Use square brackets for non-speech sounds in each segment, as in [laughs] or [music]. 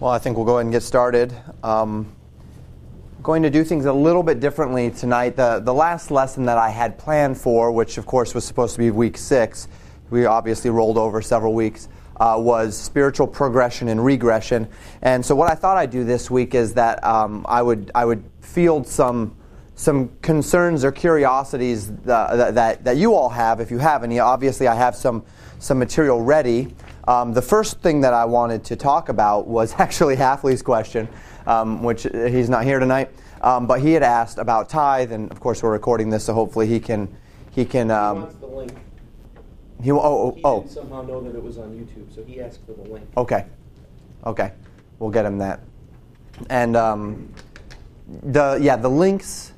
Well, I think we'll go ahead and get started. Um, going to do things a little bit differently tonight. The, the last lesson that I had planned for, which of course was supposed to be week six, we obviously rolled over several weeks, uh, was spiritual progression and regression. And so, what I thought I'd do this week is that um, I would I would field some some concerns or curiosities that, that, that you all have, if you have any. Obviously, I have some some material ready. Um, the first thing that I wanted to talk about was [laughs] actually Halfley's question, um, which he's not here tonight. Um, but he had asked about tithe, and of course we're recording this, so hopefully he can he can. he Um, wants the link. he oh oh, oh somehow know that it was on YouTube, so he asked for the link. okay, okay, we'll get him that. And um, the yeah the links.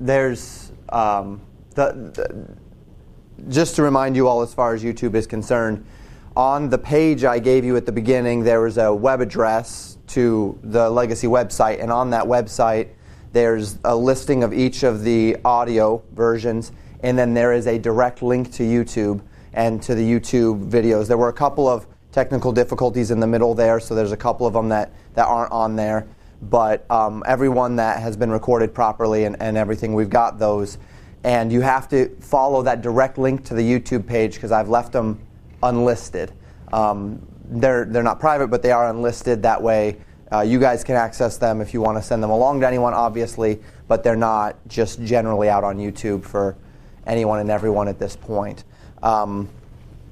There's um, the, the just to remind you all, as far as YouTube is concerned, on the page I gave you at the beginning, there was a web address to the Legacy website, and on that website, there's a listing of each of the audio versions, and then there is a direct link to YouTube and to the YouTube videos. There were a couple of technical difficulties in the middle there, so there's a couple of them that, that aren't on there. But um, everyone that has been recorded properly and, and everything, we've got those and you have to follow that direct link to the YouTube page because I've left them unlisted. Um, they're they're not private, but they are unlisted. That way, uh, you guys can access them if you want to send them along to anyone, obviously. But they're not just generally out on YouTube for anyone and everyone at this point. Um,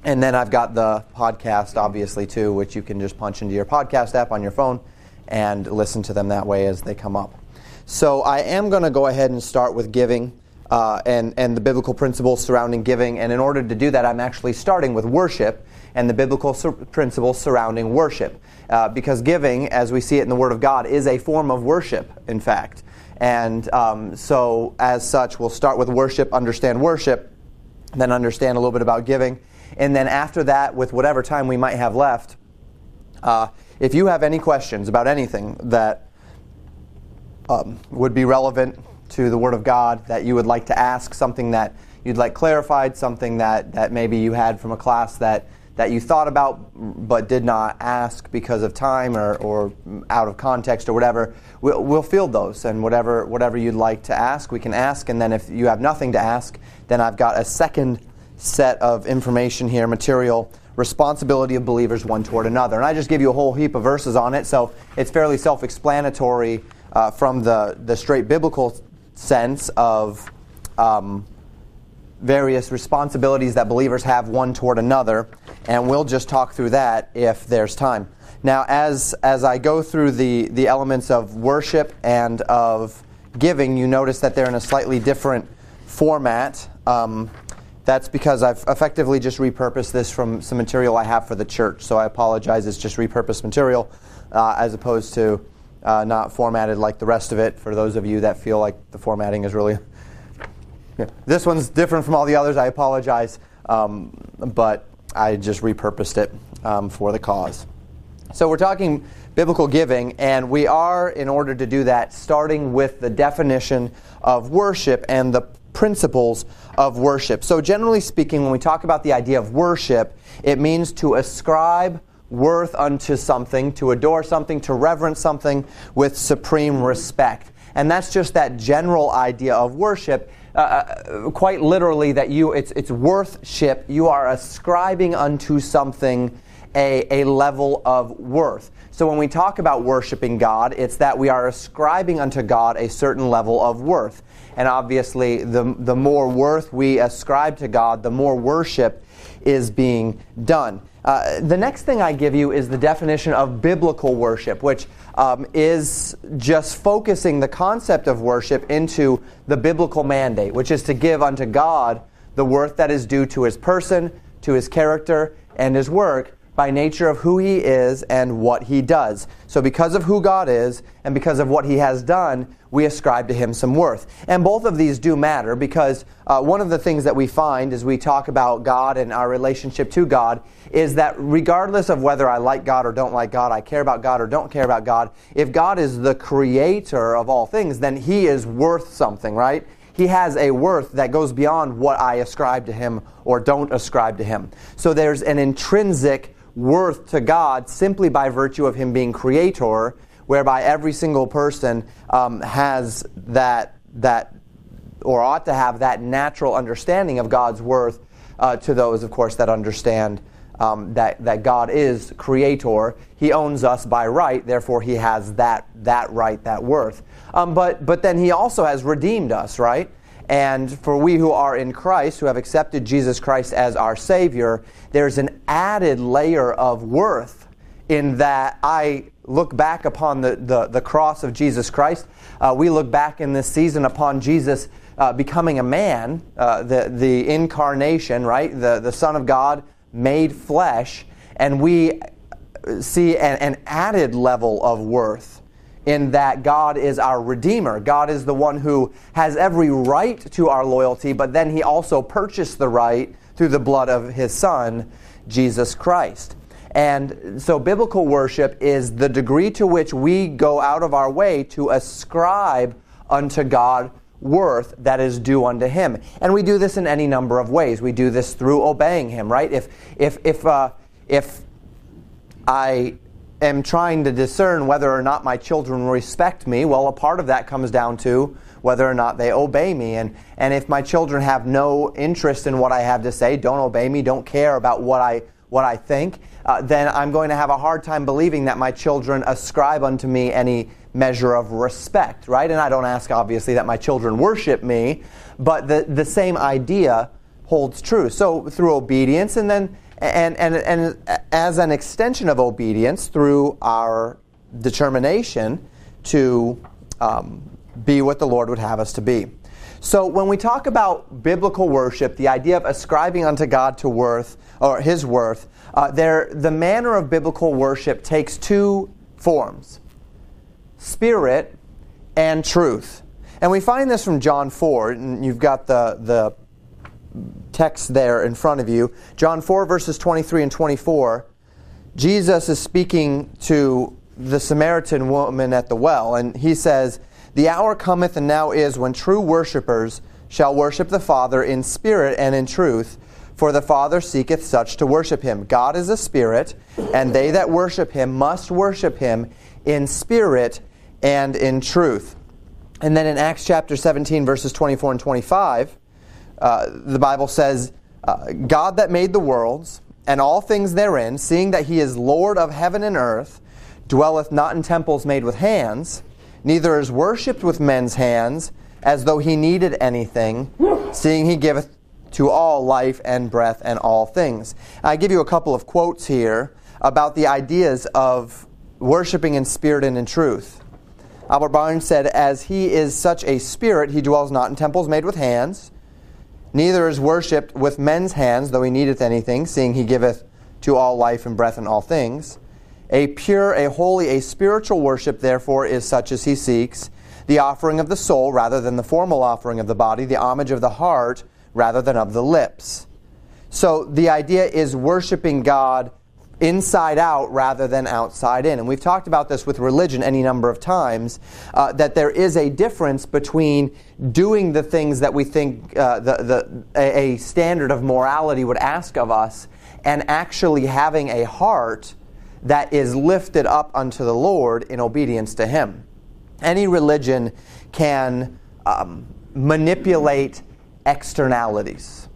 and then I've got the podcast, obviously, too, which you can just punch into your podcast app on your phone and listen to them that way as they come up. So I am going to go ahead and start with giving uh, and, and the biblical principles surrounding giving. And in order to do that, I'm actually starting with worship and the biblical sur- principles surrounding worship. Uh, because giving, as we see it in the Word of God, is a form of worship, in fact. And um, so, as such, we'll start with worship, understand worship, then understand a little bit about giving. And then after that, with whatever time we might have left, uh, if you have any questions about anything that um, would be relevant to the Word of God that you would like to ask, something that you'd like clarified, something that, that maybe you had from a class that, that you thought about but did not ask because of time or, or out of context or whatever, we'll, we'll field those. And whatever, whatever you'd like to ask, we can ask. And then if you have nothing to ask, then I've got a second set of information here, material responsibility of believers one toward another. And I just give you a whole heap of verses on it, so it's fairly self explanatory uh, from the, the straight biblical sense of um, various responsibilities that believers have one toward another. And we'll just talk through that if there's time. Now, as, as I go through the, the elements of worship and of giving, you notice that they're in a slightly different format. Um, that's because I've effectively just repurposed this from some material I have for the church. So I apologize, it's just repurposed material uh, as opposed to uh, not formatted like the rest of it for those of you that feel like the formatting is really. Yeah. This one's different from all the others. I apologize, um, but I just repurposed it um, for the cause. So we're talking biblical giving, and we are, in order to do that, starting with the definition of worship and the principles of worship. So, generally speaking, when we talk about the idea of worship, it means to ascribe worth unto something, to adore something, to reverence something with supreme respect. And that's just that general idea of worship. Uh, quite literally, that you it's it's worthship. You are ascribing unto something a, a level of worth. So when we talk about worshiping God, it's that we are ascribing unto God a certain level of worth. And obviously, the, the more worth we ascribe to God, the more worship is being done. Uh, the next thing I give you is the definition of biblical worship, which um, is just focusing the concept of worship into the biblical mandate, which is to give unto God the worth that is due to his person, to his character, and his work by nature of who he is and what he does. So, because of who God is and because of what he has done, we ascribe to him some worth. And both of these do matter because uh, one of the things that we find as we talk about God and our relationship to God is that regardless of whether I like God or don't like God, I care about God or don't care about God, if God is the creator of all things, then he is worth something, right? he has a worth that goes beyond what I ascribe to him or don't ascribe to him. So there's an intrinsic worth to God simply by virtue of Him being creator, whereby every single person um, has that, that, or ought to have that natural understanding of God's worth uh, to those, of course, that understand um, that, that God is creator. He owns us by right, therefore, He has that, that right, that worth. Um, but, but then He also has redeemed us, right? And for we who are in Christ, who have accepted Jesus Christ as our Savior, there's an added layer of worth in that I look back upon the, the, the cross of Jesus Christ. Uh, we look back in this season upon Jesus uh, becoming a man, uh, the, the incarnation, right? The, the Son of God made flesh. And we see an, an added level of worth in that God is our Redeemer. God is the one who has every right to our loyalty, but then He also purchased the right through the blood of His Son, Jesus Christ. And so, biblical worship is the degree to which we go out of our way to ascribe unto God worth that is due unto Him. And we do this in any number of ways. We do this through obeying Him, right? If, if, if, uh, if I am trying to discern whether or not my children respect me, well, a part of that comes down to whether or not they obey me. And, and if my children have no interest in what I have to say, don't obey me, don't care about what I, what I think, uh, then I'm going to have a hard time believing that my children ascribe unto me any measure of respect, right? And I don't ask, obviously, that my children worship me, but the, the same idea holds true. So through obedience, and then and, and, and as an extension of obedience through our determination to um, be what the Lord would have us to be. So when we talk about biblical worship, the idea of ascribing unto God to worth or His worth, uh, there the manner of biblical worship takes two forms: spirit and truth. And we find this from John 4, and you've got the, the text there in front of you. John 4, verses 23 and 24. Jesus is speaking to the Samaritan woman at the well, and he says, The hour cometh and now is when true worshippers shall worship the Father in spirit and in truth, for the Father seeketh such to worship him. God is a spirit, and they that worship him must worship him in spirit and in truth. And then in Acts chapter 17, verses 24 and 25, uh, the Bible says, uh, God that made the worlds and all things therein, seeing that he is Lord of heaven and earth, dwelleth not in temples made with hands, neither is worshipped with men's hands, as though he needed anything, seeing he giveth to all life and breath and all things. I give you a couple of quotes here about the ideas of worshiping in spirit and in truth. Albert Barnes said, As he is such a spirit, he dwells not in temples made with hands, neither is worshipped with men's hands, though he needeth anything, seeing he giveth to all life and breath and all things. A pure, a holy, a spiritual worship, therefore, is such as he seeks the offering of the soul rather than the formal offering of the body, the homage of the heart rather than of the lips. So the idea is worshiping God inside out rather than outside in. And we've talked about this with religion any number of times uh, that there is a difference between doing the things that we think uh, the, the, a, a standard of morality would ask of us and actually having a heart that is lifted up unto the Lord in obedience to Him. Any religion can um, manipulate externalities.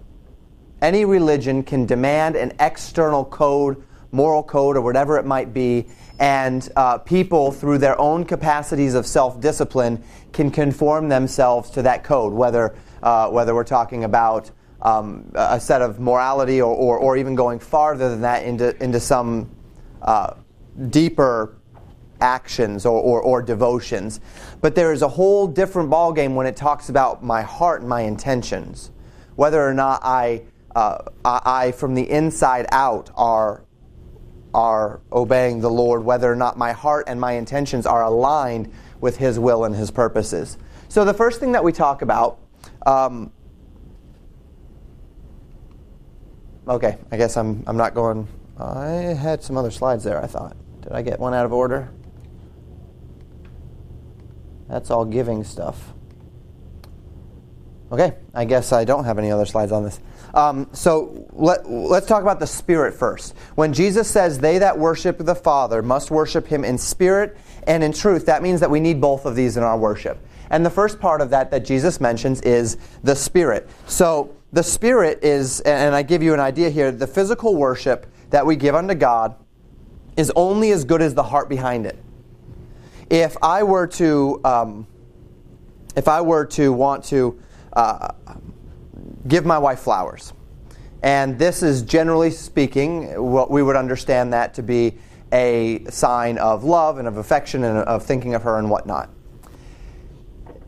Any religion can demand an external code moral code or whatever it might be, and uh, people, through their own capacities of self discipline, can conform themselves to that code, whether, uh, whether we're talking about um, a set of morality or, or, or, even going farther than that into, into some uh, deeper actions or, or, or, devotions. But there is a whole different ballgame when it talks about my heart and my intentions. Whether or not I, uh, I, from the inside out, are are obeying the Lord, whether or not my heart and my intentions are aligned with His will and His purposes. So, the first thing that we talk about. Um, okay, I guess I'm, I'm not going. I had some other slides there, I thought. Did I get one out of order? That's all giving stuff. Okay, I guess I don't have any other slides on this. Um, so let, let's talk about the Spirit first. When Jesus says, They that worship the Father must worship him in spirit and in truth, that means that we need both of these in our worship. And the first part of that that Jesus mentions is the Spirit. So the Spirit is, and I give you an idea here, the physical worship that we give unto God is only as good as the heart behind it. If I were to, um, if I were to want to uh, give my wife flowers, and this is generally speaking what we would understand that to be a sign of love and of affection and of thinking of her and whatnot.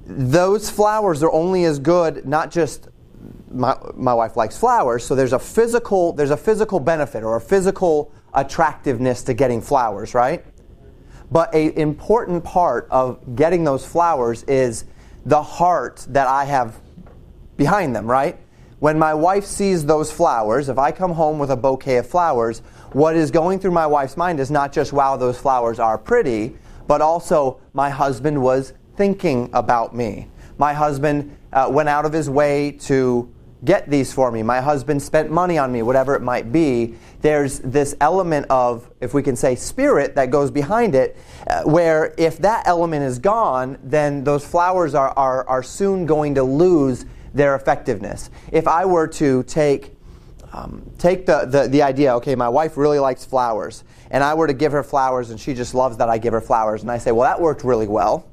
Those flowers are only as good, not just my, my wife likes flowers, so there's a physical there's a physical benefit or a physical attractiveness to getting flowers, right? But an important part of getting those flowers is the heart that I have behind them, right? When my wife sees those flowers, if I come home with a bouquet of flowers, what is going through my wife's mind is not just, wow, those flowers are pretty, but also, my husband was thinking about me. My husband uh, went out of his way to get these for me. My husband spent money on me, whatever it might be. There's this element of, if we can say, spirit that goes behind it, uh, where if that element is gone, then those flowers are, are, are soon going to lose their effectiveness. If I were to take um, take the, the, the idea, okay, my wife really likes flowers, and I were to give her flowers and she just loves that I give her flowers, and I say, well, that worked really well.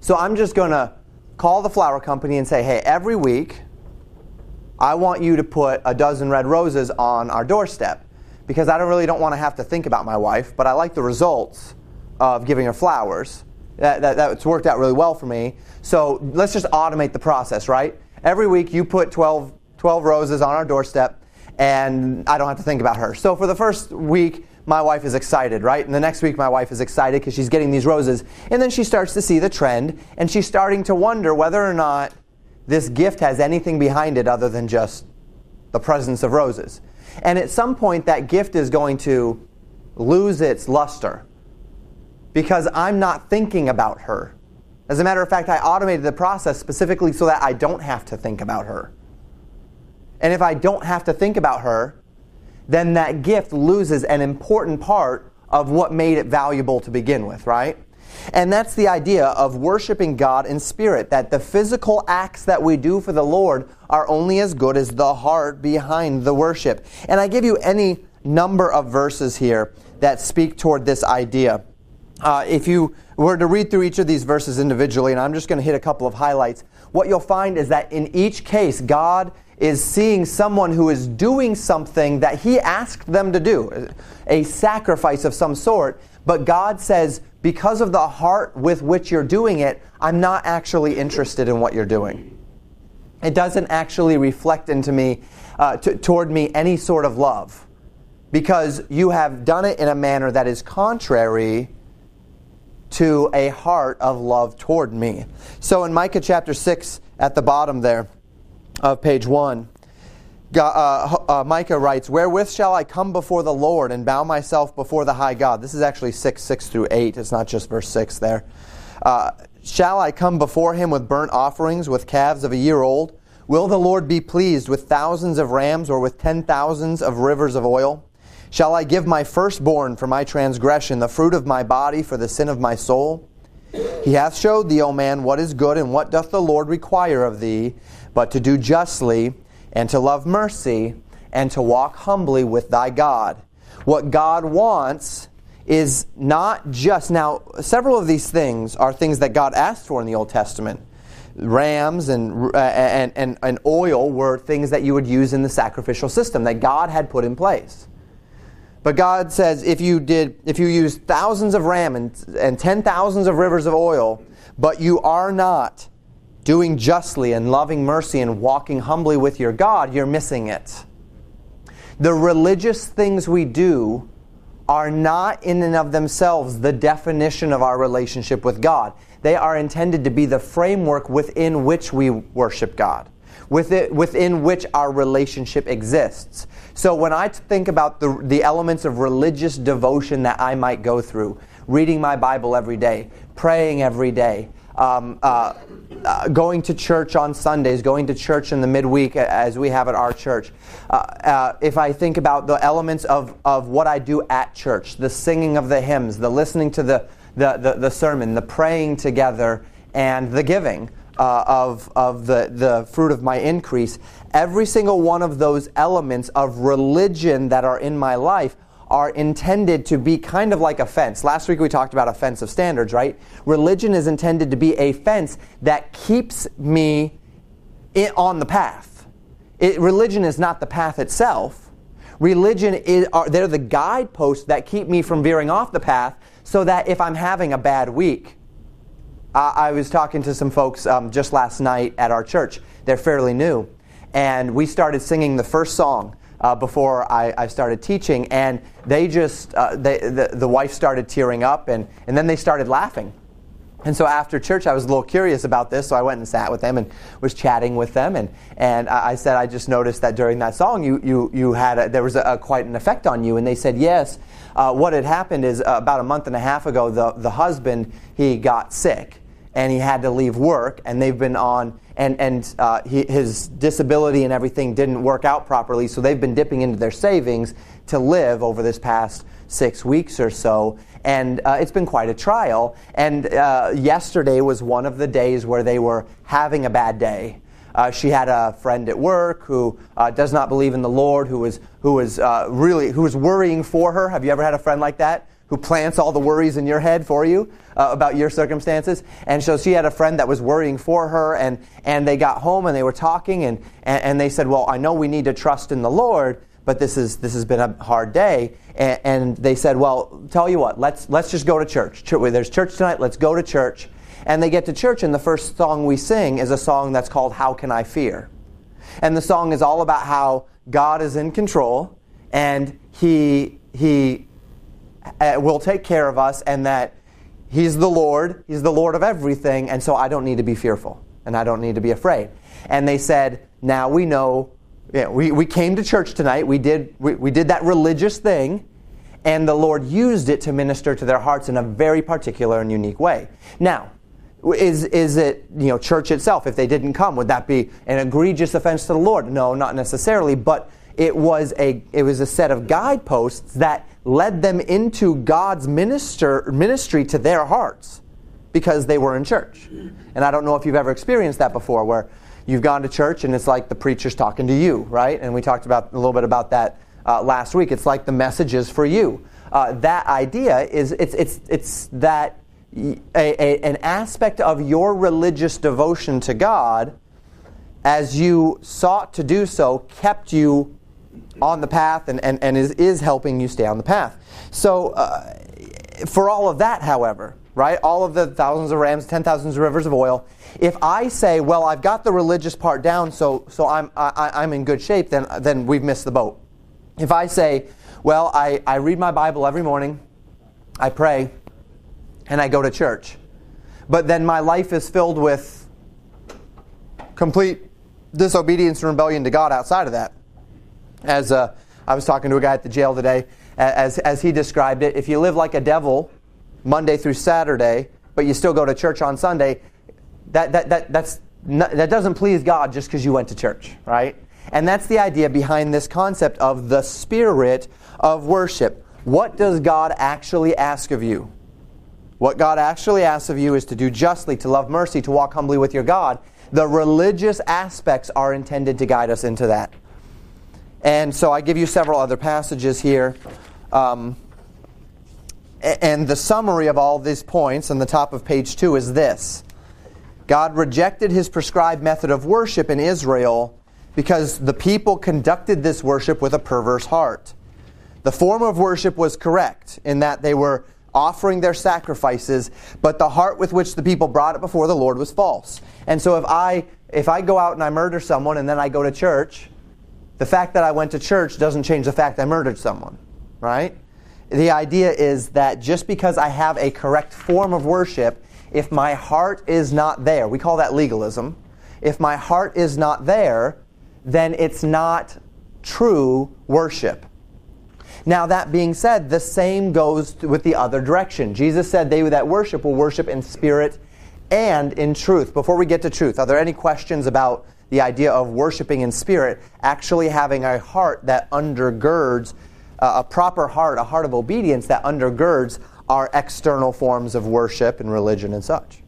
So I'm just going to call the flower company and say, hey, every week I want you to put a dozen red roses on our doorstep because I don't really don't want to have to think about my wife, but I like the results of giving her flowers. That, that, that's worked out really well for me. So let's just automate the process, right? Every week you put 12, 12 roses on our doorstep, and I don't have to think about her. So for the first week, my wife is excited, right? And the next week, my wife is excited because she's getting these roses. And then she starts to see the trend, and she's starting to wonder whether or not this gift has anything behind it other than just the presence of roses. And at some point, that gift is going to lose its luster because I'm not thinking about her. As a matter of fact, I automated the process specifically so that I don't have to think about her. And if I don't have to think about her, then that gift loses an important part of what made it valuable to begin with, right? And that's the idea of worshiping God in spirit, that the physical acts that we do for the Lord are only as good as the heart behind the worship. And I give you any number of verses here that speak toward this idea. Uh, if you were to read through each of these verses individually, and I'm just going to hit a couple of highlights, what you'll find is that in each case, God is seeing someone who is doing something that He asked them to do, a sacrifice of some sort, but God says, because of the heart with which you're doing it, I'm not actually interested in what you're doing. It doesn't actually reflect into me, uh, t- toward me, any sort of love, because you have done it in a manner that is contrary to a heart of love toward me. So in Micah chapter 6, at the bottom there of page 1, uh, uh, Micah writes, Wherewith shall I come before the Lord and bow myself before the high God? This is actually 6, 6 through 8. It's not just verse 6 there. Uh, shall I come before him with burnt offerings, with calves of a year old? Will the Lord be pleased with thousands of rams or with ten thousands of rivers of oil? Shall I give my firstborn for my transgression, the fruit of my body for the sin of my soul? He hath showed thee, O man, what is good, and what doth the Lord require of thee, but to do justly and to love mercy and to walk humbly with thy God. What God wants is not just now several of these things are things that God asked for in the Old Testament. Rams and, uh, and, and, and oil were things that you would use in the sacrificial system that God had put in place. But God says if you did if you use thousands of ram and, and ten thousands of rivers of oil, but you are not doing justly and loving mercy and walking humbly with your God, you're missing it. The religious things we do are not in and of themselves the definition of our relationship with God. They are intended to be the framework within which we worship God, within which our relationship exists. So when I think about the, the elements of religious devotion that I might go through, reading my Bible every day, praying every day, um, uh, uh, going to church on Sundays, going to church in the midweek as we have at our church, uh, uh, if I think about the elements of, of what I do at church, the singing of the hymns, the listening to the, the, the, the sermon, the praying together, and the giving uh, of, of the, the fruit of my increase, every single one of those elements of religion that are in my life are intended to be kind of like a fence. Last week we talked about offensive standards, right? Religion is intended to be a fence that keeps me in, on the path. It, religion is not the path itself. Religion is are, they're the guideposts that keep me from veering off the path so that if I'm having a bad week, I was talking to some folks um, just last night at our church. They're fairly new. And we started singing the first song uh, before I, I, started teaching, and they just, uh, they, the, the wife started tearing up, and, and then they started laughing. And so after church, I was a little curious about this, so I went and sat with them and was chatting with them. And, and I said, I just noticed that during that song, you, you, you had a, there was a, a, quite an effect on you. And they said, yes. Uh, what had happened is uh, about a month and a half ago, the, the husband, he got sick and he had to leave work, and they've been on, and, and uh, he, his disability and everything didn't work out properly, so they've been dipping into their savings to live over this past six weeks or so. And uh, it's been quite a trial. And uh, yesterday was one of the days where they were having a bad day. Uh, she had a friend at work who uh, does not believe in the Lord, who was, who was uh, really who was worrying for her. Have you ever had a friend like that? Who plants all the worries in your head for you uh, about your circumstances. And so she had a friend that was worrying for her, and, and they got home and they were talking, and, and, and they said, Well, I know we need to trust in the Lord, but this, is, this has been a hard day. And, and they said, Well, tell you what, let's, let's just go to church. There's church tonight, let's go to church. And they get to church, and the first song we sing is a song that's called How Can I Fear? And the song is all about how God is in control and He, he Uh, will take care of us and that He's the Lord, He's the Lord of everything, and so I don't need to be fearful and I don't need to be afraid. And they said, Now we know, know we, we came to church tonight, we did, we, we did that religious thing, and the Lord used it to minister to their hearts in a very particular and unique way. Now, is, is it, you know, church itself, if they didn't come, would that be an egregious offense to the Lord? No, not necessarily, but it was a, it was a set of guideposts that led them into God's minister, ministry to their hearts because they were in church. And I don't know if you've ever experienced that before where you've gone to church and it's like the preacher's talking to you, right? And we talked about a little bit about that uh, last week. It's like the message is for you. Uh, that idea is it's, it's, it's that a, a, an aspect of your religious devotion to God as you sought to do so kept you on the path and, and, and is, is helping you stay on the path. So, uh, for all of that, however, right, all of the thousands of rams, ten thousands of rivers of oil, if I say, well, I've got the religious part down, so, so I'm, I, I'm in good shape, then, then we've missed the boat. If I say, well, I, I read my Bible every morning, I pray, and I go to church, but then my life is filled with complete disobedience and rebellion to God outside of that, as uh, I was talking to a guy at the jail today, as, as he described it, if you live like a devil Monday through Saturday, but you still go to church on Sunday, that, that, that, that's not, that doesn't please God just because you went to church, right? And that's the idea behind this concept of the spirit of worship. What does God actually ask of you? What God actually asks of you is to do justly, to love mercy, to walk humbly with your God. The religious aspects are intended to guide us into that. And so I give you several other passages here. Um, and the summary of all these points on the top of page two is this God rejected his prescribed method of worship in Israel because the people conducted this worship with a perverse heart. The form of worship was correct in that they were offering their sacrifices, but the heart with which the people brought it before the Lord was false. And so if I if I go out and I murder someone and then I go to church, the fact that I went to church doesn't change the fact I murdered someone, right? The idea is that just because I have a correct form of worship, if my heart is not there, we call that legalism. If my heart is not there, then it's not true worship. Now, that being said, the same goes with the other direction. Jesus said, They that worship will worship in spirit and in truth. Before we get to truth, are there any questions about the idea of worshiping in spirit, actually having a heart that undergirds, uh, a proper heart, a heart of obedience that undergirds our external forms of worship and religion and such?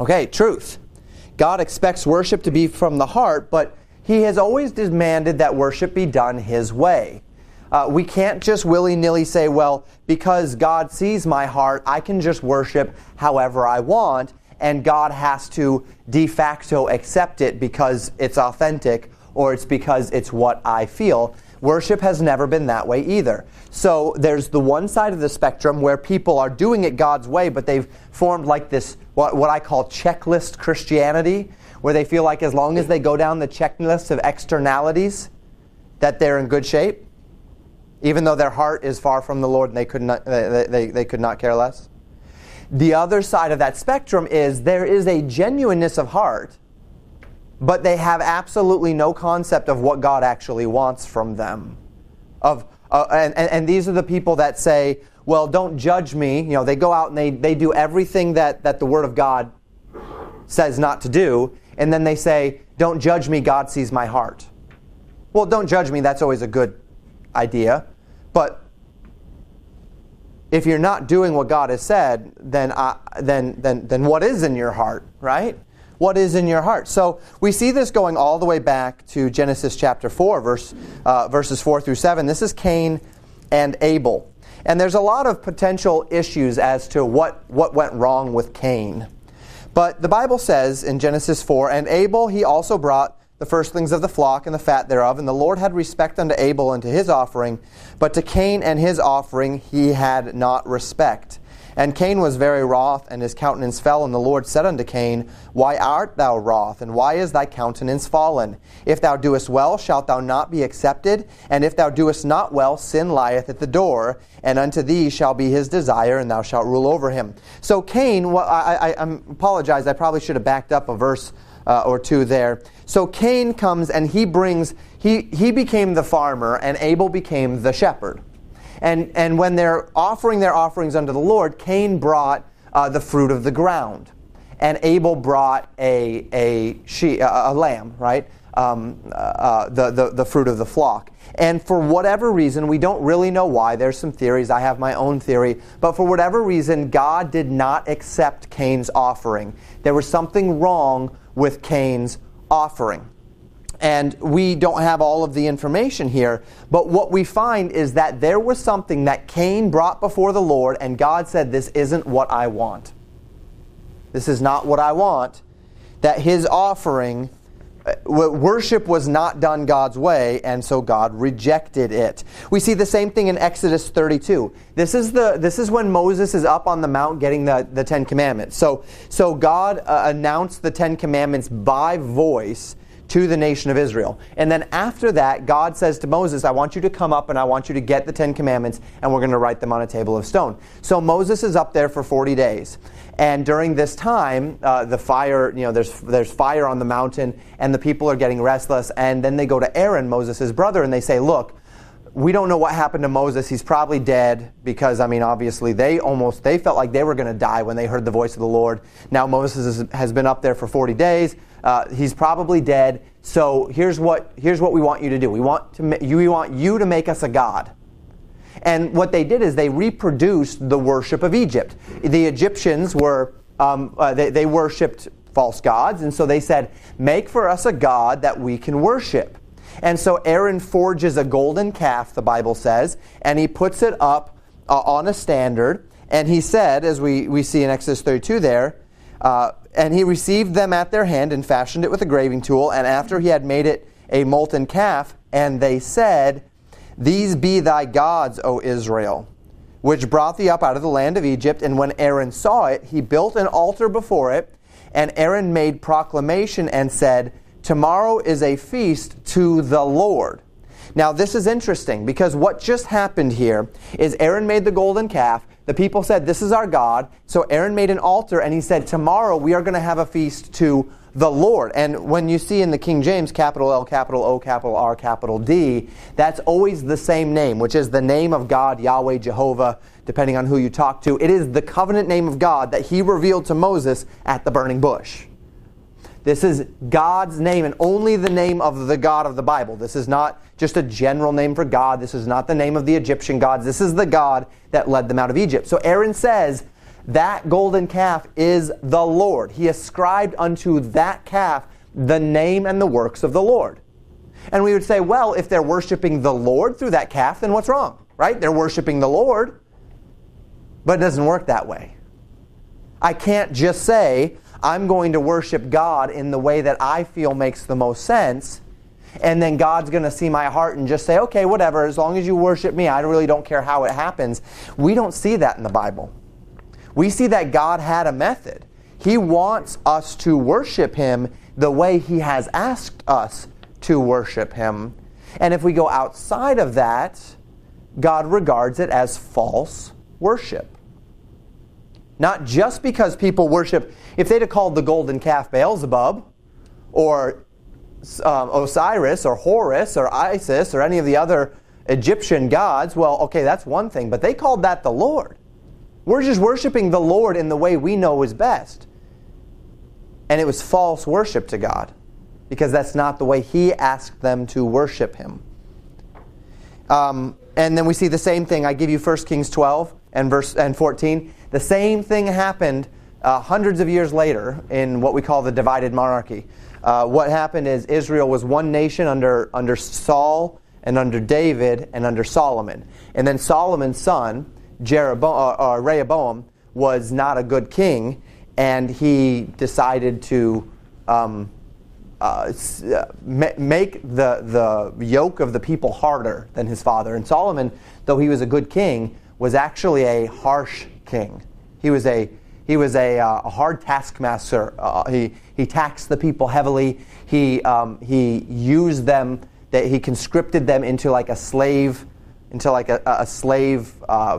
Okay, truth. God expects worship to be from the heart, but He has always demanded that worship be done His way. Uh, we can't just willy nilly say, well, because God sees my heart, I can just worship however I want, and God has to de facto accept it because it's authentic or it's because it's what I feel. Worship has never been that way either. So there's the one side of the spectrum where people are doing it God's way, but they've formed like this, what, what I call checklist Christianity, where they feel like as long as they go down the checklist of externalities, that they're in good shape, even though their heart is far from the Lord and they could not, they, they, they could not care less. The other side of that spectrum is there is a genuineness of heart but they have absolutely no concept of what God actually wants from them. Of, uh, and, and, these are the people that say, well, don't judge me. You know, they go out and they, they do everything that, that the Word of God says not to do, and then they say, don't judge me, God sees my heart. Well, don't judge me, that's always a good idea. But if you're not doing what God has said, then, I, then, then, then what is in your heart, right? what is in your heart. So we see this going all the way back to Genesis chapter 4, verse, uh, verses 4 through 7. This is Cain and Abel. And there's a lot of potential issues as to what, what went wrong with Cain. But the Bible says in Genesis 4 And Abel he also brought the firstlings of the flock and the fat thereof, and the Lord had respect unto Abel and to his offering, but to Cain and his offering he had not respect. And Cain was very wroth, and his countenance fell. And the Lord said unto Cain, Why art thou wroth, and why is thy countenance fallen? If thou doest well, shalt thou not be accepted? And if thou doest not well, sin lieth at the door, and unto thee shall be his desire, and thou shalt rule over him. So Cain, well, I, I, I apologize, I probably should have backed up a verse uh, or two there. So Cain comes and he brings, he, he became the farmer, and Abel became the shepherd. And, and when they're offering their offerings unto the Lord, Cain brought uh, the fruit of the ground. And Abel brought a, a, she, a, a lamb, right? Um, uh, uh, the, the, the fruit of the flock. And for whatever reason, we don't really know why. There's some theories. I have my own theory. But for whatever reason, God did not accept Cain's offering. There was something wrong with Cain's offering. And we don't have all of the information here, but what we find is that there was something that Cain brought before the Lord, and God said, This isn't what I want. This is not what I want. That his offering, worship was not done God's way, and so God rejected it. We see the same thing in Exodus 32. This is, the, this is when Moses is up on the mount getting the, the Ten Commandments. So, so God uh, announced the Ten Commandments by voice to the nation of Israel. And then after that, God says to Moses, I want you to come up and I want you to get the Ten Commandments and we're going to write them on a table of stone. So Moses is up there for 40 days. And during this time, uh, the fire, you know, there's, there's fire on the mountain and the people are getting restless. And then they go to Aaron, Moses' brother, and they say, Look, we don't know what happened to Moses. He's probably dead because, I mean, obviously they almost, they felt like they were going to die when they heard the voice of the Lord. Now Moses has been up there for 40 days. Uh, he's probably dead. So here's what, here's what we want you to do. We want, to, you, we want you to make us a God. And what they did is they reproduced the worship of Egypt. The Egyptians were, um, uh, they, they worshipped false gods, and so they said, Make for us a God that we can worship. And so Aaron forges a golden calf, the Bible says, and he puts it up uh, on a standard. And he said, as we, we see in Exodus 32 there, uh, and he received them at their hand and fashioned it with a graving tool. And after he had made it a molten calf, and they said, These be thy gods, O Israel, which brought thee up out of the land of Egypt. And when Aaron saw it, he built an altar before it. And Aaron made proclamation and said, Tomorrow is a feast to the Lord. Now, this is interesting because what just happened here is Aaron made the golden calf. The people said, This is our God. So Aaron made an altar and he said, Tomorrow we are going to have a feast to the Lord. And when you see in the King James, capital L, capital O, capital R, capital D, that's always the same name, which is the name of God, Yahweh, Jehovah, depending on who you talk to. It is the covenant name of God that he revealed to Moses at the burning bush. This is God's name and only the name of the God of the Bible. This is not just a general name for God. This is not the name of the Egyptian gods. This is the God that led them out of Egypt. So Aaron says, that golden calf is the Lord. He ascribed unto that calf the name and the works of the Lord. And we would say, well, if they're worshiping the Lord through that calf, then what's wrong? Right? They're worshiping the Lord. But it doesn't work that way. I can't just say, I'm going to worship God in the way that I feel makes the most sense, and then God's going to see my heart and just say, okay, whatever, as long as you worship me, I really don't care how it happens. We don't see that in the Bible. We see that God had a method. He wants us to worship Him the way He has asked us to worship Him. And if we go outside of that, God regards it as false worship. Not just because people worship, if they'd have called the golden calf Beelzebub, or um, Osiris, or Horus, or Isis, or any of the other Egyptian gods, well, okay, that's one thing, but they called that the Lord. We're just worshiping the Lord in the way we know is best. And it was false worship to God because that's not the way He asked them to worship Him. Um, and then we see the same thing. I give you 1 Kings 12 and verse and 14. The same thing happened uh, hundreds of years later in what we call the divided monarchy. Uh, what happened is Israel was one nation under, under Saul and under David and under Solomon. And then Solomon's son, Jeroboam, uh, uh, Rehoboam, was not a good king, and he decided to um, uh, uh make the, the yoke of the people harder than his father. And Solomon, though he was a good king, was actually a harsh king. He was a he was a, uh, a hard taskmaster. Uh, he, he taxed the people heavily. He, um, he used them, that he conscripted them into like a slave, into like a, a slave uh,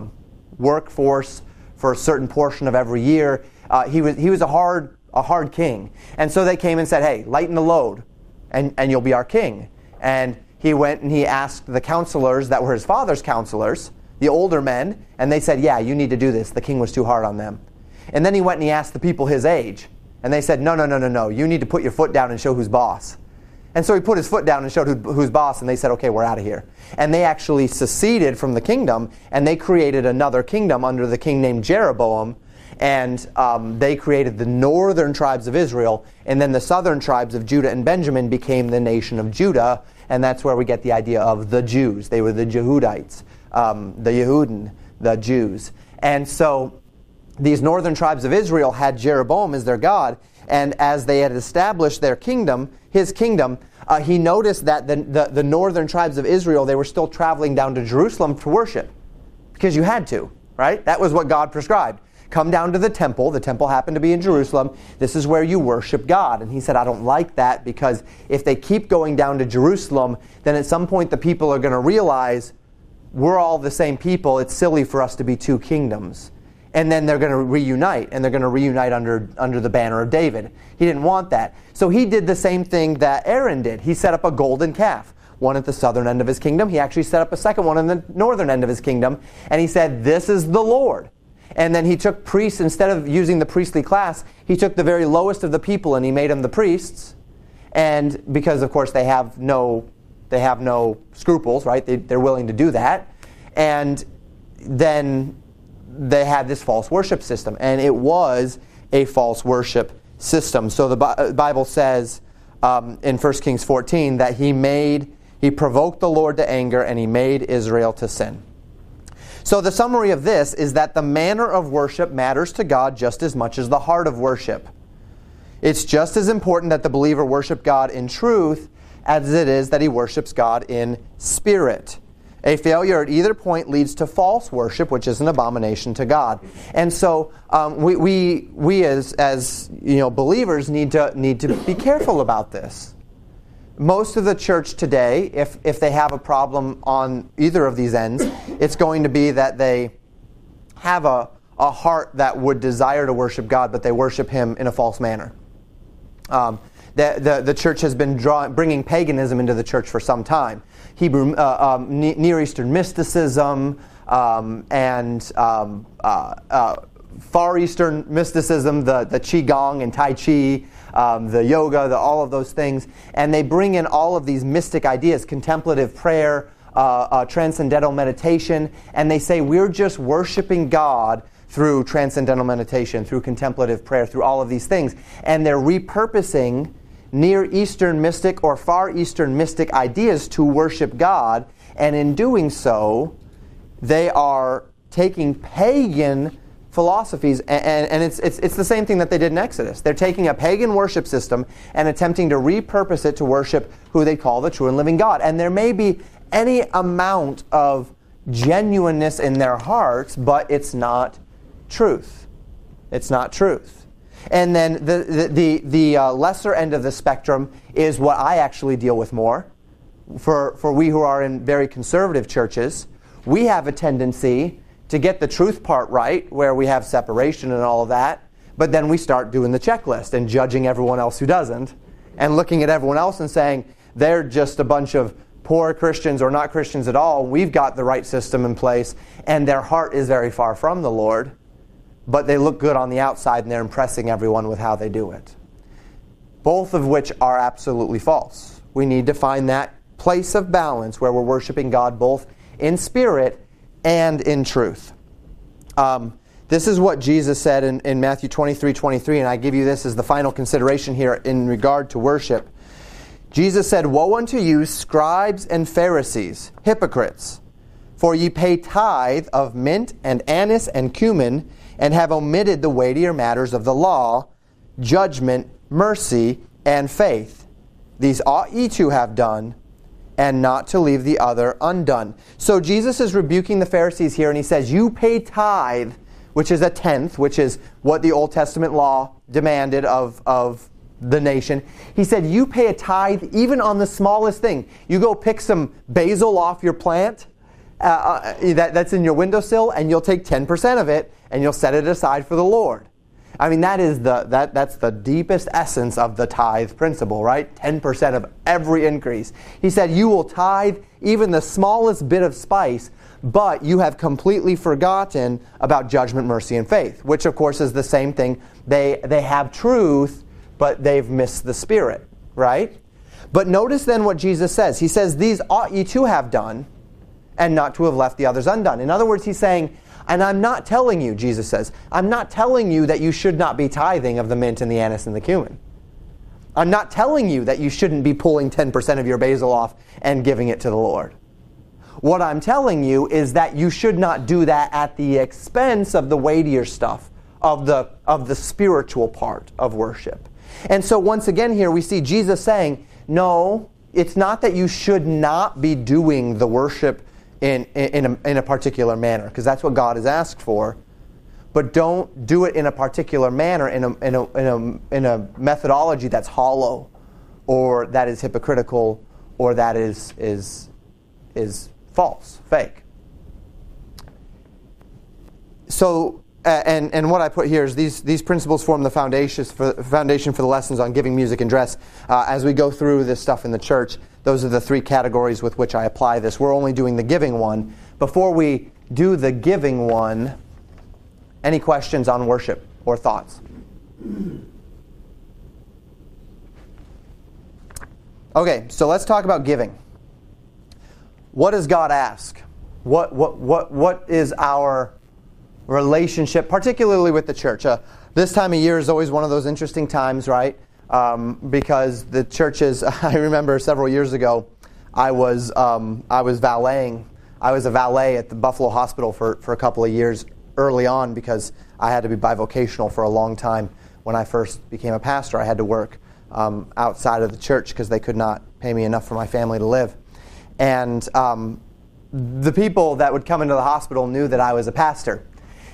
workforce for a certain portion of every year. Uh, he, was, he was a hard, a hard king. And so they came and said, hey, lighten the load, and, and you'll be our king. And he went and he asked the counselors that were his father's counselors, the older men, and they said, Yeah, you need to do this. The king was too hard on them. And then he went and he asked the people his age, and they said, No, no, no, no, no. You need to put your foot down and show who's boss. And so he put his foot down and showed who, who's boss, and they said, Okay, we're out of here. And they actually seceded from the kingdom, and they created another kingdom under the king named Jeroboam. And um, they created the northern tribes of Israel, and then the southern tribes of Judah and Benjamin became the nation of Judah, and that's where we get the idea of the Jews. They were the Jehudites um, the Yehudin, the Jews. And so these northern tribes of Israel had Jeroboam as their God, and as they had established their kingdom, his kingdom, uh, he noticed that the, the, the, northern tribes of Israel, they were still traveling down to Jerusalem to worship. Because you had to, right? That was what God prescribed. Come down to the temple. The temple happened to be in Jerusalem. This is where you worship God. And he said, I don't like that because if they keep going down to Jerusalem, then at some point the people are going to realize we're all the same people. It's silly for us to be two kingdoms. And then they're going to reunite, and they're going to reunite under, under the banner of David. He didn't want that. So he did the same thing that Aaron did. He set up a golden calf, one at the southern end of his kingdom. He actually set up a second one in the northern end of his kingdom. And he said, This is the Lord. And then he took priests, instead of using the priestly class, he took the very lowest of the people and he made them the priests. And because, of course, they have no they have no scruples, right? They, they're willing to do that. And then they had this false worship system, and it was a false worship system. So the uh, Bible says um, in 1 Kings 14 that he made, he provoked the Lord to anger, and he made Israel to sin. So the summary of this is that the manner of worship matters to God just as much as the heart of worship. It's just as important that the believer worship God in truth as it is that he worships God in spirit. A failure at either point leads to false worship, which is an abomination to God. And so um, we, we, we as, as you know, believers need to, need to be careful about this. Most of the church today, if, if they have a problem on either of these ends, it's going to be that they have a, a heart that would desire to worship God, but they worship Him in a false manner. Um, the, the, the church has been draw, bringing paganism into the church for some time. Hebrew, uh, um, Near Eastern mysticism, um, and um, uh, uh, Far Eastern mysticism, the, the Qigong and Tai Chi, um, the yoga, the, all of those things. And they bring in all of these mystic ideas, contemplative prayer, uh, uh, transcendental meditation, and they say we're just worshiping God through transcendental meditation, through contemplative prayer, through all of these things. And they're repurposing Near Eastern mystic or Far Eastern mystic ideas to worship God. And in doing so, they are taking pagan philosophies, and, and, it's, it's, it's the same thing that they did in Exodus. They're taking a pagan worship system and attempting to repurpose it to worship who they call the true and living God. And there may be any amount of genuineness in their hearts, but it's not truth. It's not truth. And then the, the, the, the uh, lesser end of the spectrum is what I actually deal with more. For, for we who are in very conservative churches, we have a tendency to get the truth part right, where we have separation and all of that, but then we start doing the checklist and judging everyone else who doesn't, and looking at everyone else and saying, they're just a bunch of poor Christians or not Christians at all. We've got the right system in place, and their heart is very far from the Lord, but they look good on the outside and they're impressing everyone with how they do it. Both of which are absolutely false. We need to find that place of balance where we're worshiping God both in spirit and in truth. Um, this is what Jesus said in, in Matthew 23 23, and I give you this as the final consideration here in regard to worship. Jesus said, Woe unto you, scribes and Pharisees, hypocrites! For ye pay tithe of mint and anise and cumin, and have omitted the weightier matters of the law, judgment, mercy, and faith. These ought ye to have done, and not to leave the other undone. So Jesus is rebuking the Pharisees here, and he says, You pay tithe, which is a tenth, which is what the Old Testament law demanded of, of the nation. He said, You pay a tithe even on the smallest thing. You go pick some basil off your plant uh, uh, that, that's in your windowsill, and you'll take 10% of it and you'll set it aside for the Lord. I mean, that is the, that, that's the deepest essence of the tithe principle, right? 10% of every increase. He said, You will tithe even the smallest bit of spice, but you have completely forgotten about judgment, mercy, and faith, which, of course, is the same thing. They, they have truth, but they've missed the spirit, right? But notice then what Jesus says. He says, These ought ye to have done, and not to have left the others undone. In other words, he's saying, and I'm not telling you, Jesus says, I'm not telling you that you should not be tithing of the mint and the anise and the cumin. I'm not telling you that you shouldn't be pulling 10% of your basil off and giving it to the Lord. What I'm telling you is that you should not do that at the expense of the weightier stuff, of the, of the spiritual part of worship. And so, once again, here we see Jesus saying, No, it's not that you should not be doing the worship in, in, a, in a particular manner, because that's what God has asked for. But don't do it in a particular manner, in a, in, a, in, a, in a methodology that's hollow, or that is hypocritical, or that is, is, is false, fake. So, and, and what I put here is these, these principles form the foundation for, foundation for the lessons on giving, music, and dress. Uh, as we go through this stuff in the church, those are the three categories with which I apply this. We're only doing the giving one. Before we do the giving one, any questions on worship or thoughts? Okay, so let's talk about giving. What does God ask? What, what, what, what is our relationship, particularly with the church? Uh, this time of year is always one of those interesting times, right? Um, because the churches. [laughs] I remember several years ago, I was um, I was valeting. I was a valet at the Buffalo Hospital for, for a couple of years early on because I had to be bivocational for a long time. When I first became a pastor, I had to work um, outside of the church because they could not pay me enough for my family to live. And um, the people that would come into the hospital knew that I was a pastor.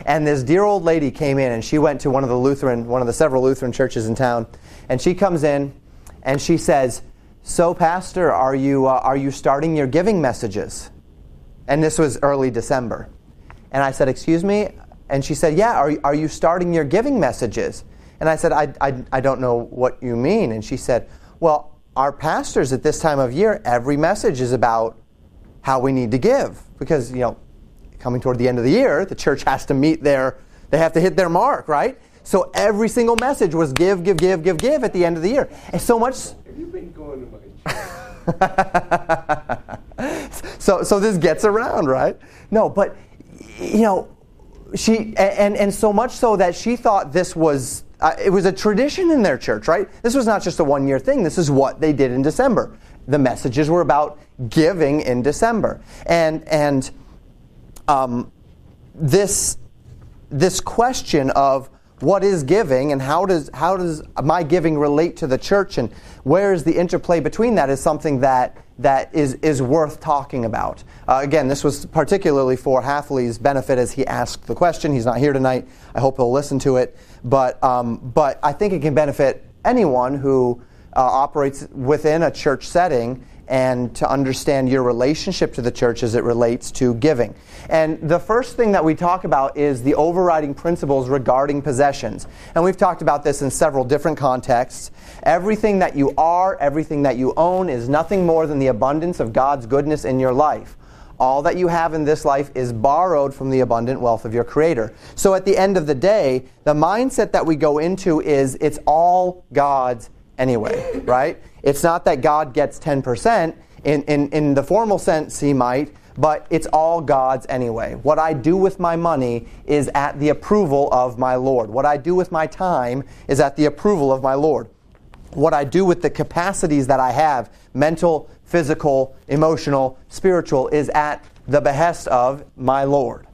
And this dear old lady came in, and she went to one of the Lutheran, one of the several Lutheran churches in town, and she comes in and she says, So, Pastor, are you, uh, are you starting your giving messages? And this was early December. And I said, Excuse me? And she said, Yeah, are, are you starting your giving messages? And I said, I, I, I don't know what you mean. And she said, Well, our pastors at this time of year, every message is about how we need to give. Because, you know, coming toward the end of the year, the church has to meet their, they have to hit their mark, right? So every single message was give, give, give, give, give at the end of the year. And so much. Have you been going to my [laughs] so, so this gets around, right? No, but, you know, she, and, and so much so that she thought this was, uh, it was a tradition in their church, right? This was not just a one year thing. This is what they did in December. The messages were about giving in December. And, and um, this, this question of, what is giving and how does how does my giving relate to the church and where is the interplay between that is something that that is is worth talking about. Uh, again, this was particularly for Halfley's benefit as he asked the question. He's not here tonight. I hope he'll listen to it. But um, but I think it can benefit anyone who uh, operates within a church setting and to understand your relationship to the church as it relates to giving. And the first thing that we talk about is the overriding principles regarding possessions. And we've talked about this in several different contexts. Everything that you are, everything that you own is nothing more than the abundance of God's goodness in your life. All that you have in this life is borrowed from the abundant wealth of your Creator. So at the end of the day, the mindset that we go into is it's all God's anyway, right? It's not that God gets 10%. In, in, in the formal sense, he might, but it's all God's anyway. What I do with my money is at the approval of my Lord. What I do with my time is at the approval of my Lord. What I do with the capacities that I have mental, physical, emotional, spiritual is at the behest of my Lord.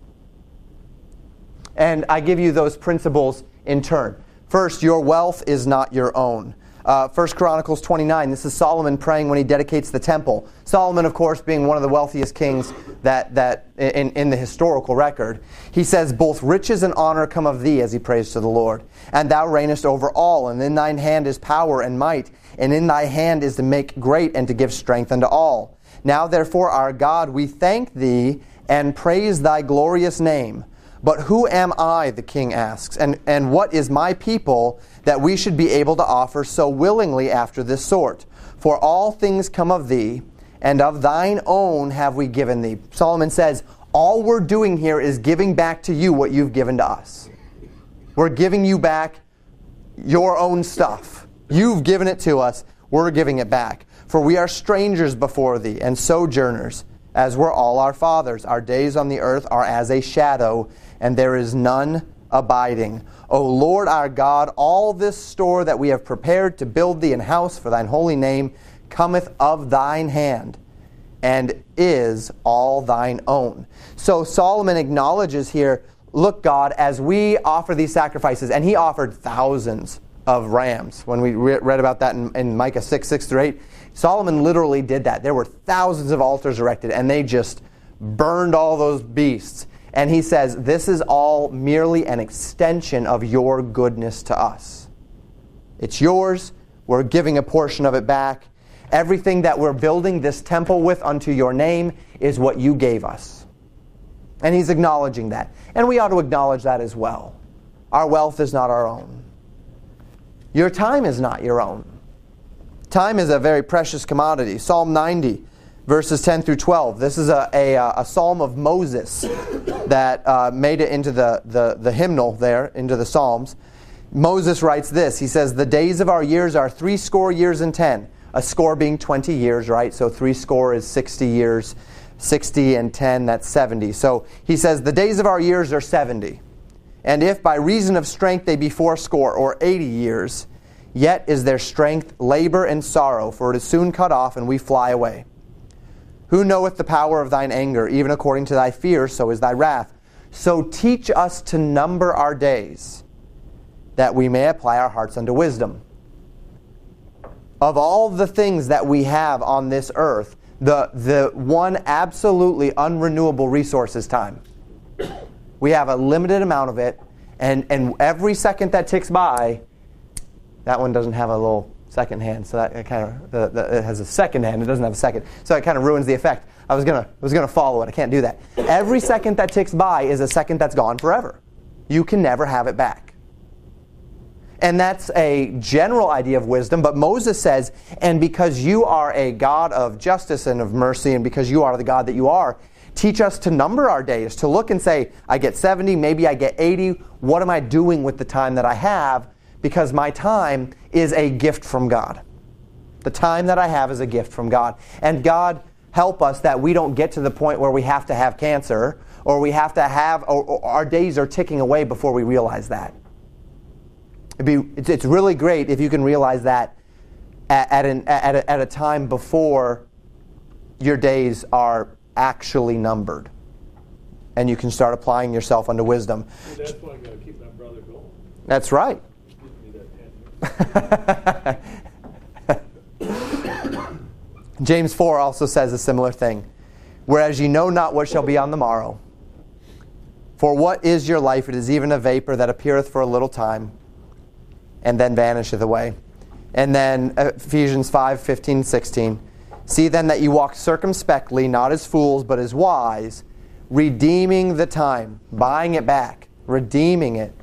And I give you those principles in turn. First, your wealth is not your own. Uh, 1 Chronicles 29, this is Solomon praying when he dedicates the temple. Solomon, of course, being one of the wealthiest kings that, that in, in the historical record. He says, Both riches and honor come of thee, as he prays to the Lord. And thou reignest over all, and in thine hand is power and might, and in thy hand is to make great and to give strength unto all. Now, therefore, our God, we thank thee and praise thy glorious name. But who am I, the king asks, and, and what is my people? that we should be able to offer so willingly after this sort. For all things come of thee, and of thine own have we given thee. Solomon says, all we're doing here is giving back to you what you've given to us. We're giving you back your own stuff. You've given it to us, we're giving it back. For we are strangers before thee, and sojourners, as were all our fathers. Our days on the earth are as a shadow, and there is none abiding. O Lord our God, all this store that we have prepared to build thee an house for thine holy name cometh of thine hand and is all thine own. So Solomon acknowledges here, look, God, as we offer these sacrifices, and he offered thousands of rams. When we re- read about that in, in Micah 6, 6 through 8, Solomon literally did that. There were thousands of altars erected, and they just burned all those beasts. And he says, This is all merely an extension of your goodness to us. It's yours. We're giving a portion of it back. Everything that we're building this temple with unto your name is what you gave us. And he's acknowledging that. And we ought to acknowledge that as well. Our wealth is not our own. Your time is not your own. Time is a very precious commodity. Psalm 90 verses 10 through 12. This is a, a, a psalm of Moses that uh, made it into the, the, the hymnal there, into the Psalms. Moses writes this He says, The days of our years are three score years and ten. A score being 20 years, right? So three score is 60 years. 60 and 10, that's 70. So he says, The days of our years are 70. And if by reason of strength they be fourscore or 80 years, yet is their strength labor and sorrow, for it is soon cut off and we fly away. Who knoweth the power of thine anger? Even according to thy fear, so is thy wrath. So teach us to number our days, that we may apply our hearts unto wisdom. Of all the things that we have on this earth, the, the one absolutely unrenewable resource is time. We have a limited amount of it, and, and every second that ticks by, that one doesn't have a little second hand. So that kind of it has a second hand. It doesn't have a second. So it kind of ruins the effect. I was gonna I was gonna follow it. I can't do that. Every second that ticks by is a second that's gone forever. You can never have it back. And that's a general idea of wisdom, but Moses says, and because you are a God of justice and of mercy, and because you are the God that you are, teach us to number our days, to look and say, I get 70, maybe I get 80. What am I doing with the time that I have? Because my time is a gift from God. The time that I have is a gift from God. And God help us that we don't get to the point where we have to have cancer or we have to have, or, or our days are ticking away before we realize that. Be, it's, it's, really great if you can realize that at, at, an, at, a, at a time before your days are actually numbered. And you can start applying yourself unto wisdom. Well, that's why I got to keep my brother going. That's right. [laughs] James 4 also says a similar thing. Whereas you know not what shall be on the morrow. For what is your life? It is even a vapor that appeareth for a little time and then vanisheth away. And then Ephesians 5 15, 16. See then that you walk circumspectly, not as fools, but as wise, redeeming the time, buying it back, redeeming it,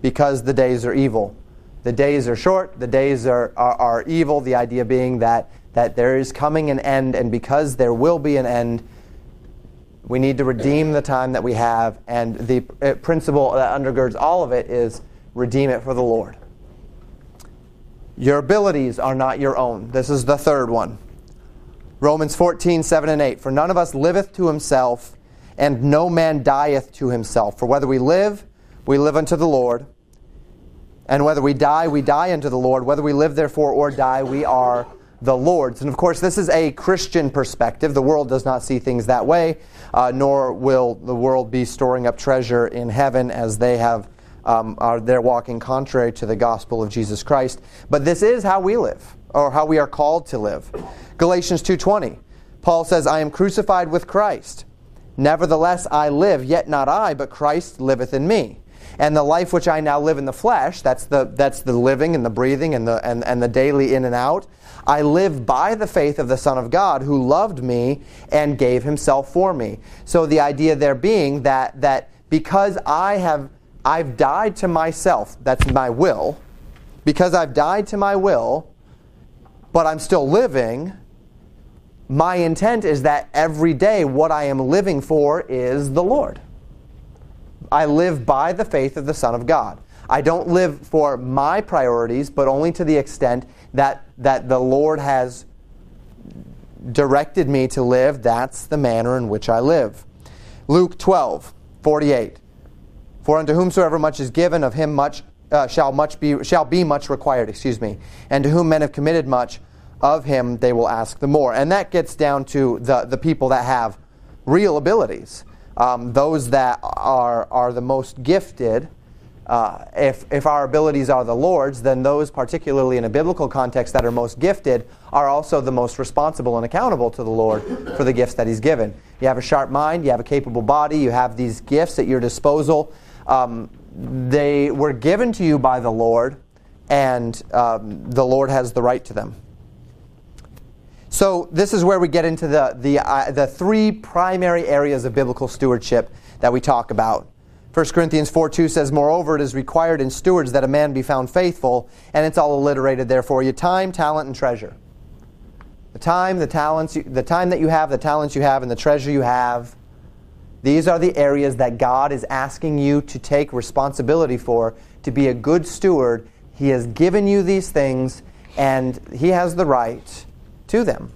because the days are evil. The days are short, the days are, are, are evil, the idea being that, that there is coming an end, and because there will be an end, we need to redeem the time that we have, and the uh, principle that undergirds all of it is redeem it for the Lord. Your abilities are not your own. This is the third one. Romans 14, 7 and 8. For none of us liveth to himself, and no man dieth to himself. For whether we live, we live unto the Lord. And whether we die, we die unto the Lord. Whether we live, therefore, or die, we are the Lord's. And of course, this is a Christian perspective. The world does not see things that way, uh, nor will the world be storing up treasure in heaven as they have um, are they're walking contrary to the gospel of Jesus Christ. But this is how we live, or how we are called to live. Galatians 2:20. Paul says, "I am crucified with Christ. Nevertheless I live, yet not I, but Christ liveth in me." And the life which I now live in the flesh, that's the, that's the living and the breathing and the, and, and the daily in and out, I live by the faith of the Son of God who loved me and gave himself for me. So the idea there being that, that because I have I've died to myself. That's my will. Because I've died to my will, but I'm still living, my intent is that every day what I am living for is the Lord. I live by the faith of the Son of God. I don't live for my priorities, but only to the extent that, that the Lord has directed me to live. That's the manner in which I live. Luke 12, 48. For unto whomsoever much is given, of him much uh, shall much be shall be much required. Excuse me. And to whom men have committed much, of him they will ask the more. And that gets down to the the people that have real abilities, um, those that are are the most gifted. Uh, if, if our abilities are the Lord's, then those, particularly in a biblical context, that are most gifted are also the most responsible and accountable to the Lord for the gifts that He's given. You have a sharp mind, you have a capable body, you have these gifts at your disposal um, they were given to you by the Lord, and um, the Lord has the right to them. So this is where we get into the the uh, the three primary areas of biblical stewardship that we talk about. 1 Corinthians 4 2 says, Moreover, it is required in stewards that a man be found faithful, and it's all alliterated there for you time, talent, and treasure. The time, the talents, the time that you have, the talents you have, and the treasure you have these are the areas that God is asking you to take responsibility for, to be a good steward. He has given you these things, and He has the right to them.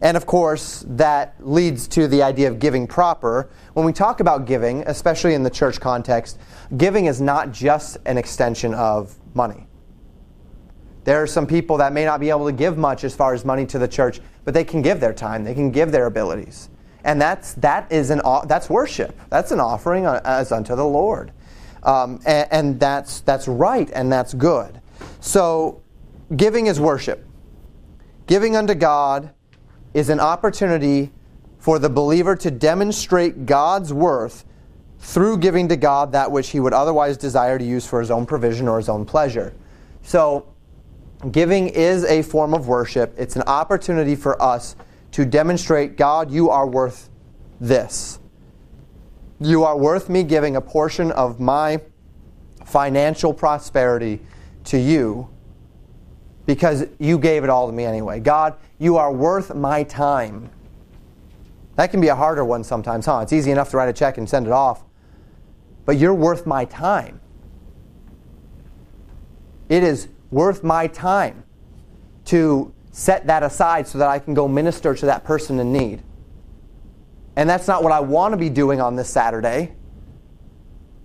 And of course, that leads to the idea of giving proper. When we talk about giving, especially in the church context, giving is not just an extension of money. There are some people that may not be able to give much as far as money to the church, but they can give their time, they can give their abilities and that's that is an that's worship. That's an offering as unto the Lord, um, and, and that's that's right and that's good. So, giving is worship. Giving unto God is an opportunity for the believer to demonstrate God's worth through giving to God that which he would otherwise desire to use for his own provision or his own pleasure. So, giving is a form of worship. It's an opportunity for us to demonstrate, God, you are worth this. You are worth me giving a portion of my financial prosperity to you because you gave it all to me anyway. God, you are worth my time. That can be a harder one sometimes, huh? It's easy enough to write a check and send it off, but you're worth my time. It is worth my time to set that aside so that I can go minister to that person in need. And that's not what I want to be doing on this Saturday,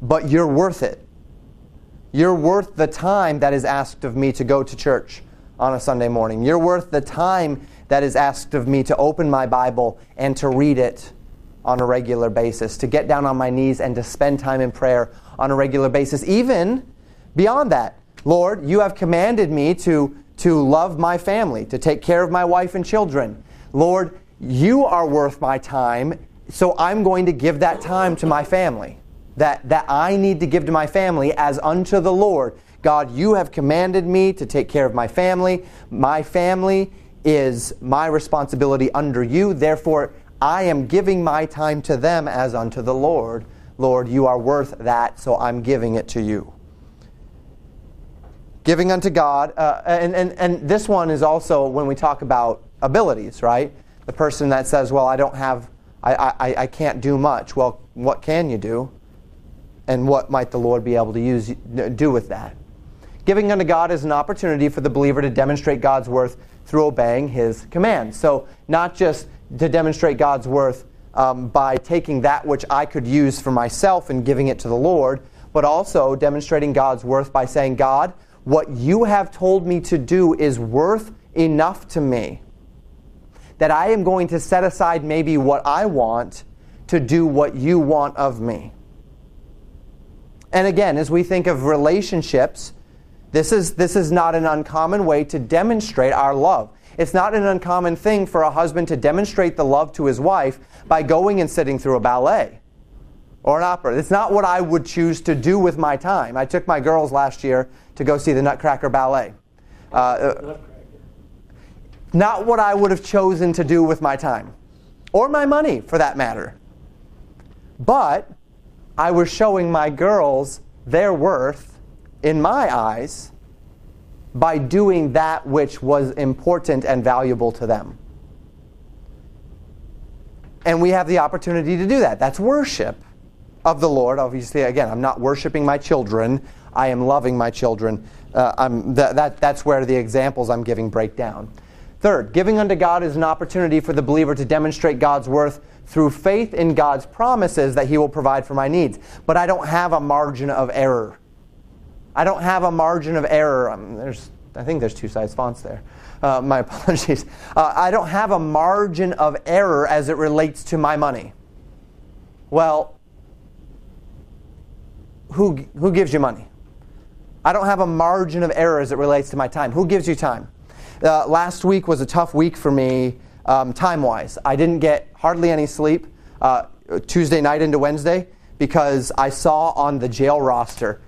but you're worth it. You're worth the time that is asked of me to go to church on a Sunday morning. You're worth the time that is asked of me to open my Bible and to read it on a regular basis, to get down on my knees and to spend time in prayer on a regular basis. Even beyond that, Lord, you have commanded me to, to love my family, to take care of my wife and children. Lord, you are worth my time, so I'm going to give that time to my family. That, that I need to give to my family as unto the Lord. God, you have commanded me to take care of my family. My family is my responsibility under you. Therefore, I am giving my time to them as unto the Lord. Lord, you are worth that, so I'm giving it to you giving unto God. Uh, and, and, and this one is also when we talk about abilities, right? The person that says, well, I don't have, I, I, I can't do much. Well, what can you do? And what might the Lord be able to use, do with that? Giving unto God is an opportunity for the believer to demonstrate God's worth through obeying his commands. So, not just to demonstrate God's worth um, by taking that which I could use for myself and giving it to the Lord, but also demonstrating God's worth by saying, God, what you have told me to do is worth enough to me that I am going to set aside maybe what I want to do what you want of me. And again, as we think of relationships, this is, this is not an uncommon way to demonstrate our love. It's not an uncommon thing for a husband to demonstrate the love to his wife by going and sitting through a ballet or an opera. It's not what I would choose to do with my time. I took my girls last year to go see the Nutcracker Ballet. Uh, uh, not what I would have chosen to do with my time, or my money for that matter. But I was showing my girls their worth in my eyes by doing that which was important and valuable to them. And we have the opportunity to do that. That's worship of the Lord. Obviously, again, I'm not worshiping my children. I am loving my children. Uh, th- that, that's where the examples I'm giving break down. Third, giving unto God is an opportunity for the believer to demonstrate God's worth through faith in God's promises that He will provide for my needs. But I don't have a margin of error. I don't have a margin of error. Um, there's, I think there's two size fonts there. Uh, my [laughs] apologies. Uh, I don't have a margin of error as it relates to my money. Well, who, who gives you money? I don't have a margin of error as it relates to my time. Who gives you time? Uh, last week was a tough week for me um, time wise. I didn't get hardly any sleep uh, Tuesday night into Wednesday because I saw on the jail roster.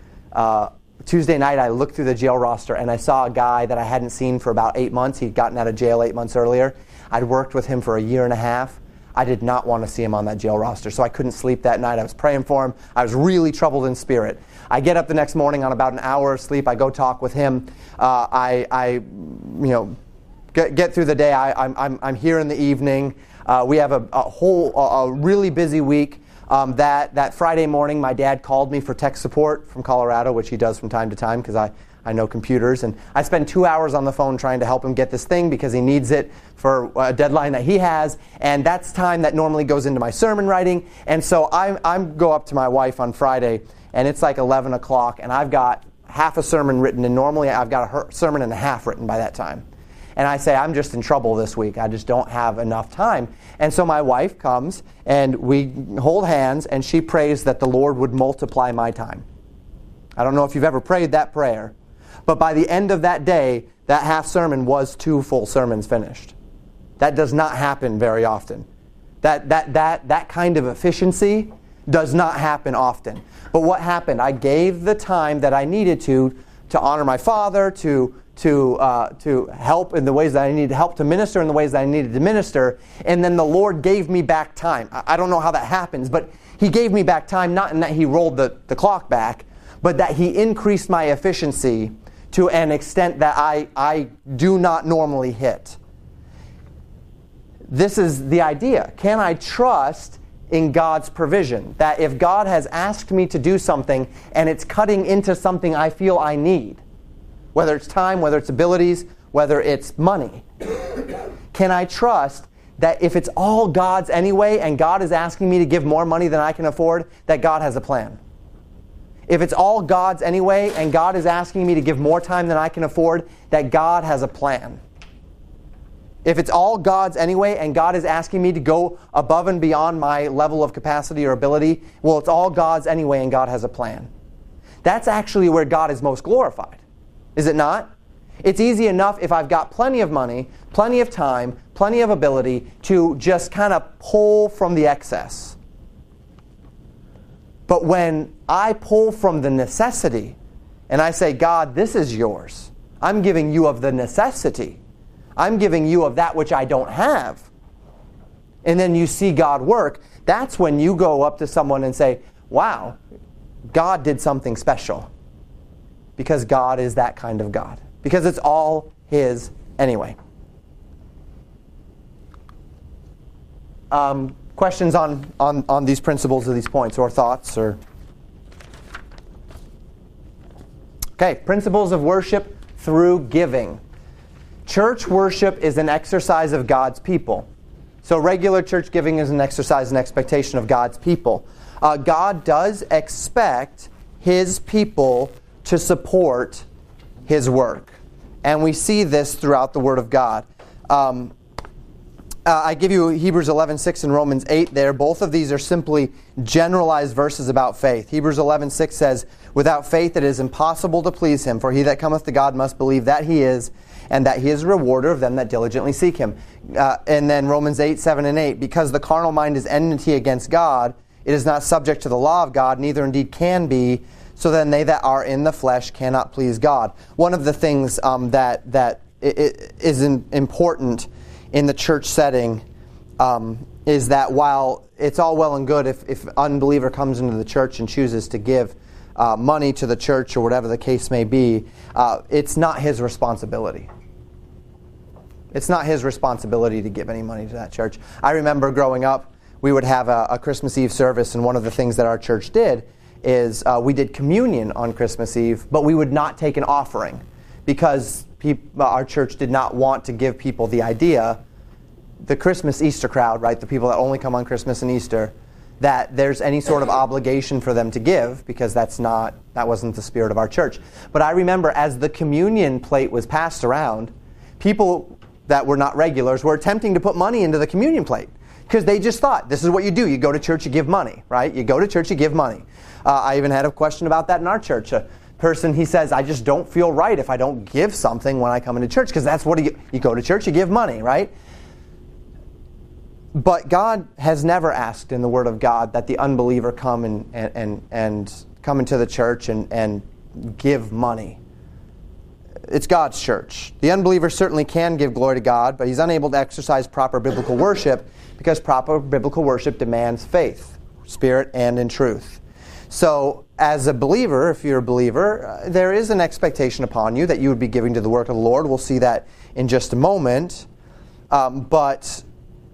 Tuesday night, I looked through the jail roster and I saw a guy that I hadn't seen for about eight months. He'd gotten out of jail eight months earlier. I'd worked with him for a year and a half. I did not want to see him on that jail roster, so I couldn't sleep that night. I was praying for him. I was really troubled in spirit. I get up the next morning on about an hour of sleep. I go talk with him. Uh, I, I, you know, get, get through the day. I, am I'm, I'm here in the evening. Uh, we have a, a whole, a, a, really busy week. Um, that, that Friday morning, my dad called me for tech support from Colorado, which he does from time to time because I, I know computers. And I spend two hours on the phone trying to help him get this thing because he needs it for a deadline that he has. And that's time that normally goes into my sermon writing. And so I I'm go up to my wife on Friday, and it's like 11 o'clock, and I've got half a sermon written, and normally I've got a sermon and a half written by that time. And I say, I'm just in trouble this week. I just don't have enough time. And so my wife comes, and we hold hands, and she prays that the Lord would multiply my time. I don't know if you've ever prayed that prayer, but by the end of that day, that half sermon was two full sermons finished. That does not happen very often. That, that, that, that kind of efficiency does not happen often. But what happened? I gave the time that I needed to to honor my father, to, to, uh, to help in the ways that I needed to help, to minister in the ways that I needed to minister. And then the Lord gave me back time. I, I don't know how that happens, but He gave me back time, not in that He rolled the, the clock back, but that He increased my efficiency to an extent that I, I do not normally hit. This is the idea. Can I trust in God's provision? That if God has asked me to do something and it's cutting into something I feel I need, whether it's time, whether it's abilities, whether it's money, can I trust that if it's all God's anyway and God is asking me to give more money than I can afford, that God has a plan? If it's all God's anyway and God is asking me to give more time than I can afford, that God has a plan. If it's all God's anyway and God is asking me to go above and beyond my level of capacity or ability, well, it's all God's anyway and God has a plan. That's actually where God is most glorified. Is it not? It's easy enough if I've got plenty of money, plenty of time, plenty of ability to just kind of pull from the excess. But when I pull from the necessity and I say, God, this is yours, I'm giving you of the necessity, I'm giving you of that which I don't have. And then you see God work, that's when you go up to someone and say, Wow, God did something special. Because God is that kind of God. Because it's all His anyway. Um, questions on, on, on these principles or these points or thoughts or okay principles of worship through giving church worship is an exercise of god's people so regular church giving is an exercise and expectation of god's people uh, god does expect his people to support his work and we see this throughout the word of god um, uh, I give you Hebrews 11:6 and Romans 8 there. Both of these are simply generalized verses about faith. Hebrews 11:6 says, "Without faith it is impossible to please him, for he that cometh to God must believe that he is, and that he is a rewarder of them that diligently seek him." Uh, and then Romans 8, 7 and 8, "Because the carnal mind is enmity against God, it is not subject to the law of God, neither indeed can be, so then they that are in the flesh cannot please God." One of the things um, that, that is important in the church setting um, is that while it's all well and good if, if unbeliever comes into the church and chooses to give uh, money to the church or whatever the case may be, uh, it's not his responsibility. It's not his responsibility to give any money to that church. I remember growing up, we would have a, a Christmas Eve service, and one of the things that our church did is uh, we did communion on Christmas Eve, but we would not take an offering because people, our church did not want to give people the idea the Christmas Easter crowd, right, the people that only come on Christmas and Easter, that there's any sort of obligation for them to give because that's not that wasn't the spirit of our church. But I remember as the communion plate was passed around, people that were not regulars were attempting to put money into the communion plate because they just thought this is what you do. You go to church, you give money, right? You go to church, you give money. Uh, I even had a question about that in our church. A person he says, I just don't feel right if I don't give something when I come into church because that's what you, you go to church, you give money, right? But God has never asked in the Word of God that the unbeliever come and, and, and come into the church and, and give money. It's God's church. The unbeliever certainly can give glory to God, but he's unable to exercise proper biblical worship because proper biblical worship demands faith, spirit, and in truth. So, as a believer, if you're a believer, uh, there is an expectation upon you that you would be giving to the work of the Lord. We'll see that in just a moment. Um, but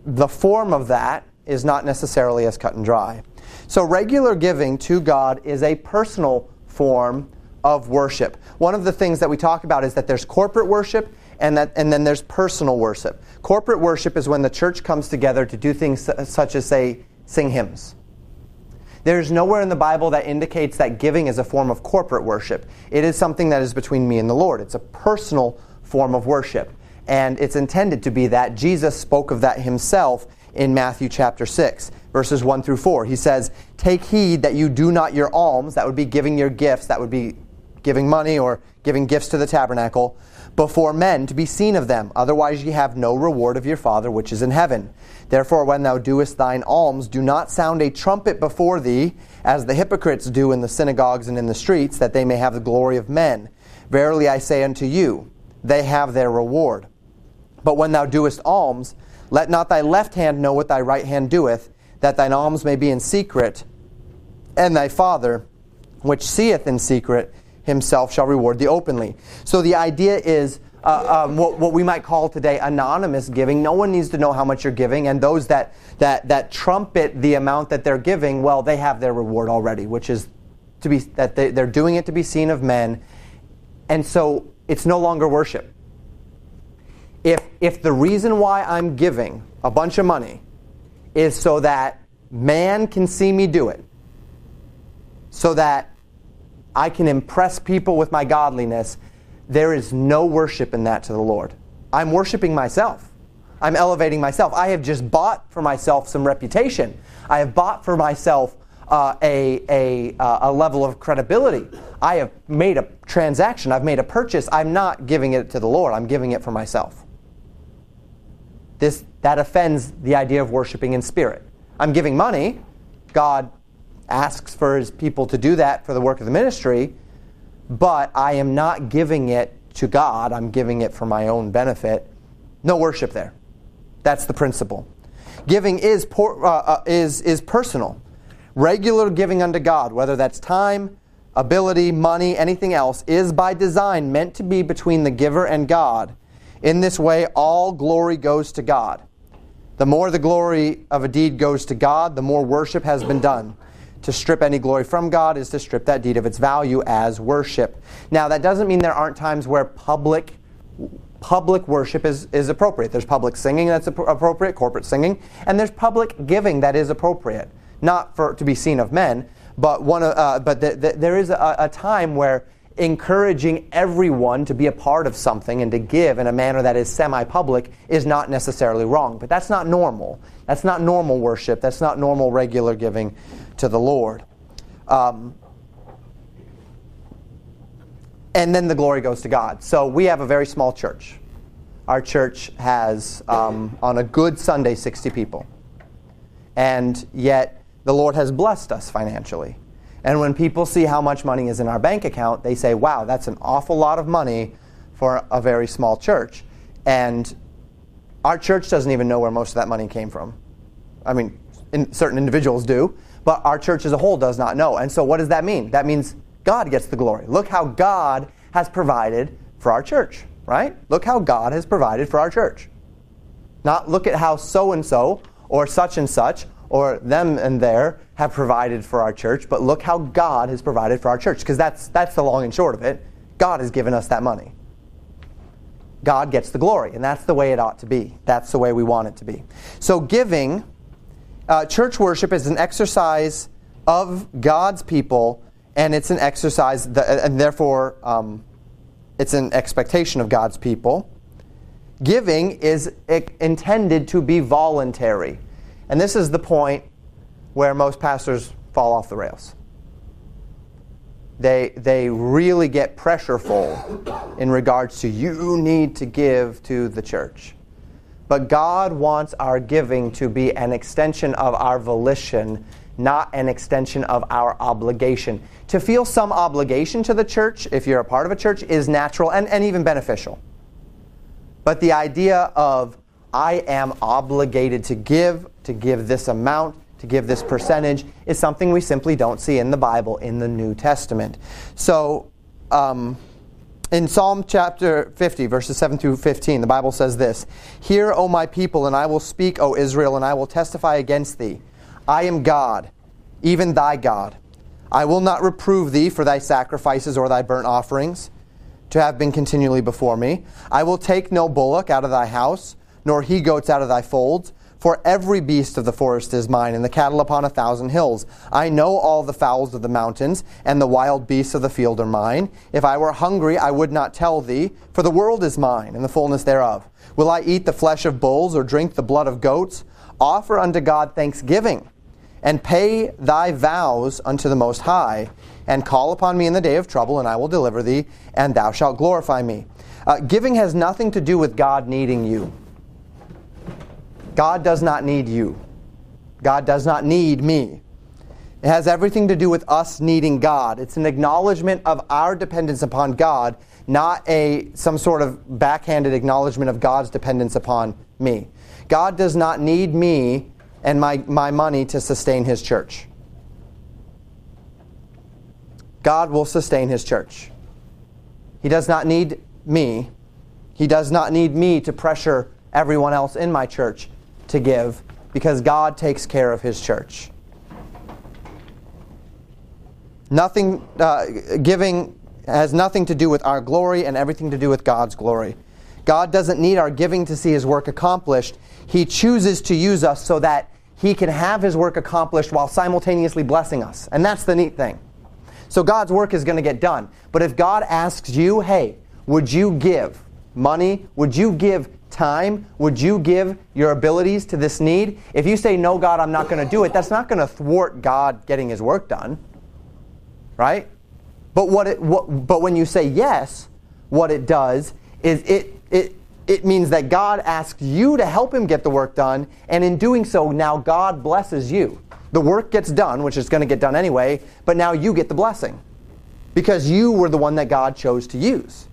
the form of that is not necessarily as cut and dry. So, regular giving to God is a personal form of worship. One of the things that we talk about is that there's corporate worship and, that, and then there's personal worship. Corporate worship is when the church comes together to do things such as, say, sing hymns. There's nowhere in the Bible that indicates that giving is a form of corporate worship. It is something that is between me and the Lord. It's a personal form of worship and it's intended to be that. Jesus spoke of that himself in Matthew chapter 6, verses 1 through 4. He says, Take heed that you do not your alms, that would be giving your gifts, that would be giving money or giving gifts to the tabernacle, before men to be seen of them. Otherwise ye have no reward of your Father which is in heaven. Therefore, when thou doest thine alms, do not sound a trumpet before thee, as the hypocrites do in the synagogues and in the streets, that they may have the glory of men. Verily I say unto you, they have their reward. But when thou doest alms, let not thy left hand know what thy right hand doeth, that thine alms may be in secret, and thy Father, which seeth in secret, himself shall reward thee openly. So the idea is uh, um, what, what we might call today anonymous giving. No one needs to know how much you're giving, and those that, that, that trumpet the amount that they're giving, well, they have their reward already, which is to be that they, they're doing it to be seen of men, and so it's no longer worship. If if the reason why I'm giving a bunch of money is so that man can see me do it, so that I can impress people with my godliness, there is no worship in that to the Lord. I'm worshiping myself. I'm elevating myself. I have just bought for myself some reputation. I have bought for myself uh, a, a, uh, a level of credibility. I have made a transaction. I've made a purchase. I'm not giving it to the Lord. I'm giving it for myself. This, that offends the idea of worshiping in spirit. I'm giving money. God asks for his people to do that for the work of the ministry but I am not giving it to God, I'm giving it for my own benefit. No worship there. That's the principle. Giving is, por- uh, uh, is, is personal. Regular giving unto God, whether that's time, ability, money, anything else, is by design meant to be between the giver and God. In this way, all glory goes to God. The more the glory of a deed goes to God, the more worship has been done. To strip any glory from God is to strip that deed of its value as worship. Now, that doesn't mean there aren't times where public public worship is, is appropriate. There's public singing that's appropriate, corporate singing, and there's public giving that is appropriate. Not for to be seen of men, but one uh, but the, the, there is a, a time where encouraging everyone to be a part of something and to give in a manner that is semi public is not necessarily wrong. But that's not normal. That's not normal worship. That's not normal regular giving to the Lord. Um, and then the glory goes to God. So we have a very small church. Our church has, um, on a good Sunday, 60 people. And yet, the Lord has blessed us financially. And when people see how much money is in our bank account, they say, wow, that's an awful lot of money for a very small church. And our church doesn't even know where most of that money came from. I mean, in, certain individuals do, but our church as a whole does not know. And so, what does that mean? That means God gets the glory. Look how God has provided for our church, right? Look how God has provided for our church. Not look at how so and so, or such and such, or them and there have provided for our church, but look how God has provided for our church, because that's, that's the long and short of it. God has given us that money. God gets the glory, and that's the way it ought to be. That's the way we want it to be. So, giving uh, church worship is an exercise of God's people, and it's an exercise, that, and therefore um, it's an expectation of God's people. Giving is intended to be voluntary. And this is the point where most pastors fall off the rails. They, they really get pressureful in regards to you need to give to the church. But God wants our giving to be an extension of our volition, not an extension of our obligation. To feel some obligation to the church, if you're a part of a church, is natural and, and even beneficial. But the idea of, I am obligated to give, to give this amount, to give this percentage, is something we simply don't see in the Bible in the New Testament. So, um, in Psalm chapter 50, verses 7 through 15, the Bible says this Hear, O my people, and I will speak, O Israel, and I will testify against thee. I am God, even thy God. I will not reprove thee for thy sacrifices or thy burnt offerings, to have been continually before me. I will take no bullock out of thy house, nor he goats out of thy folds. For every beast of the forest is mine, and the cattle upon a thousand hills. I know all the fowls of the mountains, and the wild beasts of the field are mine. If I were hungry, I would not tell thee, for the world is mine, and the fullness thereof. Will I eat the flesh of bulls, or drink the blood of goats? Offer unto God thanksgiving, and pay thy vows unto the Most High, and call upon me in the day of trouble, and I will deliver thee, and thou shalt glorify me. Uh, giving has nothing to do with God needing you. God does not need you. God does not need me. It has everything to do with us needing God. It's an acknowledgement of our dependence upon God, not a some sort of backhanded acknowledgement of God's dependence upon me. God does not need me and my, my money to sustain his church. God will sustain his church. He does not need me. He does not need me to pressure everyone else in my church to give because God takes care of his church. Nothing, uh, giving has nothing to do with our glory and everything to do with God's glory. God doesn't need our giving to see his work accomplished. He chooses to use us so that he can have his work accomplished while simultaneously blessing us. And that's the neat thing. So God's work is going to get done. But if God asks you, hey, would you give money? Would you give time? Would you give your abilities to this need? If you say, no, God, I'm not going to do it, that's not going to thwart God getting his work done. Right? But, what it, what, but when you say yes, what it does is it, it, it means that God asks you to help him get the work done, and in doing so, now God blesses you. The work gets done, which is going to get done anyway, but now you get the blessing because you were the one that God chose to use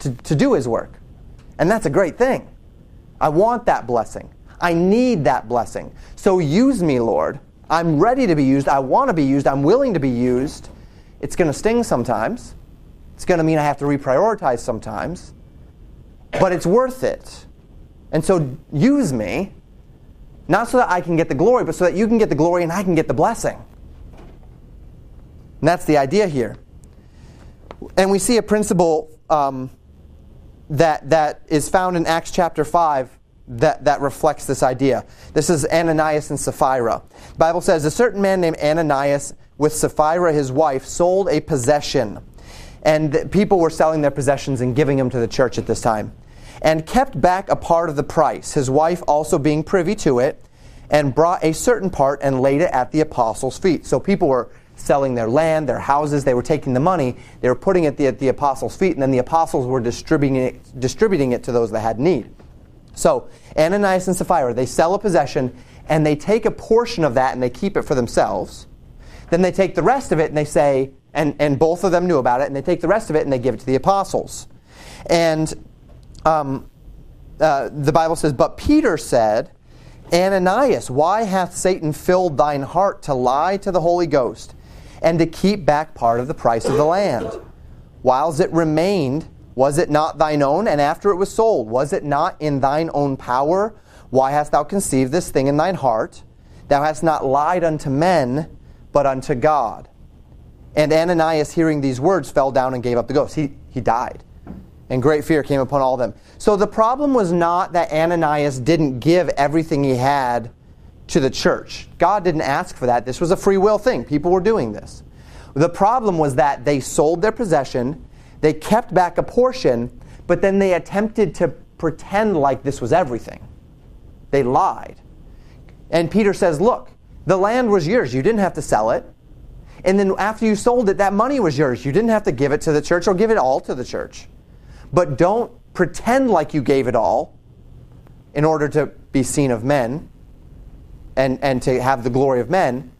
to, to do his work. And that's a great thing. I want that blessing. I need that blessing. So use me, Lord. I'm ready to be used. I want to be used. I'm willing to be used. It's going to sting sometimes. It's going to mean I have to reprioritize sometimes. But it's worth it. And so use me, not so that I can get the glory, but so that you can get the glory and I can get the blessing. And that's the idea here. And we see a principle um, that, that is found in Acts chapter 5 that, that reflects this idea. This is Ananias and Sapphira. The Bible says, A certain man named Ananias with Sapphira, his wife, sold a possession. And people were selling their possessions and giving them to the church at this time. And kept back a part of the price, his wife also being privy to it, and brought a certain part and laid it at the apostles' feet. So people were selling their land, their houses, they were taking the money, they were putting it at the apostles' feet, and then the apostles were distributing it, distributing it to those that had need. So Ananias and Sapphira, they sell a possession and they take a portion of that and they keep it for themselves. Then they take the rest of it and they say, and, and both of them knew about it, and they take the rest of it and they give it to the apostles. And um, uh, the Bible says, But Peter said, Ananias, why hath Satan filled thine heart to lie to the Holy Ghost and to keep back part of the price of the land? Whiles it remained, was it not thine own? And after it was sold, was it not in thine own power? Why hast thou conceived this thing in thine heart? Thou hast not lied unto men, but unto God. And Ananias, hearing these words, fell down and gave up the ghost. He, he died. And great fear came upon all of them. So the problem was not that Ananias didn't give everything he had to the church. God didn't ask for that. This was a free will thing. People were doing this. The problem was that they sold their possession, they kept back a portion, but then they attempted to pretend like this was everything. They lied. And Peter says, Look, the land was yours. You didn't have to sell it. And then after you sold it, that money was yours. You didn't have to give it to the church or give it all to the church. But don't pretend like you gave it all in order to be seen of men and, and to have the glory of men,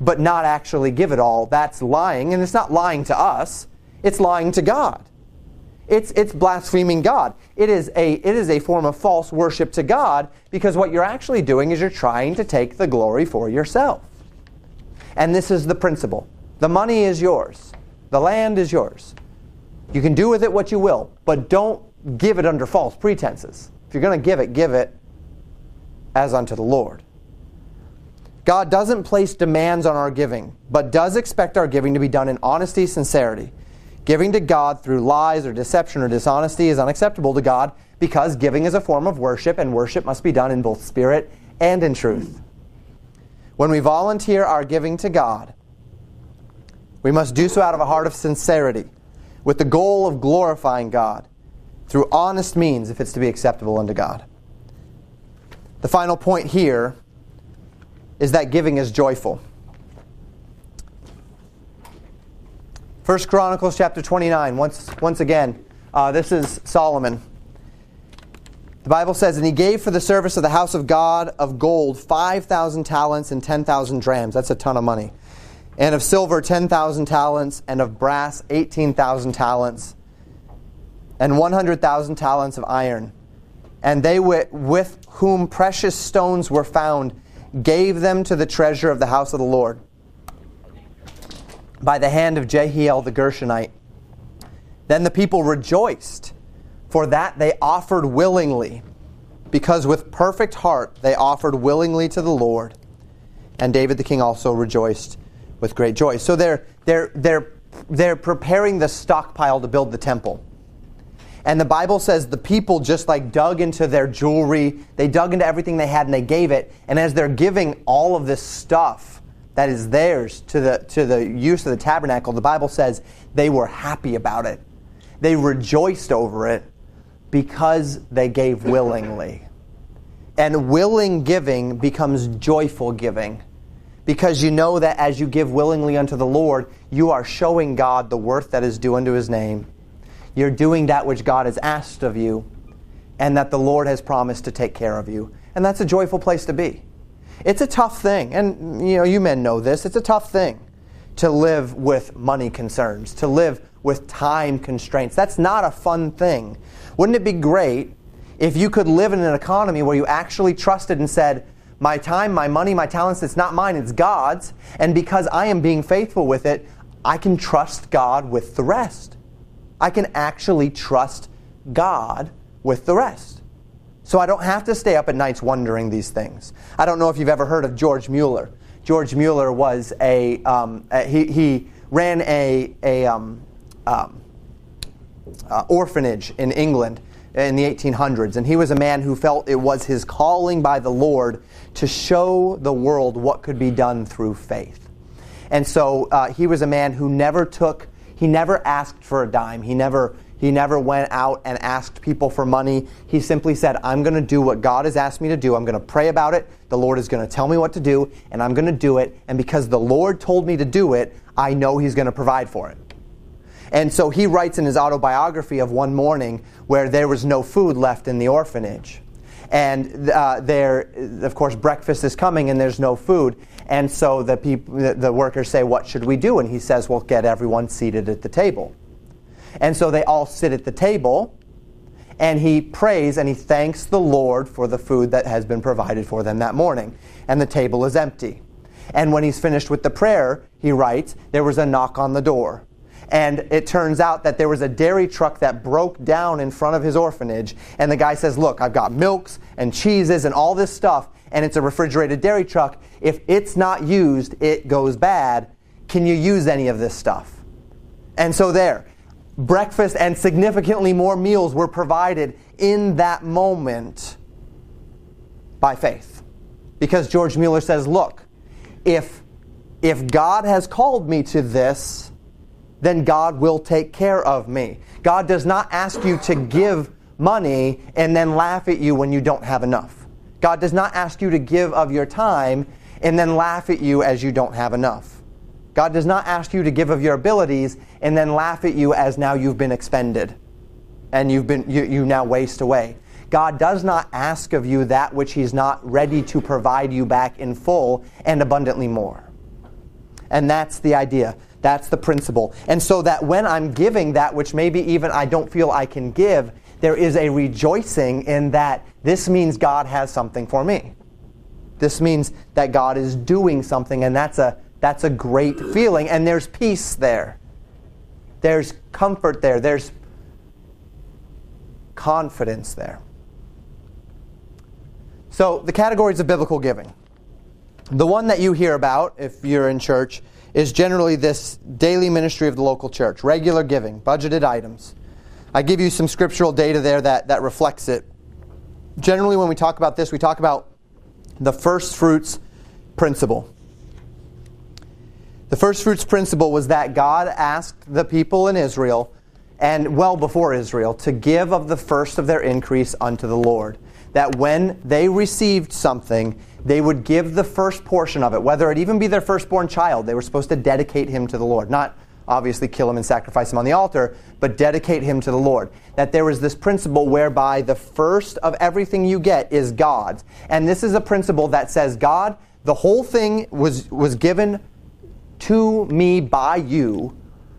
but not actually give it all. That's lying. And it's not lying to us, it's lying to God. It's, it's blaspheming God. It is, a, it is a form of false worship to God because what you're actually doing is you're trying to take the glory for yourself. And this is the principle the money is yours, the land is yours. You can do with it what you will, but don't give it under false pretenses. If you're going to give it, give it as unto the Lord. God doesn't place demands on our giving, but does expect our giving to be done in honesty, sincerity. Giving to God through lies or deception or dishonesty is unacceptable to God because giving is a form of worship, and worship must be done in both spirit and in truth. When we volunteer our giving to God, we must do so out of a heart of sincerity, with the goal of glorifying God through honest means if it's to be acceptable unto God. The final point here is that giving is joyful. 1 Chronicles chapter 29, once, once again, uh, this is Solomon. The Bible says, And he gave for the service of the house of God of gold 5,000 talents and 10,000 drams. That's a ton of money. And of silver 10,000 talents, and of brass 18,000 talents, and 100,000 talents of iron. And they with, with whom precious stones were found gave them to the treasure of the house of the Lord. by the hand of Jehiel the Gershonite. Then the people rejoiced, for that they offered willingly, because with perfect heart they offered willingly to the Lord. And David the king also rejoiced with great joy. So they're, they're, they're, they're preparing the stockpile to build the temple. And the Bible says the people just like dug into their jewelry, they dug into everything they had and they gave it. And as they're giving all of this stuff that is theirs to the, to the use of the tabernacle, the Bible says they were happy about it. They rejoiced over it because they gave willingly. And willing giving becomes joyful giving because you know that as you give willingly unto the Lord, you are showing God the worth that is due unto his name you're doing that which God has asked of you and that the Lord has promised to take care of you. And that's a joyful place to be. It's a tough thing, and you know, you men know this. It's a tough thing to live with money concerns, to live with time constraints. That's not a fun thing. Wouldn't it be great if you could live in an economy where you actually trusted and said, my time, my money, my talents, it's not mine, it's God's. And because I am being faithful with it, I can trust God with the rest. I can actually trust God with the rest. So I don't have to stay up at nights wondering these things. I don't know if you've ever heard of George Mueller. George Mueller was a, um, a he, he ran a, a um, um, uh, orphanage in England in the 1800s, and he was a man who felt it was his calling by the Lord to show the world what could be done through faith. And so uh, he was a man who never took he never asked for a dime. He never he never went out and asked people for money. He simply said, I'm going to do what God has asked me to do. I'm going to pray about it. The Lord is going to tell me what to do, and I'm going to do it. And because the Lord told me to do it, I know He's going to provide for it. And so he writes in his autobiography of one morning where there was no food left in the orphanage. And uh, there, of course, breakfast is coming and there's no food. And so the, the workers say, What should we do? And he says, Well, get everyone seated at the table. And so they all sit at the table, and he prays and he thanks the Lord for the food that has been provided for them that morning. And the table is empty. And when he's finished with the prayer, he writes, There was a knock on the door. And it turns out that there was a dairy truck that broke down in front of his orphanage. And the guy says, Look, I've got milks and cheeses and all this stuff and it's a refrigerated dairy truck, if it's not used, it goes bad. Can you use any of this stuff? And so there, breakfast and significantly more meals were provided in that moment by faith. Because George Mueller says, look, if, if God has called me to this, then God will take care of me. God does not ask you to give money and then laugh at you when you don't have enough. God does not ask you to give of your time and then laugh at you as you don't have enough. God does not ask you to give of your abilities and then laugh at you as now you've been expended and you've been you, you now waste away. God does not ask of you that which He's not ready to provide you back in full and abundantly more. And that's the idea. That's the principle. And so that when I'm giving that which maybe even I don't feel I can give, there is a rejoicing in that this means God has something for me. This means that God is doing something, and that's a, that's a great feeling. And there's peace there, there's comfort there, there's confidence there. So, the categories of biblical giving. The one that you hear about, if you're in church, is generally this daily ministry of the local church, regular giving, budgeted items. I give you some scriptural data there that, that reflects it. Generally, when we talk about this, we talk about the first fruits principle. The first fruits principle was that God asked the people in Israel, and well before Israel, to give of the first of their increase unto the Lord. That when they received something, they would give the first portion of it, whether it even be their firstborn child. They were supposed to dedicate him to the Lord. Not obviously kill him and sacrifice him on the altar, but dedicate him to the Lord. That there is this principle whereby the first of everything you get is God's. And this is a principle that says, God, the whole thing was, was given to me by you.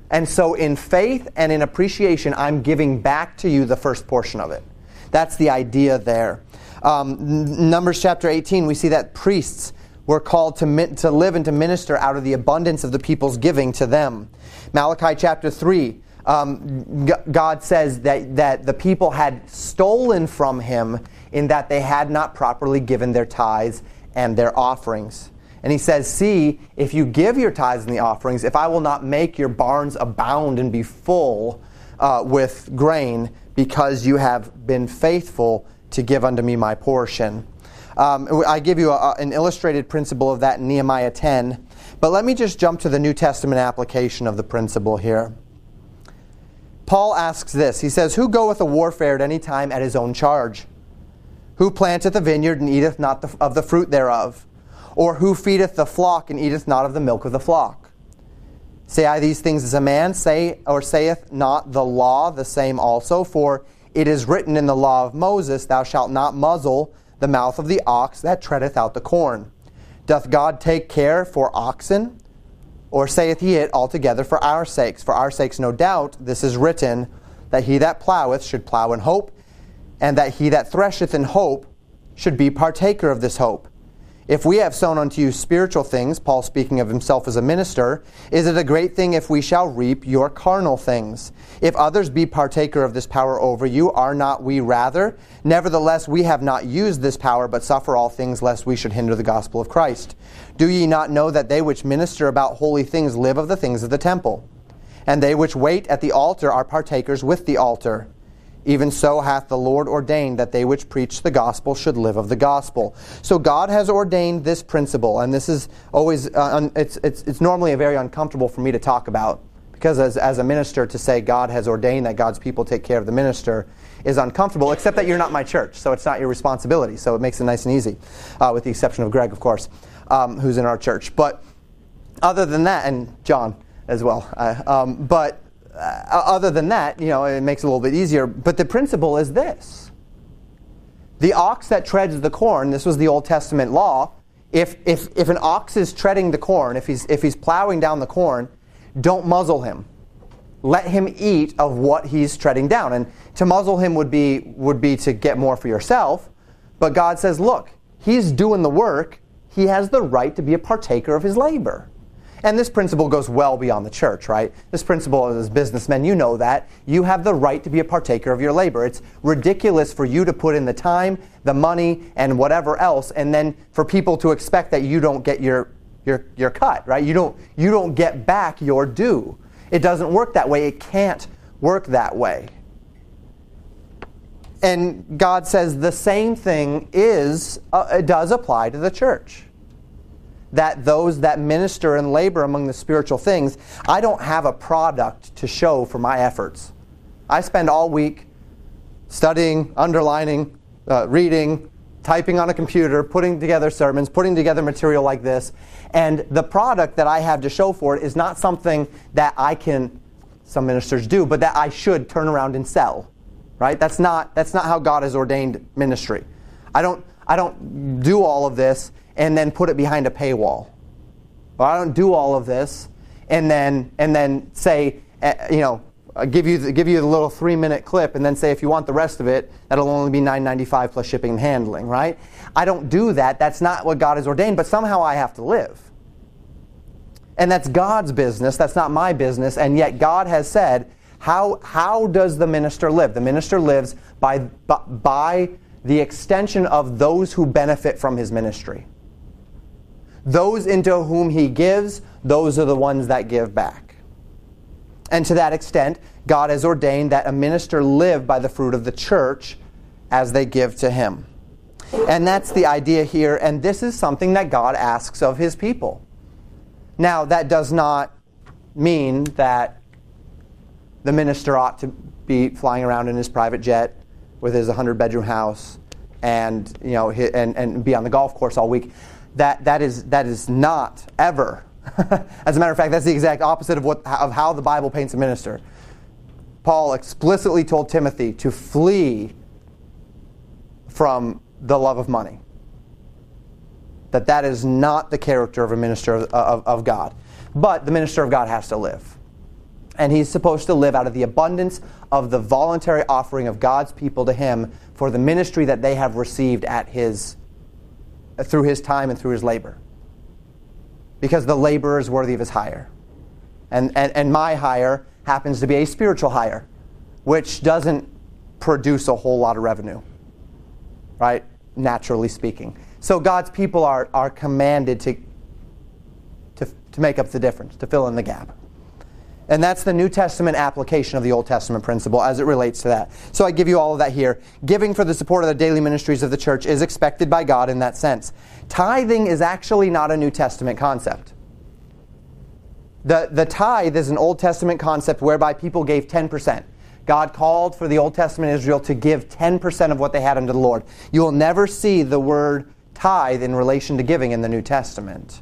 And so, in faith and in appreciation, I'm giving back to you the first portion of it. That's the idea there. Um, Numbers chapter 18, we see that priests we're called to, to live and to minister out of the abundance of the people's giving to them. Malachi chapter 3, um, God says that, that the people had stolen from him in that they had not properly given their tithes and their offerings. And he says, See, if you give your tithes and the offerings, if I will not make your barns abound and be full uh, with grain, because you have been faithful to give unto me my portion. Um, I give you a, an illustrated principle of that in Nehemiah 10. But let me just jump to the New Testament application of the principle here. Paul asks this He says, Who goeth a warfare at any time at his own charge? Who planteth a vineyard and eateth not the, of the fruit thereof? Or who feedeth the flock and eateth not of the milk of the flock? Say I these things as a man, say or saith not the law the same also? For it is written in the law of Moses, Thou shalt not muzzle the mouth of the ox that treadeth out the corn. Doth God take care for oxen? Or saith he it altogether for our sakes? For our sakes, no doubt, this is written, that he that ploweth should plow in hope, and that he that thresheth in hope should be partaker of this hope. If we have sown unto you spiritual things, Paul speaking of himself as a minister, is it a great thing if we shall reap your carnal things? If others be partaker of this power over you, are not we rather? Nevertheless, we have not used this power, but suffer all things, lest we should hinder the gospel of Christ. Do ye not know that they which minister about holy things live of the things of the temple? And they which wait at the altar are partakers with the altar. Even so hath the Lord ordained that they which preach the gospel should live of the gospel. So God has ordained this principle, and this is always, uh, un, it's, it's, it's normally a very uncomfortable for me to talk about, because as, as a minister to say God has ordained that God's people take care of the minister is uncomfortable, except that you're not my church, so it's not your responsibility. So it makes it nice and easy, uh, with the exception of Greg, of course, um, who's in our church. But other than that, and John as well, uh, um, but uh, other than that, you know, it makes it a little bit easier. But the principle is this the ox that treads the corn, this was the Old Testament law. If, if, if an ox is treading the corn, if he's, if he's plowing down the corn, don't muzzle him. Let him eat of what he's treading down. And to muzzle him would be, would be to get more for yourself. But God says, look, he's doing the work. He has the right to be a partaker of his labor. And this principle goes well beyond the church, right? This principle, as businessmen, you know that. You have the right to be a partaker of your labor. It's ridiculous for you to put in the time, the money, and whatever else, and then for people to expect that you don't get your, your, your cut, right? You don't, you don't get back your due. It doesn't work that way. It can't work that way. And God says the same thing is, uh, does apply to the church that those that minister and labor among the spiritual things, I don't have a product to show for my efforts. I spend all week studying, underlining, uh, reading, typing on a computer, putting together sermons, putting together material like this. And the product that I have to show for it is not something that I can, some ministers do, but that I should turn around and sell. Right? That's not, that's not how God has ordained ministry. I don't, I don't do all of this and then put it behind a paywall. Or I don't do all of this and then and then say, uh, you know, uh, give you the, give you the little three minute clip and then say if you want the rest of it, that'll only be nine ninety five plus shipping and handling. Right? I don't do that. That's not what God has ordained. But somehow I have to live. And that's God's business. That's not my business. And yet God has said, how, how does the minister live? The minister lives by, by the extension of those who benefit from his ministry. Those into whom he gives, those are the ones that give back. And to that extent, God has ordained that a minister live by the fruit of the church as they give to him. And that's the idea here, and this is something that God asks of his people. Now, that does not mean that the minister ought to be flying around in his private jet with his 100 bedroom house and, you know, and, and be on the golf course all week that, that, is, that is not ever. [laughs] As a matter of fact, that's the exact opposite of, what, of how the Bible paints a minister. Paul explicitly told Timothy to flee from the love of money. That that is not the character of a minister of, of, of God. But the minister of God has to live. And he's supposed to live out of the abundance of the voluntary offering of God's people to him for the ministry that they have received at his through his time and through his labor. because the laborer is worthy of his hire. And, and, and my hire happens to be a spiritual hire, which doesn't produce a whole lot of revenue, right? Naturally speaking. So God's people are, are commanded to, to, to make up the difference, to fill in the gap. And that's the New Testament application of the Old Testament principle as it relates to that. So I give you all of that here. Giving for the support of the daily ministries of the church is expected by God in that sense. Tithing is actually not a New Testament concept. The, the tithe is an Old Testament concept whereby people gave 10%. God called for the Old Testament Israel to give 10% of what they had unto the Lord. You will never see the word tithe in relation to giving in the New Testament.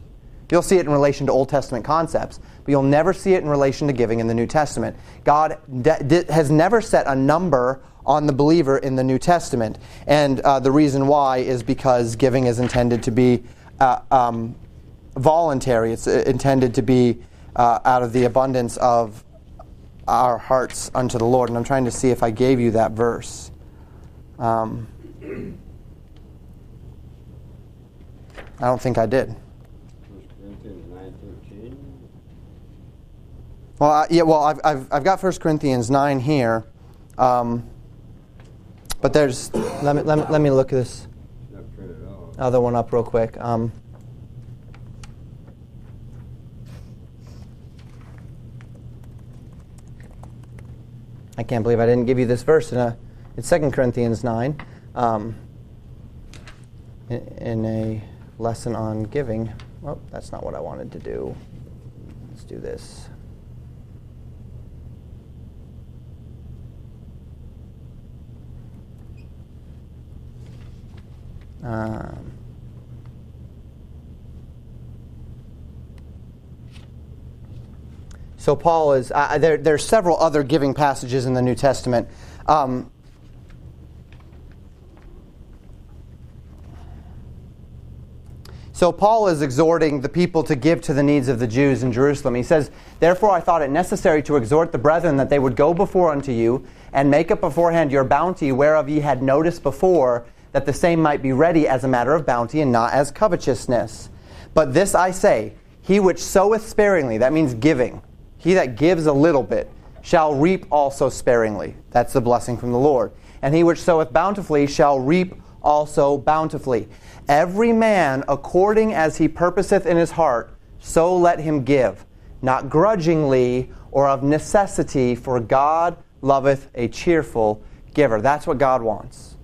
You'll see it in relation to Old Testament concepts, but you'll never see it in relation to giving in the New Testament. God de- has never set a number on the believer in the New Testament. And uh, the reason why is because giving is intended to be uh, um, voluntary, it's uh, intended to be uh, out of the abundance of our hearts unto the Lord. And I'm trying to see if I gave you that verse. Um, [clears throat] I don't think I did. Well, uh, yeah, well, I've, I've, I've got 1 Corinthians 9 here. Um, but there's, let me, let me, let me look at this other one up real quick. Um, I can't believe I didn't give you this verse in, a, in 2 Corinthians 9 um, in, in a lesson on giving. Well, that's not what I wanted to do. Let's do this. Um, so Paul is uh, there. There are several other giving passages in the New Testament. Um, So Paul is exhorting the people to give to the needs of the Jews in Jerusalem. He says, Therefore I thought it necessary to exhort the brethren that they would go before unto you and make up beforehand your bounty, whereof ye had notice before, that the same might be ready as a matter of bounty and not as covetousness. But this I say, he which soweth sparingly, that means giving, he that gives a little bit, shall reap also sparingly. That's the blessing from the Lord. And he which soweth bountifully shall reap also bountifully. Every man according as he purposeth in his heart, so let him give, not grudgingly or of necessity, for God loveth a cheerful giver. That's what God wants.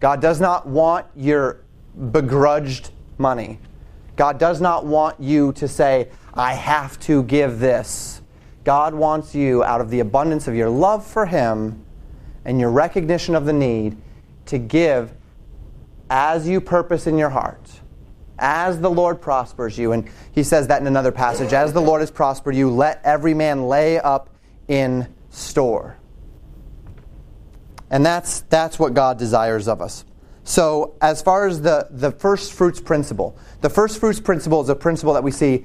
God does not want your begrudged money. God does not want you to say, I have to give this. God wants you, out of the abundance of your love for Him and your recognition of the need, to give as you purpose in your heart, as the Lord prospers you. And He says that in another passage as the Lord has prospered you, let every man lay up in store. And that's, that's what God desires of us. So, as far as the, the first fruits principle, the first fruits principle is a principle that we see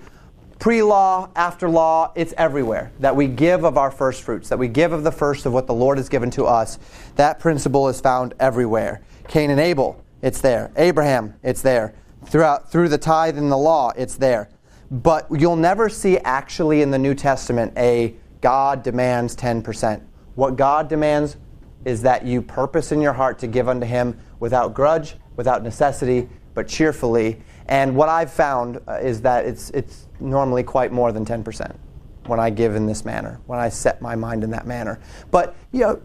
pre law, after law, it's everywhere. That we give of our first fruits, that we give of the first of what the Lord has given to us. That principle is found everywhere. Cain and Abel, it's there. Abraham, it's there. Throughout, through the tithe and the law, it's there. But you'll never see actually in the New Testament a God demands 10%. What God demands is that you purpose in your heart to give unto him without grudge, without necessity, but cheerfully. And what I've found uh, is that it's, it's normally quite more than 10% when I give in this manner, when I set my mind in that manner. But, you know,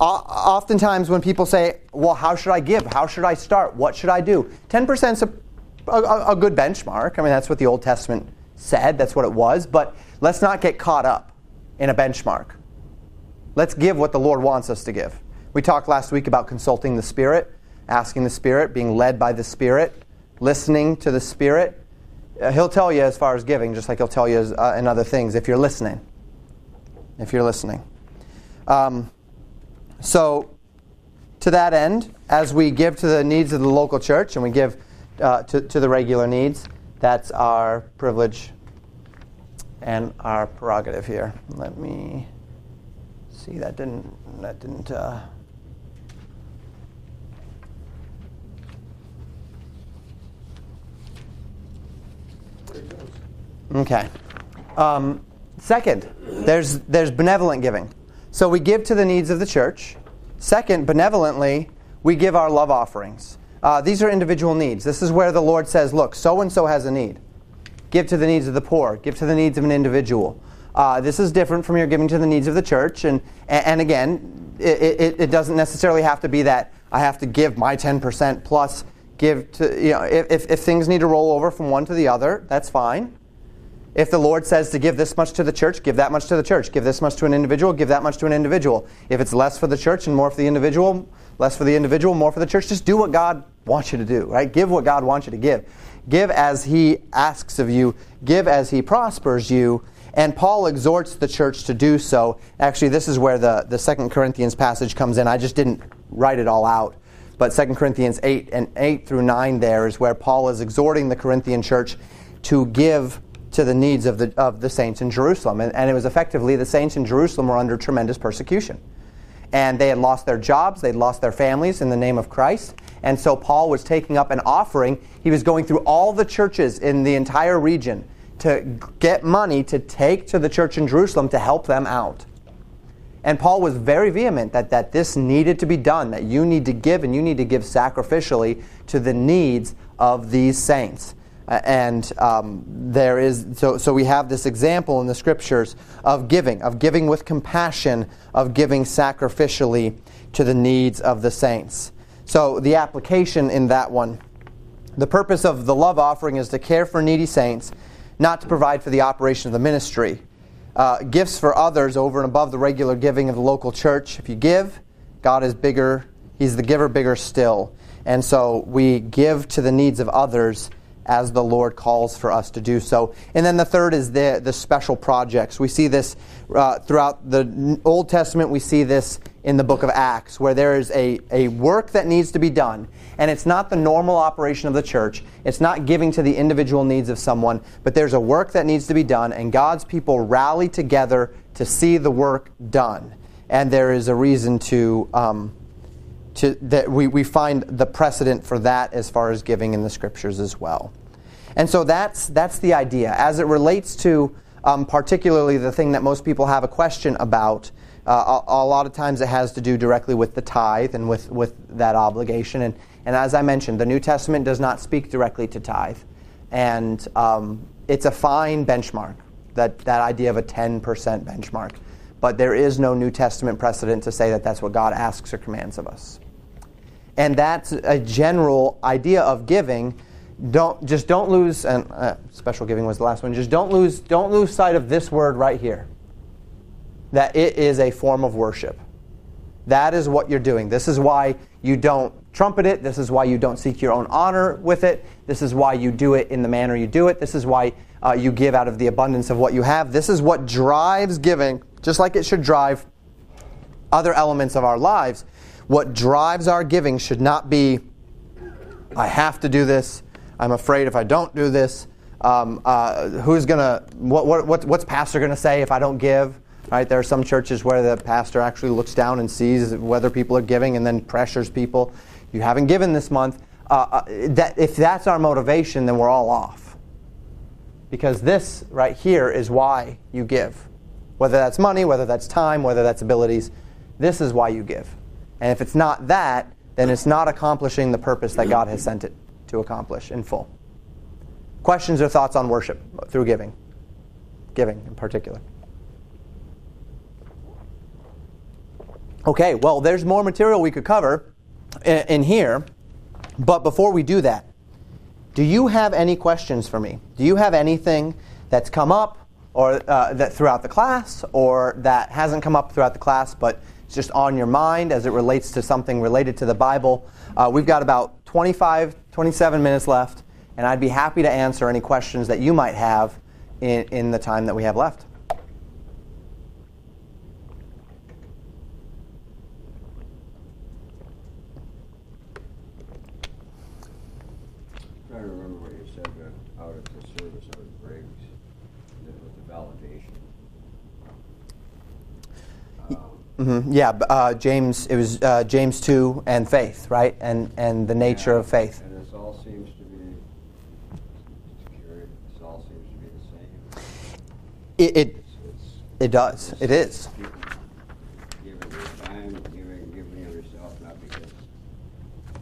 oftentimes when people say, well, how should I give? How should I start? What should I do? 10% is a, a, a good benchmark. I mean, that's what the Old Testament said, that's what it was. But let's not get caught up in a benchmark. Let's give what the Lord wants us to give. We talked last week about consulting the Spirit, asking the Spirit, being led by the Spirit, listening to the Spirit. Uh, he'll tell you as far as giving, just like he'll tell you as, uh, in other things, if you're listening. If you're listening. Um, so, to that end, as we give to the needs of the local church and we give uh, to, to the regular needs, that's our privilege and our prerogative here. Let me. See, that didn't, that didn't, uh, Okay. Um, second, there's there's benevolent giving. So we give to the needs of the church. Second, benevolently, we give our love offerings. Uh, these are individual needs. This is where the Lord says, "Look, so and so has a need. Give to the needs of the poor. Give to the needs of an individual." Uh, this is different from your giving to the needs of the church, and and again, it, it, it doesn't necessarily have to be that I have to give my ten percent plus give to you know if, if things need to roll over from one to the other, that's fine. If the Lord says to give this much to the church, give that much to the church. Give this much to an individual, give that much to an individual. If it's less for the church and more for the individual, less for the individual, more for the church, just do what God wants you to do, right? Give what God wants you to give. Give as He asks of you, give as He prospers you. And Paul exhorts the church to do so. Actually, this is where the, the Second Corinthians passage comes in. I just didn't write it all out. But 2 Corinthians 8 and 8 through 9 there is where Paul is exhorting the Corinthian church to give to the needs of the, of the saints in Jerusalem. And, and it was effectively the saints in Jerusalem were under tremendous persecution. And they had lost their jobs, they'd lost their families in the name of Christ. And so Paul was taking up an offering. He was going through all the churches in the entire region to get money to take to the church in Jerusalem to help them out. And Paul was very vehement that, that this needed to be done, that you need to give and you need to give sacrificially to the needs of these saints. Uh, and um, there is so, so we have this example in the scriptures of giving of giving with compassion of giving sacrificially to the needs of the saints so the application in that one the purpose of the love offering is to care for needy saints not to provide for the operation of the ministry uh, gifts for others over and above the regular giving of the local church if you give god is bigger he's the giver bigger still and so we give to the needs of others as the Lord calls for us to do so. And then the third is the, the special projects. We see this uh, throughout the Old Testament, we see this in the book of Acts, where there is a, a work that needs to be done. And it's not the normal operation of the church, it's not giving to the individual needs of someone, but there's a work that needs to be done, and God's people rally together to see the work done. And there is a reason to. Um, to, that we, we find the precedent for that as far as giving in the scriptures as well. And so that's, that's the idea. As it relates to um, particularly the thing that most people have a question about, uh, a, a, lot of times it has to do directly with the tithe and with, with that obligation. And, and as I mentioned, the New Testament does not speak directly to tithe. And um, it's a fine benchmark, that, that idea of a 10% benchmark. But there is no New Testament precedent to say that that's what God asks or commands of us. And that's a general idea of giving. Don't just don't lose. And uh, special giving was the last one. Just don't lose. Don't lose sight of this word right here. That it is a form of worship. That is what you're doing. This is why you don't trumpet it. This is why you don't seek your own honor with it. This is why you do it in the manner you do it. This is why uh, you give out of the abundance of what you have. This is what drives giving, just like it should drive other elements of our lives. What drives our giving should not be, I have to do this. I'm afraid if I don't do this, um, uh, who's going to, what, what, what's pastor going to say if I don't give? Right? There are some churches where the pastor actually looks down and sees whether people are giving and then pressures people. You haven't given this month. Uh, uh, that, if that's our motivation, then we're all off. Because this right here is why you give. Whether that's money, whether that's time, whether that's abilities, this is why you give. And if it's not that, then it's not accomplishing the purpose that God has sent it to accomplish in full. Questions or thoughts on worship through giving? Giving in particular. Okay, well, there's more material we could cover in here, but before we do that, do you have any questions for me? Do you have anything that's come up or uh, that throughout the class or that hasn't come up throughout the class but it's just on your mind as it relates to something related to the Bible. Uh, we've got about 25, 27 minutes left, and I'd be happy to answer any questions that you might have in, in the time that we have left. Mm-hmm. Yeah, uh, James. It was uh, James two and faith, right? And and the nature yeah. of faith. And this all seems to be. This all seems to be the same. It, it, It's- it does. It is. Giving your time, giving, giving yourself, not because,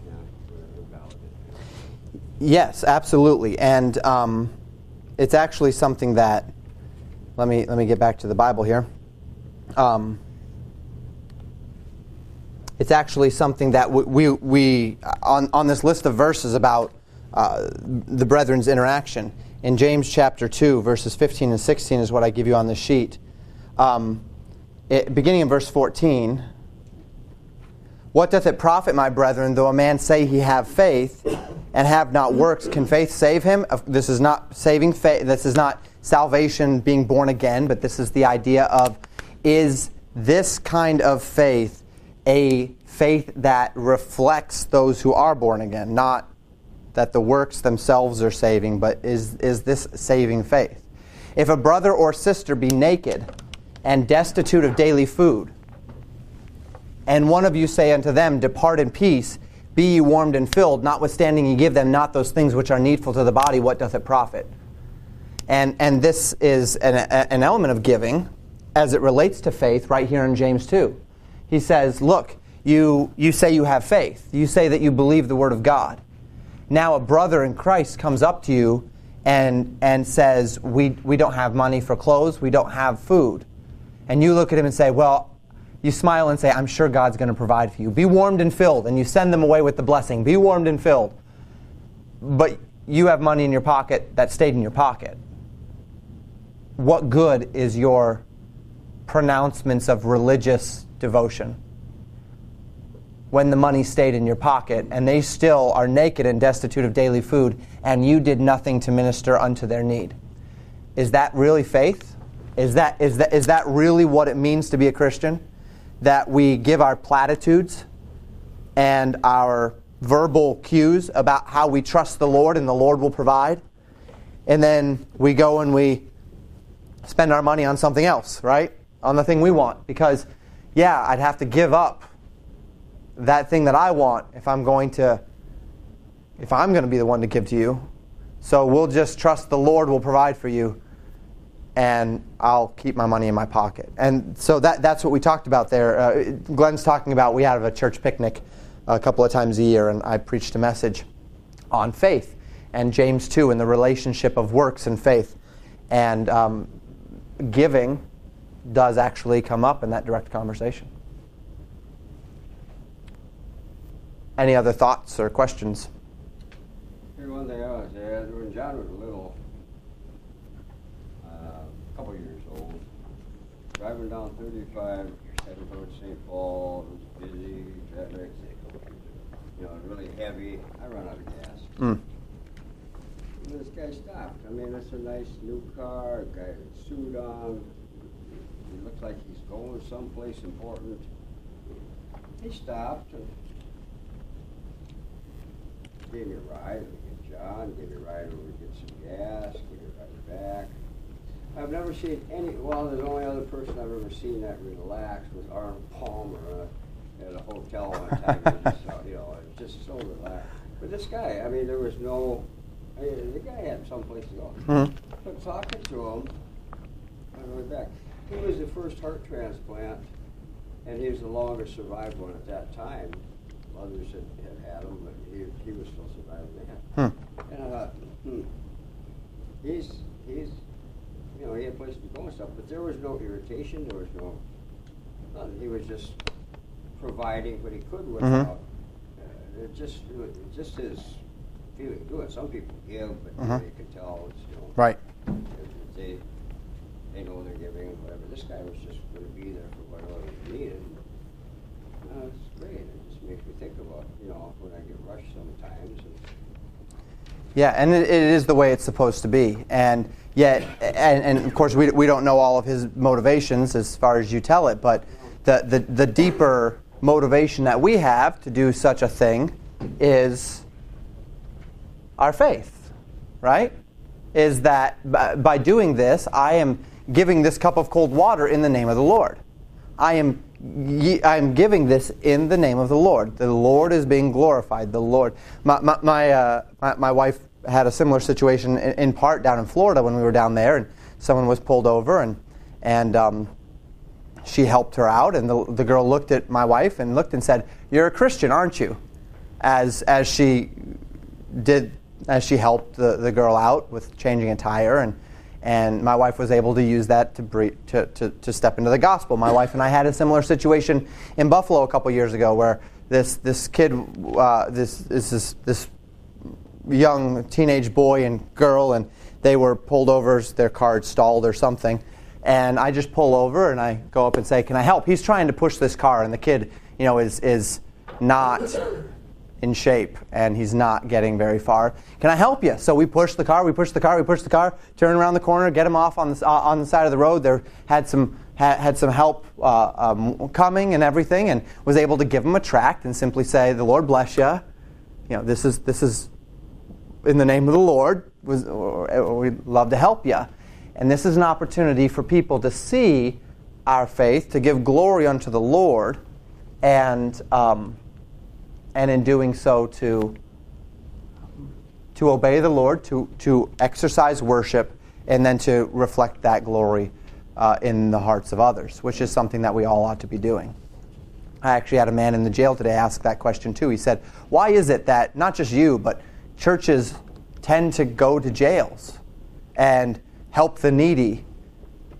yeah, we're valid. Yes, absolutely. And um, it's actually something that, let me, let me get back to the Bible here. Um, it's actually something that we, we, we on, on this list of verses about uh, the brethren's interaction, in James chapter 2, verses 15 and 16 is what I give you on the sheet. Um, it, beginning in verse 14, what doth it profit, my brethren, though a man say he have faith and have not works? Can faith save him? This is not saving faith. This is not salvation, being born again, but this is the idea of is this kind of faith a faith that reflects those who are born again, not that the works themselves are saving, but is, is this saving faith? If a brother or sister be naked and destitute of daily food, and one of you say unto them, Depart in peace, be ye warmed and filled, notwithstanding ye give them not those things which are needful to the body, what doth it profit? And, and this is an, a- an element of giving as it relates to faith right here in James 2. He says, Look, you, you say you have faith, you say that you believe the Word of God. Now a brother in Christ comes up to you and, and says, we, we don't have money for clothes, we don't have food. And you look at him and say, Well, you smile and say, I'm sure God's going to provide for you. Be warmed and filled. And you send them away with the blessing. Be warmed and filled. But you have money in your pocket that stayed in your pocket. What good is your pronouncements of religious devotion when the money stayed in your pocket and they still are naked and destitute of daily food and you did nothing to minister unto their need? Is that really faith? Is that, is that, is that really what it means to be a Christian? That we give our platitudes and our verbal cues about how we trust the Lord and the Lord will provide? And then we go and we spend our money on something else, right? On the thing we want. Because, yeah, I'd have to give up that thing that I want if I'm going to if I'm going to be the one to give to you. So we'll just trust the Lord will provide for you and I'll keep my money in my pocket. And so that, that's what we talked about there. Uh, Glenn's talking about we have a church picnic a couple of times a year, and I preached a message on faith and James 2 and the relationship of works and faith. And um, giving does actually come up in that direct conversation. Any other thoughts or questions? Here's one thing I was there, when John was little, uh, a couple years old, driving down 35, heading towards St. Paul, it was busy, traffic, you know, really heavy. I run out of gas. Mm. This guy stopped. I mean, it's a nice new car, guy with a suit on. He looks like he's going someplace important. He stopped and gave me a ride. We get John, gave me a ride over to get some gas, gave me a ride back. I've never seen any, well, the only other person I've ever seen that relaxed was Arnold Palmer uh, at a hotel one time. Just, you know, it was just so relaxed. But this guy, I mean, there was no, I mean, the guy had someplace to go. Mhm. But talking to him, on the way back, he was the first heart transplant, and he was the longest survived one at that time. Others had, had had him, but he, he was still surviving that. Hmm. And I thought, hmm, he's, he's, you know, he had places to go and stuff, but there was no irritation, there was no, nothing. He was just providing what he could without, uh, it just, it just his feeling to it. Some people give, but Mhm. you can tell it's, you know. Right. They, they know they're giving whatever. This guy was just gonna be there for whatever was needed. Uh, it's great. It just makes me think about, you know, when I get rushed sometimes and Yeah, and it, it is the way it's supposed to be. And yet, and, and of course, we, we don't know all of his motivations as far as you tell it, but the, the, the deeper motivation that we have to do such a thing is our faith, right? Is that by, by doing this, I am giving this cup of cold water in the name of the Lord. I am I am giving this in the name of the Lord. The Lord is being glorified. The Lord. My my my, uh, my, my wife had a similar situation in, in part down in Florida when we were down there, and someone was pulled over, and and um, she helped her out, and the the girl looked at my wife and looked and said, "You're a Christian, aren't you?" As as she did as she helped the, the girl out with changing a tire and and my wife was able to use that to, bre- to, to, to, step into the gospel. My wife and I had a similar situation in Buffalo a couple years ago where this, this kid, uh, this, this, this, young teenage boy and girl, and they were pulled over, their car had stalled or something. And I just pull over and I go up and say, Can I help? He's trying to push this car, and the kid, you know, is, is not in shape and he's not getting very far. Can I help you? So we push the car, we push the car, we push the car, turn around the corner, get him off on the, uh, on the side of the road. There had some had, had some help uh, um, coming and everything, and was able to give him a tract and simply say, "The Lord bless you." You know, this is this is in the name of the Lord. Was we'd love to help you, and this is an opportunity for people to see our faith, to give glory unto the Lord, and. Um, and in doing so to to obey the Lord, to to exercise worship, and then to reflect that glory uh, in the hearts of others, which is something that we all ought to be doing. I actually had a man in the jail today ask that question too. He said, "Why is it that not just you, but churches tend to go to jails and help the needy?"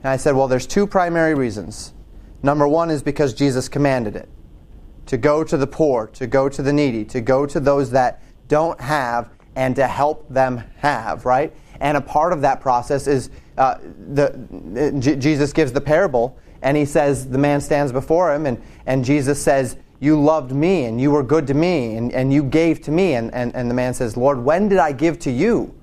And I said, "Well, there's two primary reasons. Number one is because Jesus commanded it." To go to the poor, to go to the needy, to go to those that don't have, and to help them have, right? And a part of that process is uh, the, J- Jesus gives the parable, and he says, the man stands before him, and, and Jesus says, You loved me, and you were good to me, and, and you gave to me. And, and, and the man says, Lord, when did I give to you?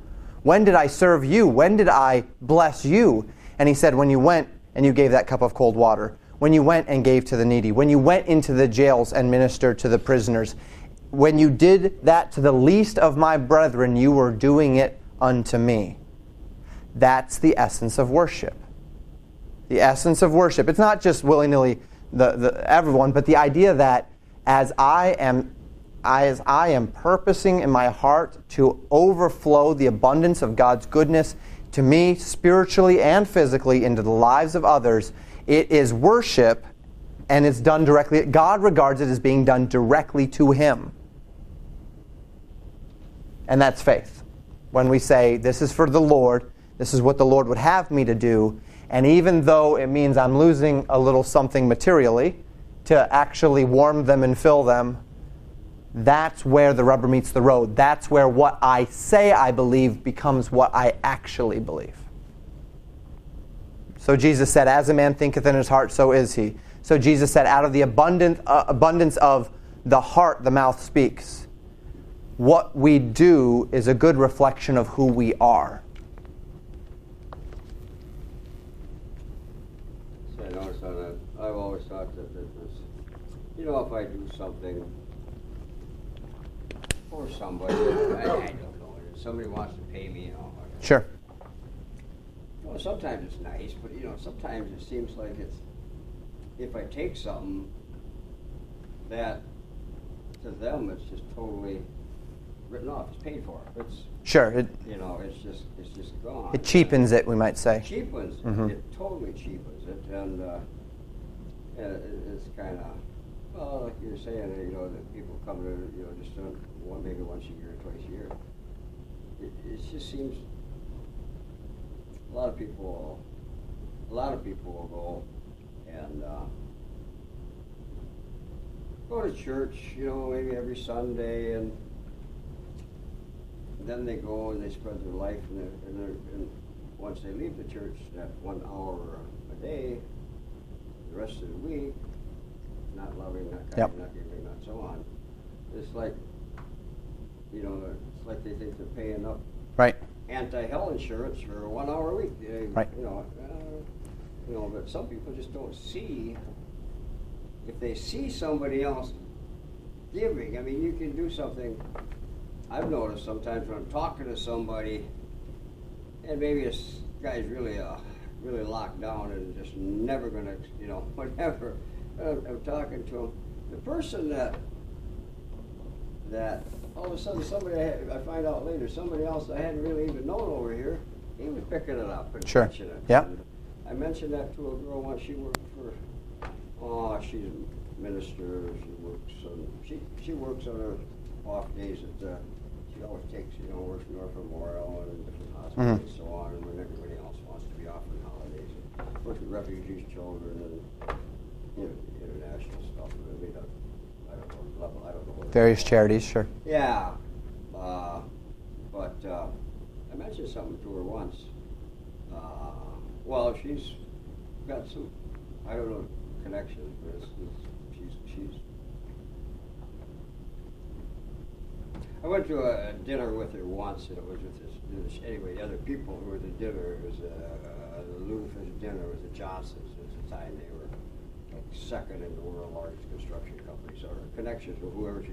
When did I serve you? When did I bless you? And he said, When you went and you gave that cup of cold water when you went and gave to the needy, when you went into the jails and ministered to the prisoners, when you did that to the least of my brethren, you were doing it unto me. That's the essence of worship. The essence of worship. It's not just willy nilly the, the, everyone, but the idea that as I am as I am purposing in my heart to overflow the abundance of God's goodness to me spiritually and physically into the lives of others, it is worship and it's done directly. God regards it as being done directly to Him. And that's faith. When we say, This is for the Lord, this is what the Lord would have me to do, and even though it means I'm losing a little something materially to actually warm them and fill them, that's where the rubber meets the road. That's where what I say I believe becomes what I actually believe. So Jesus said, As a man thinketh in his heart, so is he. So Jesus said, Out of the abundant, uh, abundance of the heart, the mouth speaks. What we do is a good reflection of who we are. So I noticed on that, I've always thought that it was, you know, if I do something for somebody, I, I don't know, if somebody wants to pay me, you know. Sure know, sometimes it's nice, but you know, sometimes it seems like it's if I take something that to them it's just totally written off. It's paid for. It's sure. It, you know, it's just it's just gone. It cheapens it, we might say. Cheapens mm-hmm. it. Totally cheapens it, and, uh, it, it's kind of well, like you're saying, you know, that people come to you know just one maybe once a year, or twice a year. It, it just seems a lot of people, a lot of people will go and uh, go to church, you know, maybe every Sunday, and then they go and they spread their life, and, they're, and, they're, and once they leave the church, that one hour a day, the rest of the week, not loving, not kind, yep. not giving, not so on. It's like, you know, it's like they think they're paying up. Right anti-hell insurance for one hour a week. right. You know, uh, you know, but some people just don't see. If they see somebody else giving, I mean, you can do something. I've noticed sometimes when I'm talking to somebody, and maybe this guy's really uh, really locked down and just never gonna, you know, [laughs] whatever. I'm, I'm talking to him. The person that that all of a sudden somebody I, I find out later somebody else I hadn't really even known over here he was picking it up and Sure. mentioning it. Yeah. I mentioned that to a girl once. She worked for. Oh, she's a minister. She works on. She she works on her off days at. Uh, she always takes you know works North Memorial and different hospitals Mhm. and so on. And when everybody else wants to be off on holidays, and works with refugees, children, and you know international stuff. I mean, I I don't level. I don't know. Various charities, sure. yeah, uh, but uh, I mentioned something to her once. Uh, well, she's got some, I don't know, connections, but it's, it's, she's she's. I went to a dinner with her once, and it was with this, this anyway. The other people who were at the dinner it was a, a dinner was the Johnsons. At the time, they were second in the world largest construction company. So her connections with whoever she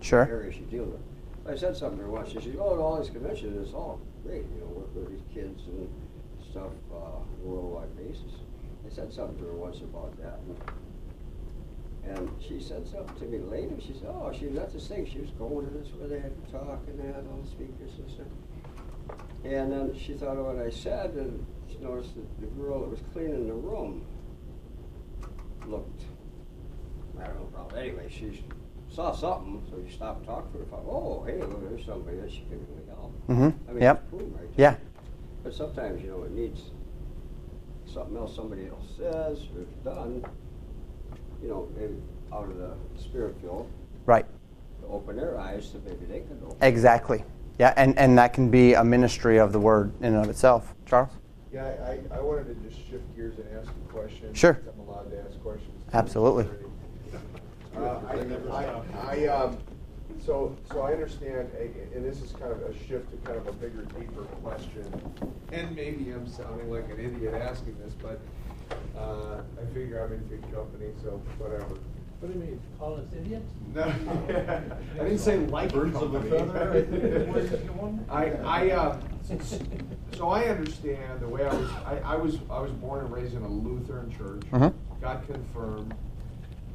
Sure. area she dealt with. I said something to her once. She said, "Oh, all these conventions, it's all great. You know, work with these kids and stuff uh, on a worldwide basis." I said something to her once about that, and, she said something to me later. She said, "Oh, she at this thing. She was going to this where they had to talk and they had all the speakers and stuff." And then she thought of what I said, and she noticed that the girl that was cleaning the room looked I don't know, probably. Anyway, she saw something, so she stopped talking to her. Thought, oh, hey, well, there's somebody that she can really help. Mhm. I mean, Yep. boom, right Yeah. But sometimes, you know, it needs something else somebody else says or done, you know, maybe out of the spirit field Right. to open their eyes so maybe they can open. Exactly. Yeah, and, and that can be a ministry of the word in and of itself. Charles? Yeah, I, I wanted to just shift gears and ask a question. Sure. I'm allowed to ask questions. Absolutely. Uh, I, I, I, um, so, so I understand, a- and this is kind of a shift to kind of a bigger, deeper question. And maybe I'm sounding like an idiot asking this, but, uh, I figure I'm in good company, so whatever. What do you mean, call us idiots? [laughs] No, I didn't say like Birds of a feather, I think was the one. I, I, uh, so I understand the way I was, I, I was, I was born and raised in a Lutheran church. Mhm. Got confirmed.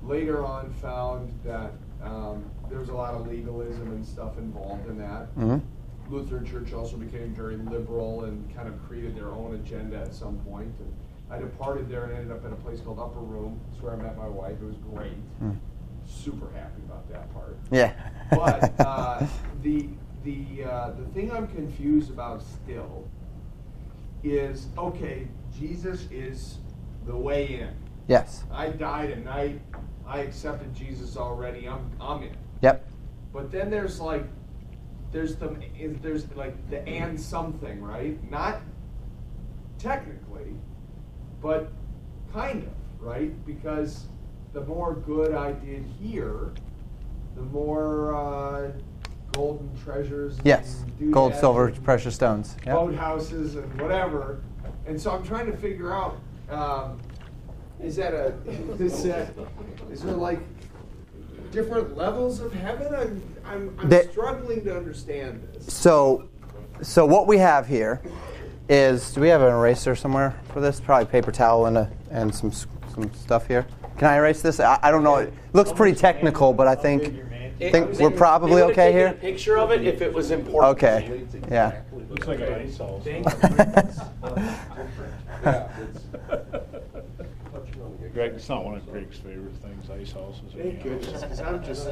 Later on found that, um, there was a lot of legalism and stuff involved in that. hmm Lutheran Church also became very liberal and kind of created their own agenda at some point. And I departed there and ended up in a place called Upper Room. That's where I met my wife. It was great. Mm. Super happy about that part. Yeah. But [laughs] uh, the the uh, the thing I'm confused about still is okay. Jesus is the way in. Yes. I died at night. I accepted Jesus already. I'm I'm in. Yep. But then there's like, there's the is- there's like the and something, right? Not technically, but kind of, right? Because the more good I did here, the more uh, golden treasures. Yes. Gold, silver, precious stones. Yep. boathouses and whatever. And so I'm trying to figure out, um, is that a, is that, is there like different levels of heaven? I'm, I'm, I'm That- struggling to understand this. So, so what we have here is, do we have an eraser somewhere for this? Probably paper towel and a, and some some stuff here. Can I erase this? I, I don't know. It looks pretty technical, but I think think we're probably okay here. picture of it if it was important. Okay. Yeah. Looks like an ice house. Yeah, Greg, it's not one of Greg's favorite things, ice houses. Thank goodness, 'cause I'm just,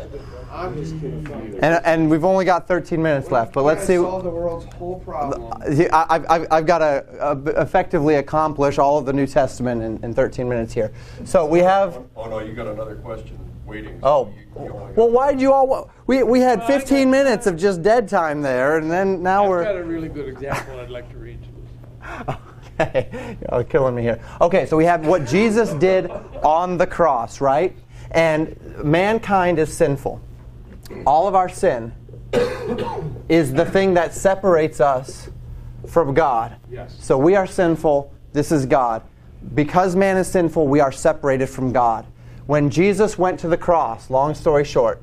I'm just confused. And and we've only got 13 minutes left, but let's see. Solve the world's whole problem. I- I've, I've, I've got to uh, effectively accomplish all of the New Testament in, in 13 minutes here. So we have. Oh, no, you got another question waiting. so Oh, you- you only got- well, why did you all? wa- We, we had Well, 15 got- minutes of just dead time there, and then now I've we're. got a really good example I'd like to read to us. [laughs] [laughs] Okay, you're killing me here. Okay, so we have what Jesus did on the cross, right? And mankind is sinful. All of our sin is the thing that separates us from God. Yes. So we are sinful, this is God. Because man is sinful, we are separated from God. When Jesus went to the cross, long story short,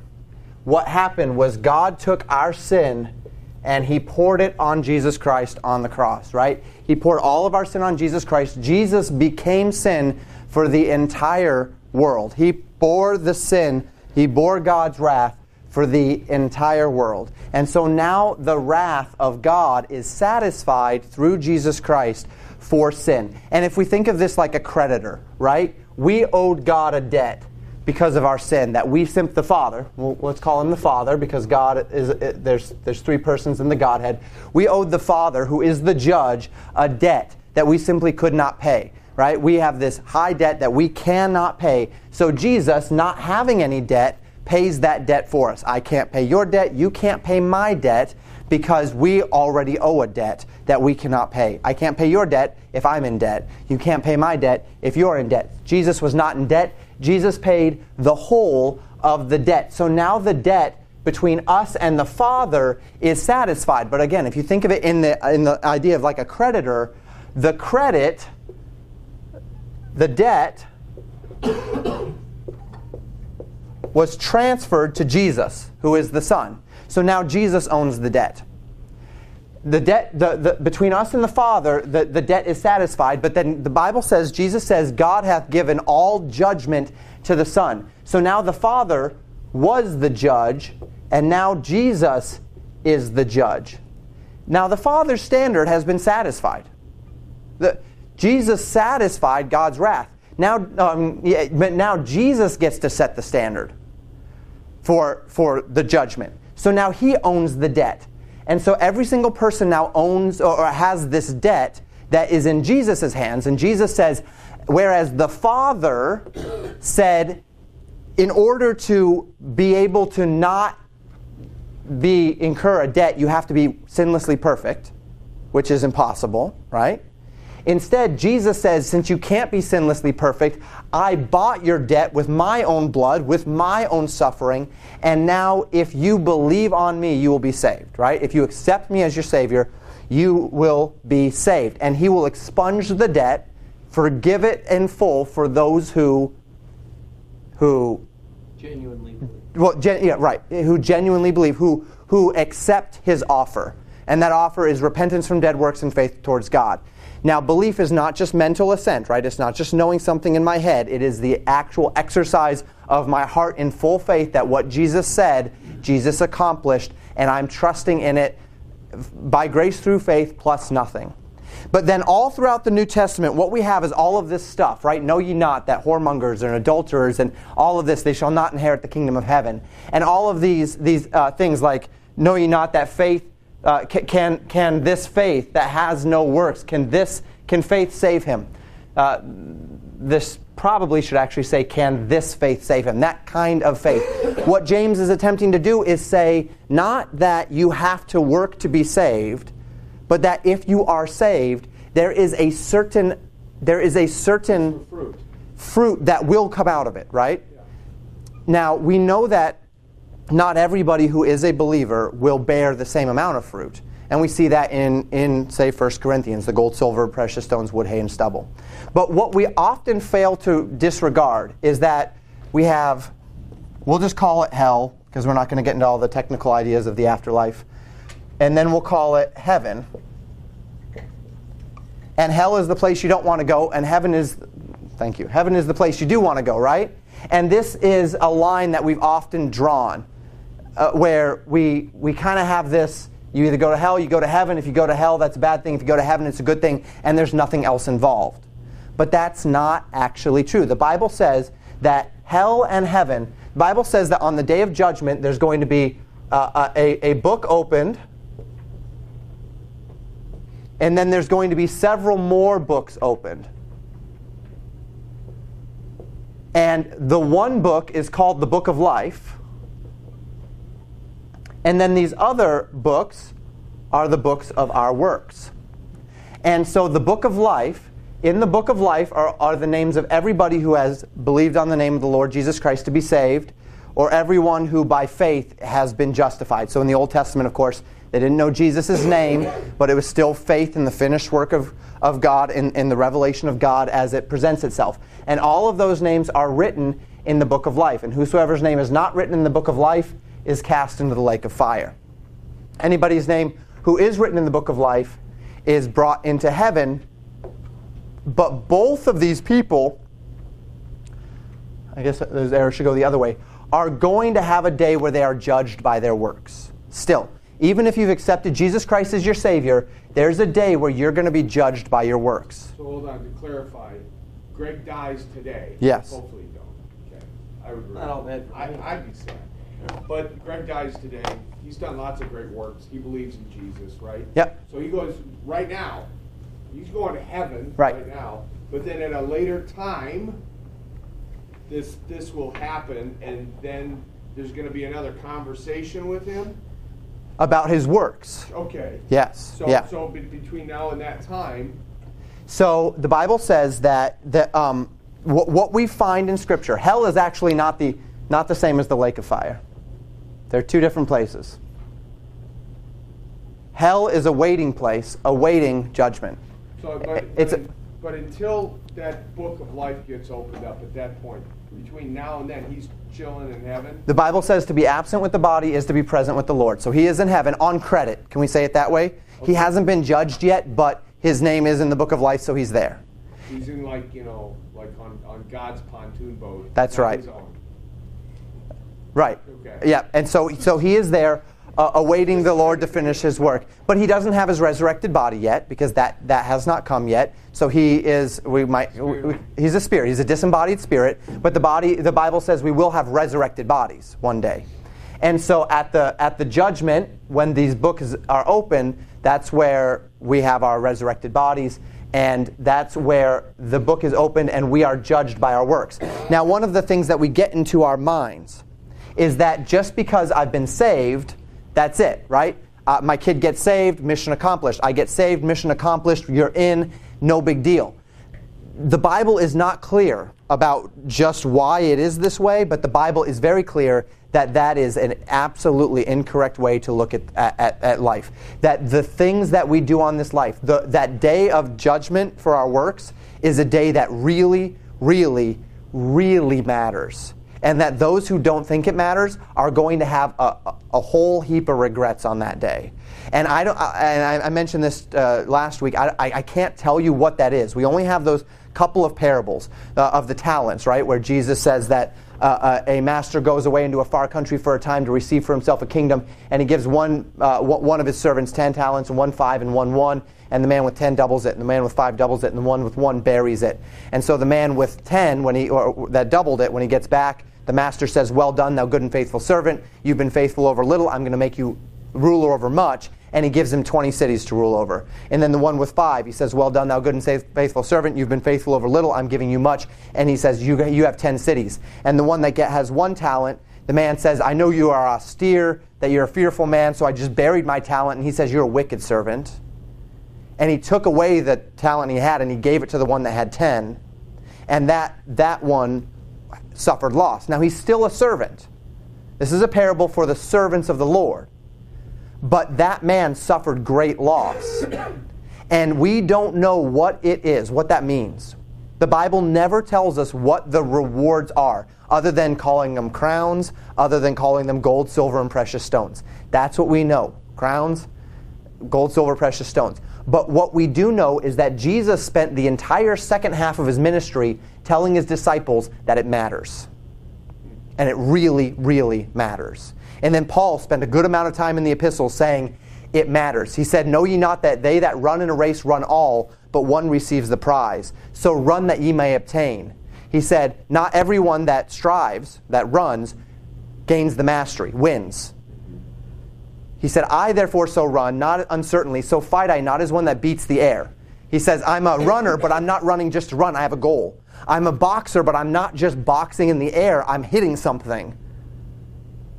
what happened was God took our sin and he poured it on Jesus Christ on the cross, right? He poured all of our sin on Jesus Christ. Jesus became sin for the entire world. He bore the sin, he bore God's wrath for the entire world. And so now the wrath of God is satisfied through Jesus Christ for sin. And if we think of this like a creditor, right? We owed God a debt because of our sin that we simply the father well, let's call him the father because god is uh, there's there's three persons in the godhead. We owed the father who is the judge a debt that we simply could not pay right? We have this high debt that we cannot pay. So jesus not having any debt pays that debt for us. I can't pay your debt you can't pay my debt because we already owe a debt that we cannot pay. I can't pay your debt if i'm in debt. You can't pay my debt if you're in debt. Jesus was not in debt Jesus paid the whole of the debt. So now the debt between us and the Father is satisfied. But again, if you think of it in the, in the idea of like a creditor, the credit, the debt, was transferred to Jesus, who is the Son. So now Jesus owns the debt the debt the, the, between us and the father the, the debt is satisfied but then the bible says jesus says god hath given all judgment to the son. So now the father was the judge and now jesus is the judge. Now the father's standard has been satisfied. The, jesus satisfied god's wrath. Now um, yeah, but now jesus gets to set the standard for for the judgment. So now he owns the debt and so every single person now owns or has this debt that is in Jesus' hands. And Jesus says, whereas the Father said, in order to be able to not be incur a debt, you have to be sinlessly perfect, which is impossible, right? Instead, Jesus says, since you can't be sinlessly perfect, I bought your debt with my own blood, with my own suffering, and now if you believe on me, you will be saved, right? If you accept me as your Savior, you will be saved. And He will expunge the debt, forgive it in full for those who, who genuinely believe. Well, gen, yeah, right. Who genuinely believe, who who accept His offer, and that offer is repentance from dead works and faith towards God. Now, belief is not just mental assent, right? It's not just knowing something in my head. It is the actual exercise of my heart in full faith that what Jesus said, Jesus accomplished, and I'm trusting in it by grace through faith plus nothing. But then, all throughout the New Testament, what we have is all of this stuff, right? Know ye not that whoremongers and adulterers and all of this, they shall not inherit the kingdom of heaven. And all of these, these uh, things like, know ye not that faith uh, can, can this faith that has no works, can this, can faith save him? Uh, this probably should actually say, can this faith save him? That kind of faith. what James is attempting to do is say, not that you have to work to be saved, but that if you are saved, there is a certain, there is a certain fruit. fruit that will come out of it, right? Yeah. Now, we know that not everybody who is a believer will bear the same amount of fruit. And we see that in, in say, 1 Corinthians the gold, silver, precious stones, wood, hay, and stubble. But what we often fail to disregard is that we have, we'll just call it hell, because we're not going to get into all the technical ideas of the afterlife. And then we'll call it heaven. And hell is the place you don't want to go, and heaven is, thank you, heaven is the place you do want to go, right? And this is a line that we've often drawn uh, where we, we kind of have this you either go to hell, you go to heaven. If you go to hell, that's a bad thing. If you go to heaven, it's a good thing, and there's nothing else involved. But that's not actually true. The Bible says that hell and heaven, the Bible says that on the day of judgment, there's going to be uh, a, a book opened, and then there's going to be several more books opened. And the one book is called the Book of Life and then these other books are the books of our works. And so the book of life, in the book of life are, are the names of everybody who has believed on the name of the Lord Jesus Christ to be saved, or everyone who by faith has been justified. So in the Old Testament, of course, they didn't know Jesus' name, but it was still faith in the finished work of, of God, in, in the revelation of God as it presents itself. And all of those names are written in the book of life. And whosoever's name is not written in the book of life is cast into the lake of fire. Anybody's name who is written in the book of life is brought into heaven, but both of these people, I guess the arrow should go the other way, are going to have a day where they are judged by their works. Still, even if you've accepted Jesus Christ as your Savior, there's a day where you're going to be judged by your works. So hold on, to clarify, Greg dies today. Yes. Hopefully you don't. Okay. I would. Not all bad for I. I'd be sad. But Greg dies today. He's done lots of great works. He believes in Jesus, right? Yep. So he goes right now. He's going to heaven Right. now. But then at a later time, this this will happen, and then there's going to be another conversation with him. About his works. Okay. Yes. So yeah. so be- between now and that time, So the Bible says that that um, what, what we find in Scripture, hell is actually not the not the same as the lake of fire. They're two different places. Hell is a waiting place, awaiting judgment. So, but, It's but, but until that book of life gets opened up at that point, between now and then, he's chilling in heaven. The Bible says to be absent with the body is to be present with the Lord. So he is in heaven on credit. Can we say it that way? He hasn't been judged yet, but his name is in the book of life, so he's there. He's in like you know, like on, on God's pontoon boat. That's right. Right. Okay. Yeah, and so so he is there uh, awaiting the Lord to finish his work. But he doesn't have his resurrected body yet because that that has not come yet. So he is we might we- he's a spirit. He's a disembodied spirit, but the body the Bible says we will have resurrected bodies one day. And so at the at the judgment when these books are open, that's where we have our resurrected bodies and that's where the book is opened and we are judged by our works. Now, one of the things that we get into our minds is that just because I've been saved, that's it, right? Uh, my kid gets saved, mission accomplished. I get saved, mission accomplished. You're in, no big deal. The Bible is not clear about just why it is this way, but the Bible is very clear that that is an absolutely incorrect way to look at, at, at life. That the things that we do on this life, the, that day of judgment for our works, is a day that really, really, really matters and that those who don't think it matters are going to have a, a, whole heap of regrets on that day. And I don't. I- And I, mentioned this uh, last week. I, I, I can't tell you what that is. We only have those couple of parables uh, of the talents, right, where Jesus says that. Uh, uh, a master goes away into a far country for a time to receive for himself a kingdom, and he gives one, uh, one of his servants ten talents, and one five, and one one, and the man with ten doubles it, and the man with five doubles it, and the one with one buries it. And so the man with ten, when he or that doubled it, when he gets back, the master says, Well done, thou good and faithful servant. You've been faithful over little. I'm going to make you ruler over much. And he gives him 20 cities to rule over. And then the one with five, he says, Well done, thou good and faithful servant. You've been faithful over little. I'm giving you much. And he says, You, you have 10 cities. And the one that get, has one talent, the man says, I know you are austere, that you're a fearful man, so I just buried my talent. And he says, You're a wicked servant. And he took away the talent he had and he gave it to the one that had 10. And that, that one suffered loss. Now he's still a servant. This is a parable for the servants of the Lord. But that man suffered great loss. And we don't know what it is, what that means. The Bible never tells us what the rewards are, other than calling them crowns, other than calling them gold, silver, and precious stones. That's what we know crowns, gold, silver, precious stones. But what we do know is that Jesus spent the entire second half of his ministry telling his disciples that it matters. And it really, really matters. And then Paul spent a good amount of time in the epistles saying, It matters. He said, Know ye not that they that run in a race run all, but one receives the prize. So run that ye may obtain. He said, Not everyone that strives, that runs, gains the mastery, wins. He said, I therefore so run, not uncertainly, so fight I not as one that beats the air. He says, I'm a runner, but I'm not running just to run. I have a goal. I'm a boxer, but I'm not just boxing in the air. I'm hitting something.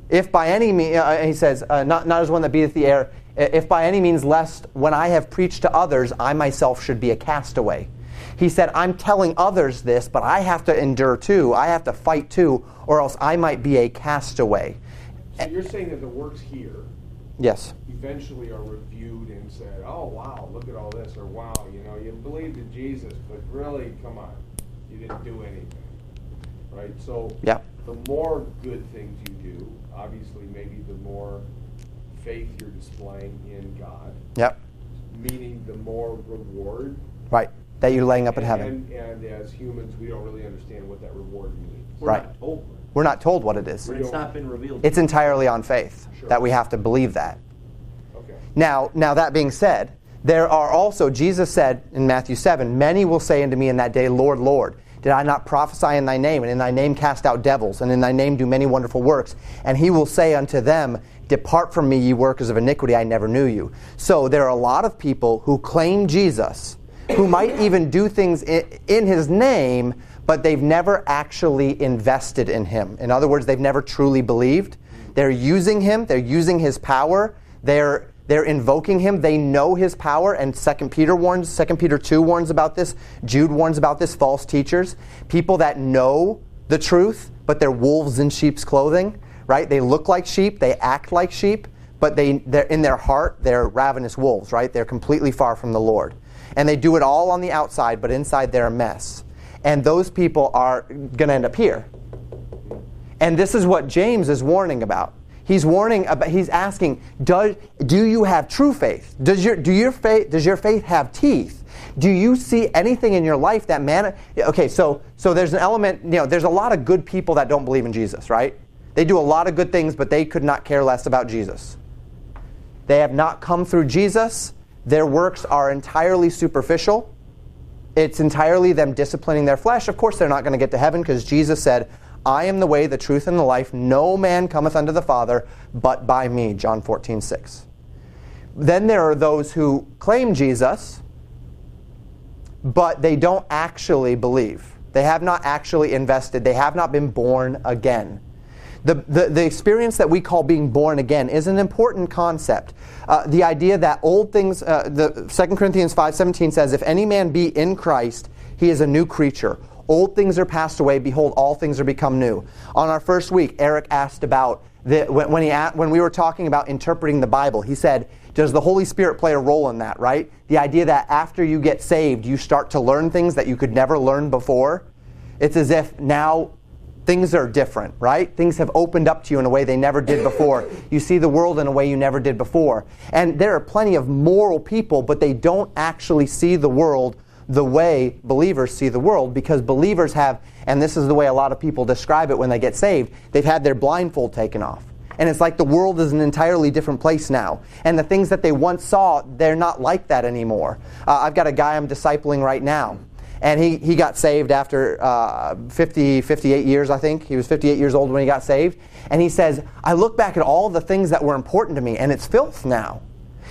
If by any means, uh, he says, uh, not, not as one that beateth the air, if by any means, lest when I have preached to others, I myself should be a castaway. He said, I'm telling others this, but I have to endure too. I have to fight too, or else I might be a castaway. So you're saying that the works here Yes. eventually are reviewed and said, "Oh wow, look at all this," or "Wow, you know, you believed in Jesus, but really, come on, you didn't do anything." Right. So Yeah. the more good things you do, obviously, maybe the more faith you're displaying in God, Yep. meaning the more reward. Right. That you're laying up in heaven. And, and as humans, we don't really understand what that reward means. We're Right. not told. We're not told what it is. It's not been revealed. It's entirely on faith Sure. that we have to believe that. Okay. Now, now that being said, there are also Jesus said in Matthew 7, many will say unto me in that day, Lord, Lord, did I not prophesy in thy name, and in thy name cast out devils, and in thy name do many wonderful works? And he will say unto them, Depart from me, ye workers of iniquity, I never knew you. So there are a lot of people who claim Jesus, who might even do things in, his name, but they've never actually invested in him. In other words, they've never truly believed. They're using him, they're using his power, they're they're invoking him. They know his power, and Second Peter warns. Second Peter two warns about this. Jude warns about this. False teachers, people that know the truth, but they're wolves in sheep's clothing. Right? They look like sheep. They act like sheep, but they they're in their heart they're ravenous wolves. Right? They're completely far from the Lord, and they do it all on the outside, but inside they're a mess. And those people are going to end up here. And this is what James is warning about. He's warning about he's asking, do, do you have true faith? Does your do your faith does your faith have teeth? Do you see anything in your life that man Okay, so so there's an element, you know, there's a lot of good people that don't believe in Jesus, right? They do a lot of good things, but they could not care less about Jesus. They have not come through Jesus. Their works are entirely superficial. It's entirely them disciplining their flesh. Of course, they're not going to get to heaven because Jesus said, I am the way, the truth, and the life. No man cometh unto the Father but by me. John 14, 6. Then there are those who claim Jesus, but they don't actually believe. They have not actually invested. They have not been born again. The, the, the experience that we call being born again is an important concept. Uh, the idea that old things, uh, the 2 Corinthians 5.17 says, If any man be in Christ, he is a new creature. Old things are passed away. Behold, all things are become new. On our first week, Eric asked about the, when, he, when we were talking about interpreting the Bible. He said, Does the Holy Spirit play a role in that, right? The idea that after you get saved, you start to learn things that you could never learn before. It's as if now things are different, right? Things have opened up to you in a way they never did before. You see the world in a way you never did before. And there are plenty of moral people, but they don't actually see the world the way believers see the world because believers have, and this is the way a lot of people describe it when they get saved, they've had their blindfold taken off. And it's like the world is an entirely different place now. And the things that they once saw, they're not like that anymore. Uh, I've got a guy I'm discipling right now. And he, he got saved after uh, 50, 58 years, I think. He was 58 years old when he got saved. And he says, I look back at all the things that were important to me, and it's filth now.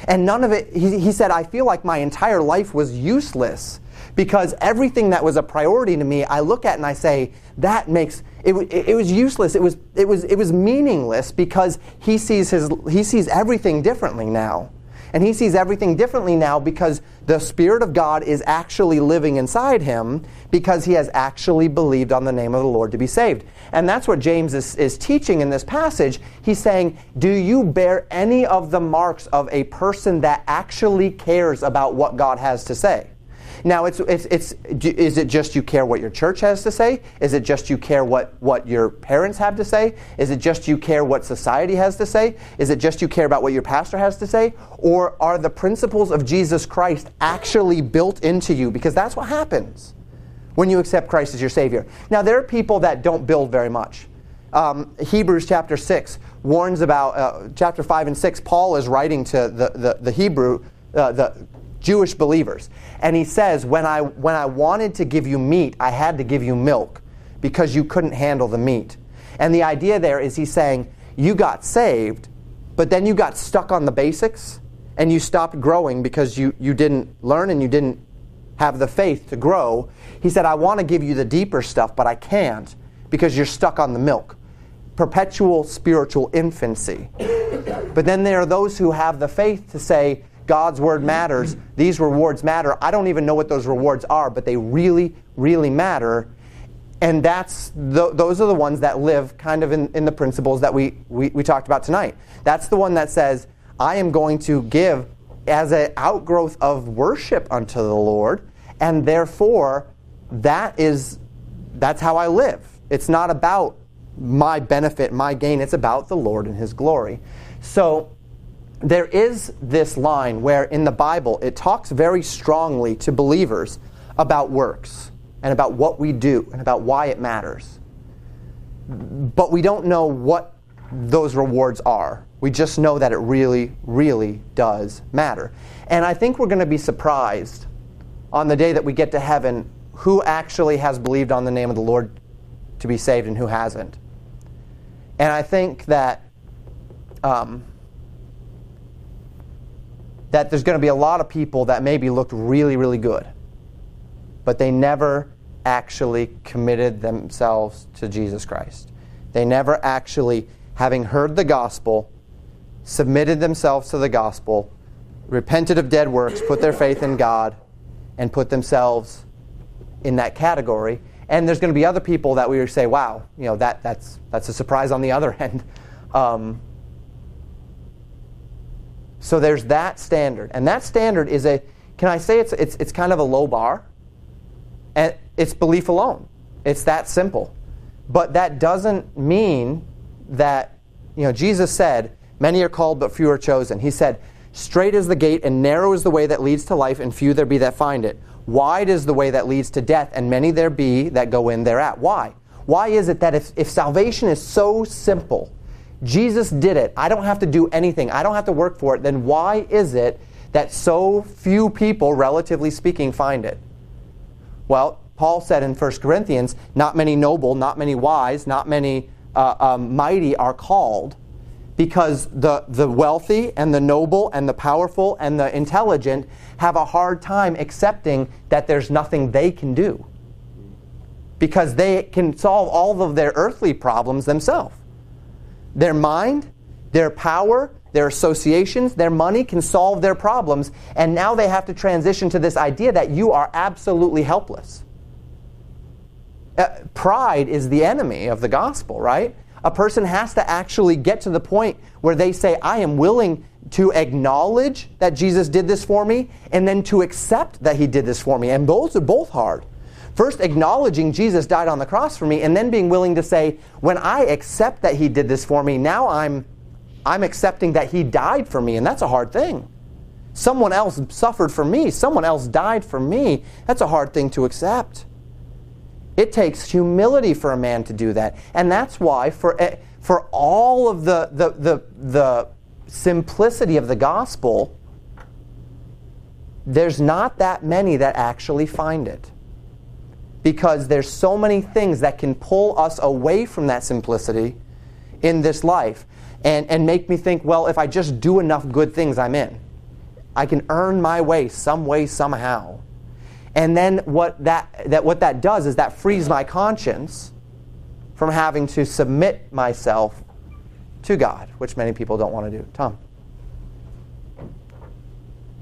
And none of it, he, he said, I feel like my entire life was useless because everything that was a priority to me, I look at and I say, that makes it, it, was useless. It was, it, was, it was meaningless because he sees, his, he sees everything differently now. And he sees everything differently now because the Spirit of God is actually living inside him because he has actually believed on the name of the Lord to be saved. And that's what James is, is teaching in this passage. He's saying, Do you bear any of the marks of a person that actually cares about what God has to say? Now, it's, it's, it's, is it just you care what your church has to say? Is it just you care what, what your parents have to say? Is it just you care what society has to say? Is it just you care about what your pastor has to say? Or are the principles of Jesus Christ actually built into you? Because that's what happens when you accept Christ as your Savior. Now, there are people that don't build very much. Um, Hebrews chapter 6 warns about, uh, chapter 5 and 6, Paul is writing to the, the, the Hebrew, uh, the Jewish believers. And he says, when I, when I wanted to give you meat, I had to give you milk because you couldn't handle the meat. And the idea there is he's saying, you got saved, but then you got stuck on the basics and you stopped growing because you, you didn't learn and you didn't have the faith to grow. He said, I want to give you the deeper stuff, but I can't because you're stuck on the milk. Perpetual spiritual infancy. But then there are those who have the faith to say, God's word matters. These rewards matter. I don't even know what those rewards are, but they really, really matter. And that's the, those are the ones that live kind of in, in the principles that we, we, we talked about tonight. That's the one that says, I am going to give as an outgrowth of worship unto the Lord, and therefore that is that's how I live. It's not about my benefit, my gain, it's about the Lord and his glory. So there is this line where in the Bible it talks very strongly to believers about works and about what we do and about why it matters. but we don't know what those rewards are. We just know that it really, really does matter. And I think we're going to be surprised on the day that we get to heaven who actually has believed on the name of the Lord to be saved and who hasn't. And I think that um, that there's going to be a lot of people that maybe looked really, really good, but they never actually committed themselves to Jesus Christ. They never actually, having heard the gospel, submitted themselves to the gospel, repented of dead works, put their faith in God, and put themselves in that category. And there's going to be other people that we say, wow, you know, that, that's, that's a surprise on the other [laughs] end. Um, so there's that standard. And that standard is a, can I say it's, it's, it's kind of a low bar? And it's belief alone. It's that simple. But that doesn't mean that, you know, Jesus said, many are called, but few are chosen. He said, straight is the gate and narrow is the way that leads to life, and few there be that find it. Wide is the way that leads to death, and many there be that go in thereat. Why? Why is it that if, if salvation is so simple, Jesus did it. I don't have to do anything. I don't have to work for it. Then why is it that so few people, relatively speaking, find it? Well, Paul said in 1 Corinthians, not many noble, not many wise, not many uh, um, mighty are called because the, the wealthy and the noble and the powerful and the intelligent have a hard time accepting that there's nothing they can do because they can solve all of their earthly problems themselves. Their mind, their power, their associations, their money can solve their problems, and now they have to transition to this idea that you are absolutely helpless. Uh, pride is the enemy of the gospel, right? A person has to actually get to the point where they say, I am willing to acknowledge that Jesus did this for me, and then to accept that he did this for me. And those are both hard. First, acknowledging Jesus died on the cross for me, and then being willing to say, when I accept that He did this for me, now I'm, I'm accepting that He died for me, and that's a hard thing. Someone else suffered for me, someone else died for me. That's a hard thing to accept. It takes humility for a man to do that. And that's why, for, eh, for all of the, the, the, the simplicity of the gospel, there's not that many that actually find it because there's so many things that can pull us away from that simplicity in this life and, and make me think, well, if I just do enough good things, I'm in. I can earn my way some way, somehow. And then what that, that, what that does is that frees my conscience from having to submit myself to God, which many people don't want to do. Tom.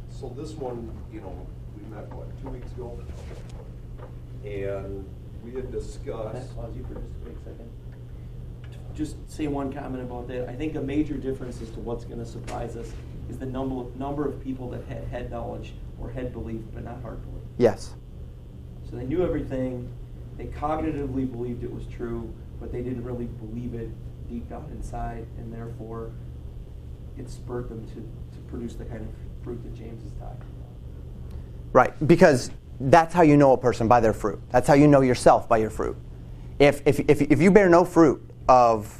So this one, you know, we met, what, two weeks ago? And we had Can I discussed, pause you for just a quick second? Just say one comment about that. I think a major difference as to what's going to surprise us is the number, number of people that had head knowledge or head belief, but not heart belief. Yes. So they knew everything, they cognitively believed it was true, but they didn't really believe it deep down inside, and therefore it spurred them to, to produce the kind of fruit that James is talking about. Right, because that's how you know a person by their fruit. That's how you know yourself by your fruit. If, if, if, if you bear no fruit of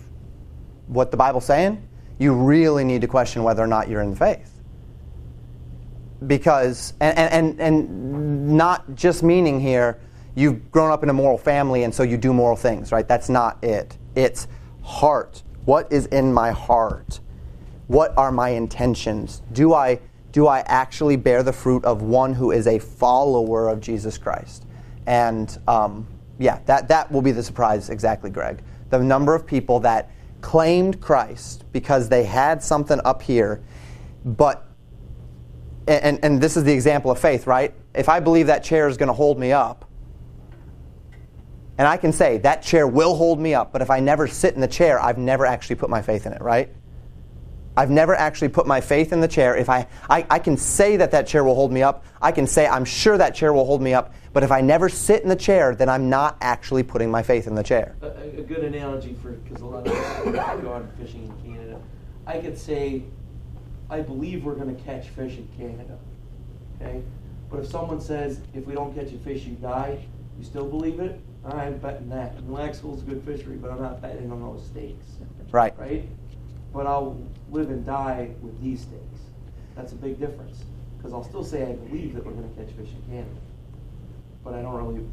what the Bible's saying, you really need to question whether or not you're in the faith. Because, and, and, and not just meaning here, you've grown up in a moral family and so you do moral things, right? That's not it. It's heart. What is in my heart? What are my intentions? Do I do I actually bear the fruit of one who is a follower of Jesus Christ? And um, yeah, that, that will be the surprise, exactly, Greg. The number of people that claimed Christ because they had something up here, but, and, and this is the example of faith, right? If I believe that chair is going to hold me up, and I can say that chair will hold me up, but if I never sit in the chair, I've never actually put my faith in it, right? I've never actually put my faith in the chair. If I, I, I, can say that that chair will hold me up, I can say I'm sure that chair will hold me up, but if I never sit in the chair, then I'm not actually putting my faith in the chair. A, a good analogy for, because a lot of people go out fishing in Canada, I could say, I believe we're going to catch fish in Canada. Okay? But if someone says, if we don't catch a fish, you die, you still believe it? I'm betting that. And Laxville's good fishery, but I'm not betting on those stakes. Right. Right? But I'll live and die with these stakes. That's a big difference. Because I'll still say I believe that we're going to catch fish in Canada. But I don't really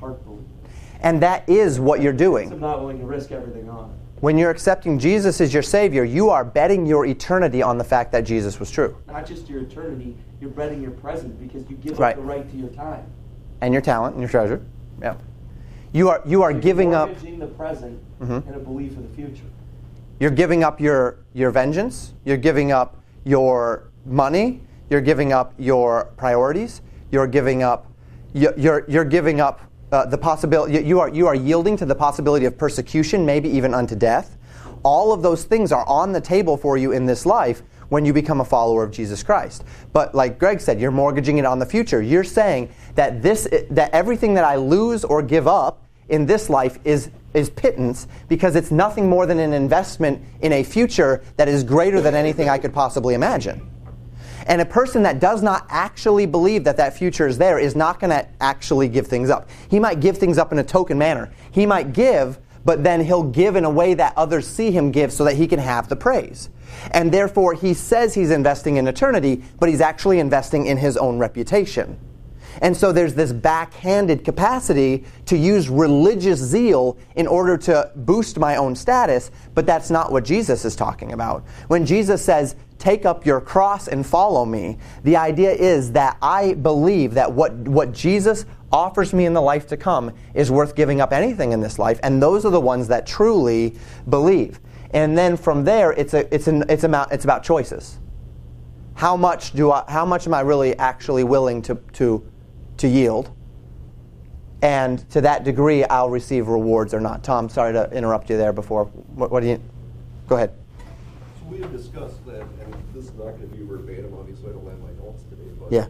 heart believe. It. And that is what you're doing. I'm not willing to risk everything on it. When you're accepting Jesus as your Savior, you are betting your eternity on the fact that Jesus was true. Not just your eternity, you're betting your present because you give Right. up the right to your time. And your talent and your treasure. Yeah. You are, you are You're giving up. the present Mhm. and a belief in the future. You're giving up your, your vengeance. You're giving up your money. You're giving up your priorities. You're giving up. you- You're, you're giving up uh, the possibility. You are, you are yielding to the possibility of persecution, maybe even unto death. All of those things are on the table for you in this life when you become a follower of Jesus Christ. But like Greg said, you're mortgaging it on the future. You're saying that this that everything that I lose or give up in this life is is pittance because it's nothing more than an investment in a future that is greater than anything I could possibly imagine. And a person that does not actually believe that that future is there is not going to actually give things up. He might give things up in a token manner. He might give, but then he'll give in a way that others see him give so that he can have the praise. And therefore, he says he's investing in eternity, but he's actually investing in his own reputation. And so there's this backhanded capacity to use religious zeal in order to boost my own status, but that's not what Jesus is talking about. When Jesus says, Take up your cross and follow me, the idea is that I believe that what, what Jesus offers me in the life to come is worth giving up anything in this life, and those are the ones that truly believe. And then from there, it's, a, it's, an, it's, about, it's about choices how much do I, how much am I really actually willing to, to, to yield? And to that degree, I'll receive rewards or not. Tom, sorry to interrupt you there before. What, what do you? Go ahead. So we have discussed that, and this is not gonna be verbatim, obviously I don't have my notes today, but. Yeah.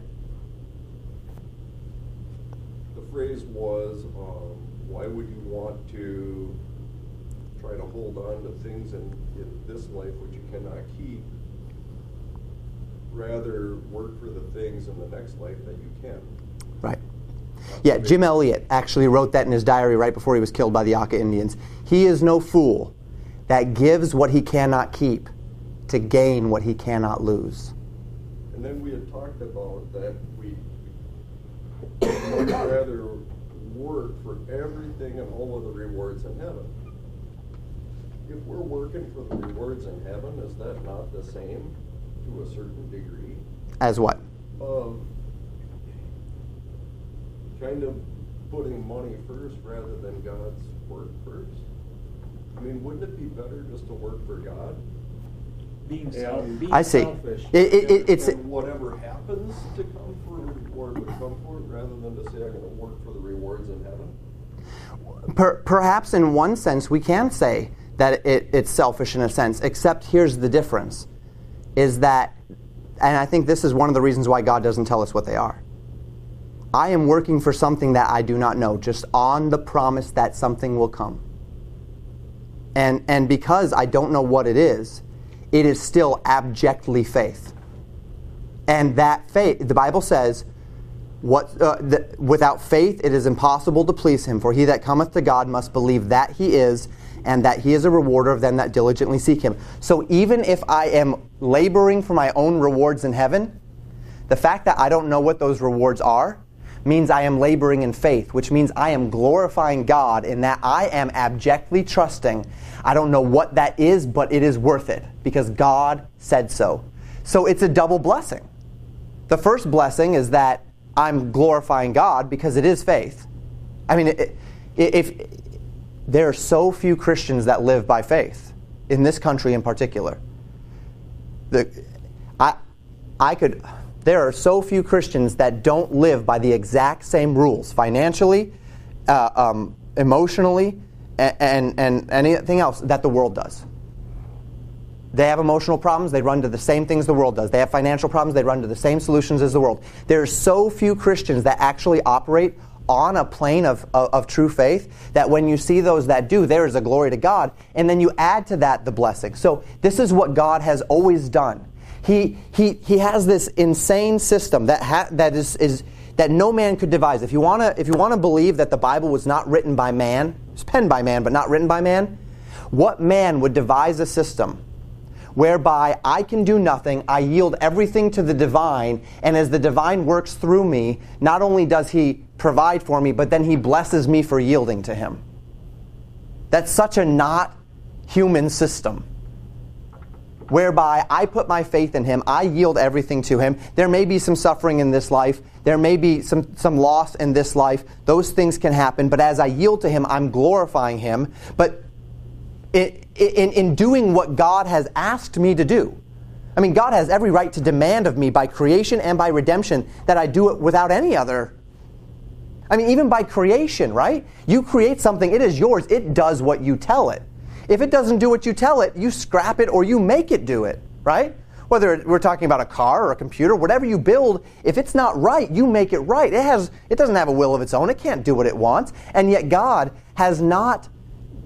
The phrase was, um, why would you want to try to hold on to things in, in this life which you cannot keep? Rather work for the things in the next life that you can. Right. Yeah, Jim Elliot actually wrote that in his diary right before he was killed by the Auca Indians. He is no fool that gives what he cannot keep to gain what he cannot lose. And then we had talked about that we would rather work for everything and all of the rewards in heaven. If we're working for the rewards in heaven, is that not the same to a certain degree As what? of kind of putting money first rather than God's work first? I mean, wouldn't it be better just to work for God? Being Yeah. selfish. Being I see. selfish. It, it, it, it's and whatever happens to come for a reward would come for it, rather than to say I'm going to work for the rewards in heaven. Per, perhaps in one sense we can say that it, it's selfish in a sense, except here's the difference is that, and I think this is one of the reasons why God doesn't tell us what they are. I am working for something that I do not know, just on the promise that something will come. And, and because I don't know what it is, it is still abjectly faith. And that faith, the Bible says, what, uh, the, without faith, it is impossible to please him. For he that cometh to God must believe that he is, and that he is a rewarder of them that diligently seek him. So even if I am laboring for my own rewards in heaven, the fact that I don't know what those rewards are means I am laboring in faith, which means I am glorifying God in that I am abjectly trusting. I don't know what that is, but it is worth it because God said so. So it's a double blessing. The first blessing is that I'm glorifying God because it is faith. I mean, if there are so few Christians that live by faith in this country in particular, the, I, I could. There are so few Christians that don't live by the exact same rules financially, uh, um, emotionally, and, and, and anything else that the world does. They have emotional problems, they run to the same things the world does. They have financial problems, they run to the same solutions as the world. There are so few Christians that actually operate on a plane of, of, of true faith that when you see those that do, there is a glory to God. And then you add to that the blessing. So this is what God has always done. He, he, he has this insane system that, ha, that is, is, that no man could devise. If you want to believe that the Bible was not written by man, it's penned by man but not written by man, what man would devise a system whereby I can do nothing, I yield everything to the divine, and as the divine works through me, not only does he provide for me, but then he blesses me for yielding to him. That's such a not human system whereby I put my faith in Him, I yield everything to Him. There may be some suffering in this life, there may be some, some loss in this life. Those things can happen, but as I yield to Him, I'm glorifying Him. But in, in, in doing what God has asked me to do, I mean, God has every right to demand of me by creation and by redemption that I do it without any other. I mean, even by creation, right? You create something, it is yours, it does what you tell it. If it doesn't do what you tell it, you scrap it or you make it do it, right? Whether we're talking about a car or a computer, whatever you build, if it's not right, you make it right. It has it doesn't have a will of its own. It can't do what it wants. And yet God has not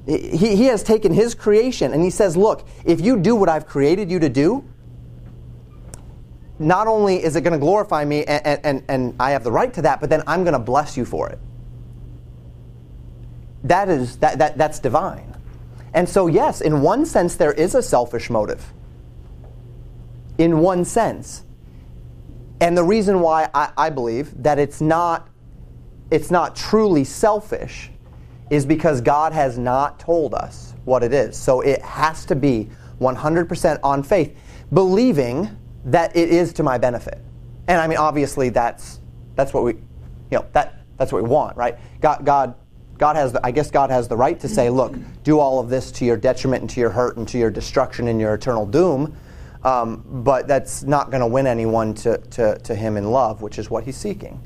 he, he has taken his creation and he says, "Look, if you do what I've created you to do, not only is it going to glorify me and, and, and I have the right to that, but then I'm going to bless you for it. That is that, that that's divine. And so, yes, in one sense, there is a selfish motive. In one sense. And the reason why I, I believe that it's not, it's not truly selfish is because God has not told us what it is. So it has to be 100% on faith, believing that it is to my benefit. And I mean, obviously, that's, that's what we, you know, that, that's what we want, right? God, God God has, the, I guess God has the right to say, look, do all of this to your detriment and to your hurt and to your destruction and your eternal doom. Um, but that's not going to win anyone to, to, to Him in love, which is what He's seeking.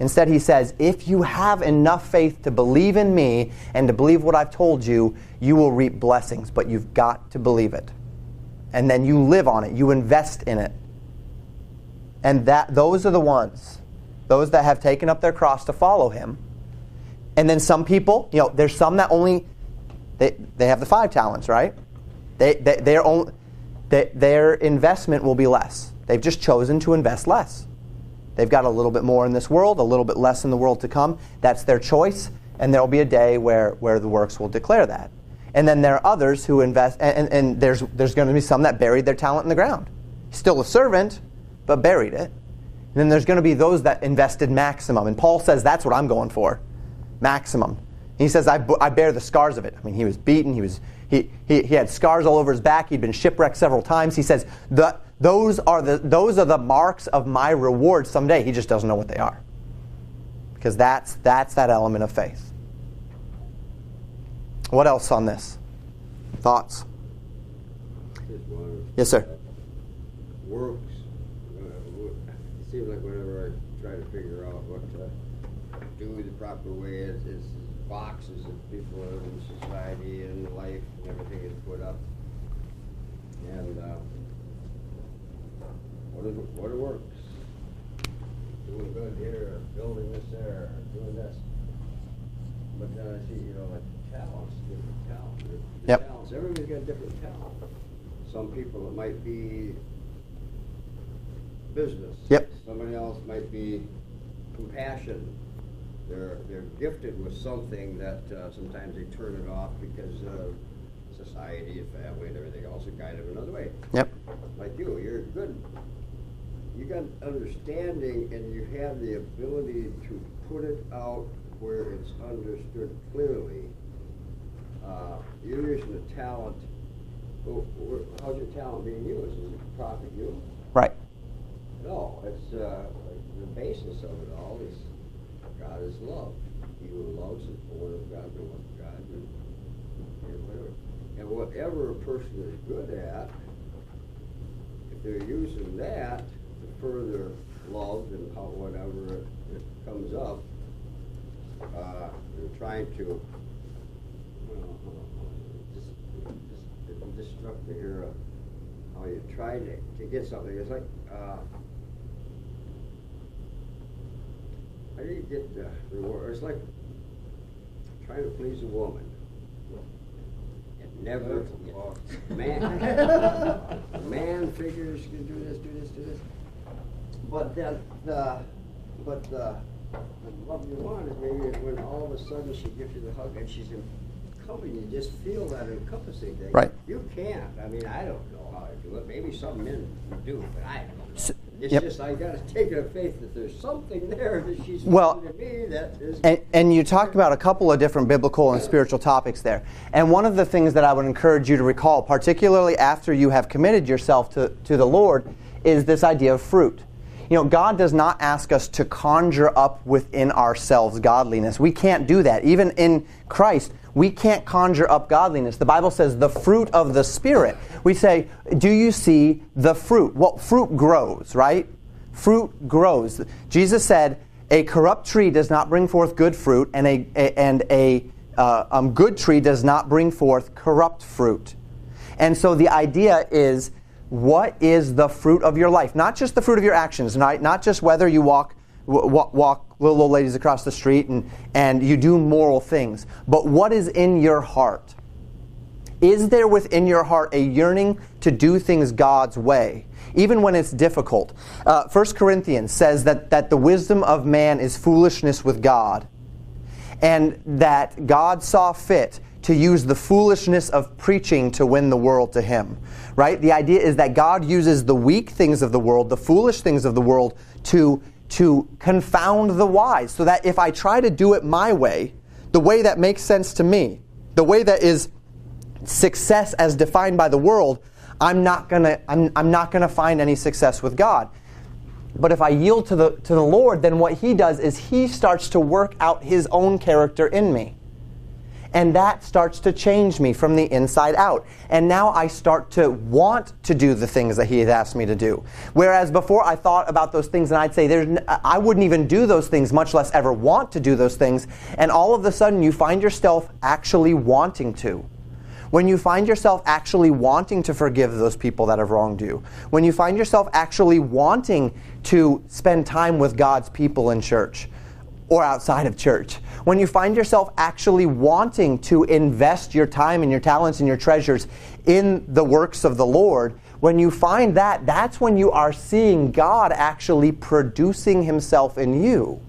Instead, He says, if you have enough faith to believe in me and to believe what I've told you, you will reap blessings, but you've got to believe it. And then you live on it, you invest in it. And that, those are the ones, those that have taken up their cross to follow Him and then some people, you know, there's some that only they, they have the five talents, right? They, they their own they, their investment will be less. They've just chosen to invest less. They've got a little bit more in this world, a little bit less in the world to come. That's their choice, and there'll be a day where, where the works will declare that. And then there are others who invest, and, and, and there's, there's going to be some that buried their talent in the ground. Still a servant, but buried it. And then there's going to be those that invested maximum. And Paul says that's what I'm going for maximum. He says, I, I bear the scars of it. I mean, he was beaten, he, was, he, he, he had scars all over his back, he'd been shipwrecked several times. He says, the, those, are the, those are the marks of my reward someday. He just doesn't know what they are. Because that's, that's that element of faith. What else on this? Thoughts? Yes, sir. Works. Uh, it seems like whenever I try to figure out what to do the proper way is, is boxes that people in society and life and everything is put up. And uh, what, is, what it works. Doing good here, building this there, doing this. But then I see, you know, like talents, different talents. Yep. Talents. Everybody's got different talent. Some people it might be business. Yep. Somebody else might be compassion. They're they're gifted with something that uh, sometimes they turn it off because of society and family and everything else and guide them another way. Yep. Like you, you're good. You got understanding and you have the ability to put it out where it's understood clearly. Uh, you're using the talent. Well, how's your talent being used? Is it to profit you? Right. No, it's uh, the basis of it all is God is love. He who loves is born of God, and of God, and, and whatever. And whatever a person is good at, if they're using that to further love and how whatever it, it comes up, uh, they're trying to. Just, just, struck me here. Uh, how you try to, to get something. It's like. Uh, How do you get the reward? It's like trying to please a woman. It never. it- man, [laughs] man figures can do this, do this, do this. But then the But uh, the love you want is maybe when all of a sudden she gives you the hug and she's encompassing you, just feel that encompassing thing. Right. You can't. I mean, I don't know how to do it. Maybe some men do, but I don't know. S- It's yep. just I got to take it of faith that there's something there that she's Well, to me that is. And, and you talked about a couple of different biblical and spiritual topics there. And one of the things that I would encourage you to recall, particularly after you have committed yourself to, to the Lord, is this idea of fruit. You know, God does not ask us to conjure up within ourselves godliness. We can't do that. Even in Christ, we can't conjure up godliness. The Bible says the fruit of the Spirit. We say, Do you see the fruit? Well, fruit grows, right? Fruit grows. Jesus said, A corrupt tree does not bring forth good fruit, and a, a- and a uh, um, good tree does not bring forth corrupt fruit. And so the idea is what is the fruit of your life? Not just the fruit of your actions, not, not just whether you walk, walk, little old ladies across the street and, and you do moral things, but what is in your heart? Is there within your heart a yearning to do things God's way, even when it's difficult? Uh, 1 Corinthians says that, that the wisdom of man is foolishness with God, and that God saw fit to use the foolishness of preaching to win the world to Him. Right? The idea is that God uses the weak things of the world, the foolish things of the world, to, to confound the wise, so that if I try to do it my way, the way that makes sense to me, the way that is success as defined by the world, I'm not gonna I'm, I'm not gonna find any success with God. But if I yield to the to the Lord, then what He does is He starts to work out His own character in me. And that starts to change me from the inside out. And now I start to want to do the things that He has asked me to do. Whereas before I thought about those things and I'd say, There's, I wouldn't even do those things, much less ever want to do those things. And all of a sudden you find yourself actually wanting to. When you find yourself actually wanting to forgive those people that have wronged you, when you find yourself actually wanting to spend time with God's people in church or outside of church, when you find yourself actually wanting to invest your time and your talents and your treasures in the works of the Lord, when you find that, that's when you are seeing God actually producing Himself in you.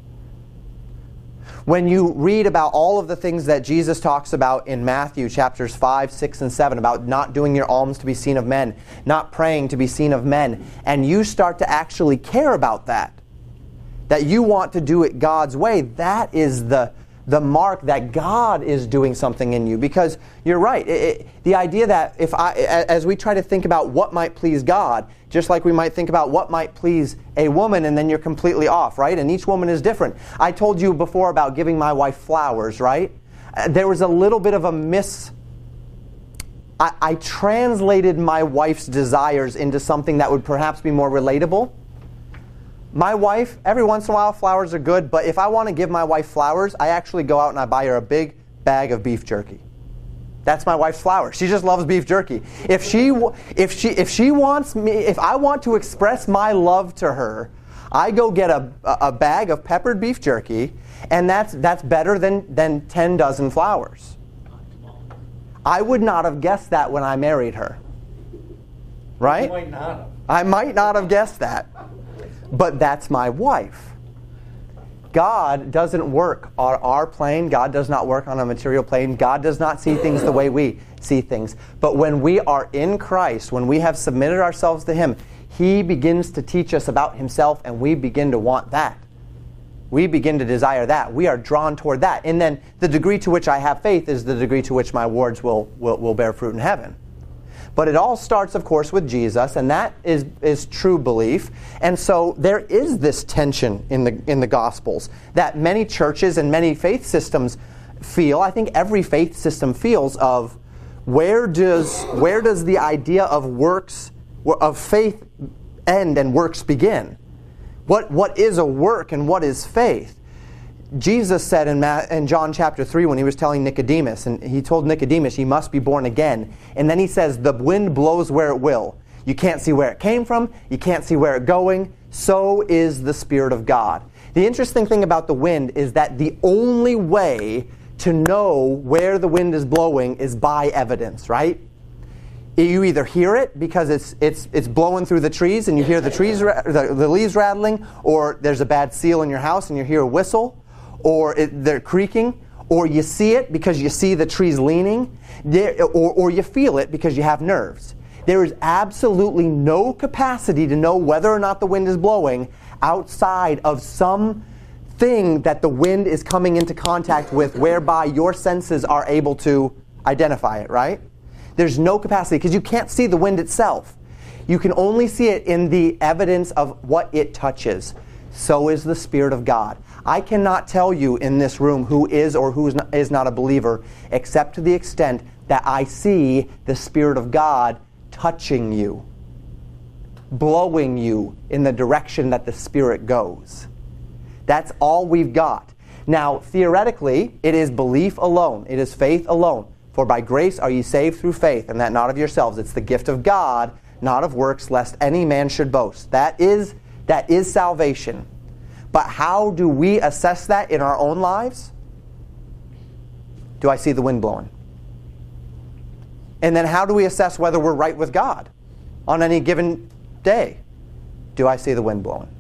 When you read about all of the things that Jesus talks about in Matthew chapters 5, 6, and 7, about not doing your alms to be seen of men, not praying to be seen of men, and you start to actually care about that, that you want to do it God's way, that is the, the mark that God is doing something in you. Because you're right, it, it, the idea that if I, as we try to think about what might please God, just like we might think about what might please a woman, and then you're completely off, right? And each woman is different. I told you before about giving my wife flowers, right? Uh, There was a little bit of a miss. I, I translated my wife's desires into something that would perhaps be more relatable. My wife, every once in a while, flowers are good, but if I want to give my wife flowers, I actually go out and I buy her a big bag of beef jerky. That's my wife's flower. She just loves beef jerky. If she, if she, if she wants me, if I want to express my love to her, I go get a, a bag of peppered beef jerky, and that's, that's better than, than 10 dozen flowers. I would not have guessed that when I married her. Right? You might not have. I might not have guessed that, but that's my wife. God doesn't work on our plane. God does not work on a material plane. God does not see things the way we see things. But when we are in Christ, when we have submitted ourselves to Him, He begins to teach us about Himself, and we begin to want that. We begin to desire that. We are drawn toward that. And then the degree to which I have faith is the degree to which my words will, will, will bear fruit in heaven. But it all starts, of course, with Jesus, and that is, is true belief. And so there is this tension in the, in the Gospels that many churches and many faith systems feel. I think every faith system feels of where does, where does the idea of works, of faith end and works begin? What, what is a work and what is faith? Jesus said in, Ma- in John chapter 3 when he was telling Nicodemus, and he told Nicodemus, You must be born again. And then he says, The wind blows where it will. You can't see where it came from, you can't see where it's going. So is the Spirit of God. The interesting thing about the wind is that the only way to know where the wind is blowing is by evidence, right? You either hear it because it's, it's, it's blowing through the trees and you hear the, trees, ra- the, the leaves rattling, or there's a bad seal in your house and you hear a whistle, or it, they're creaking, or you see it because you see the trees leaning, there, or, or you feel it because you have nerves. There is absolutely no capacity to know whether or not the wind is blowing outside of some thing that the wind is coming into contact with whereby your senses are able to identify it, right? There's no capacity because you can't see the wind itself. You can only see it in the evidence of what it touches. So is the Spirit of God. I cannot tell you in this room who is or who is not, is not a believer except to the extent that I see the Spirit of God touching you, blowing you in the direction that the Spirit goes. That's all we've got. Now, theoretically, it is belief alone, it is faith alone. For by grace are ye saved through faith, and that not of yourselves. It's the gift of God, not of works, lest any man should boast. That is, that is salvation. But how do we assess that in our own lives? Do I see the wind blowing? And then how do we assess whether we're right with God on any given day? Do I see the wind blowing?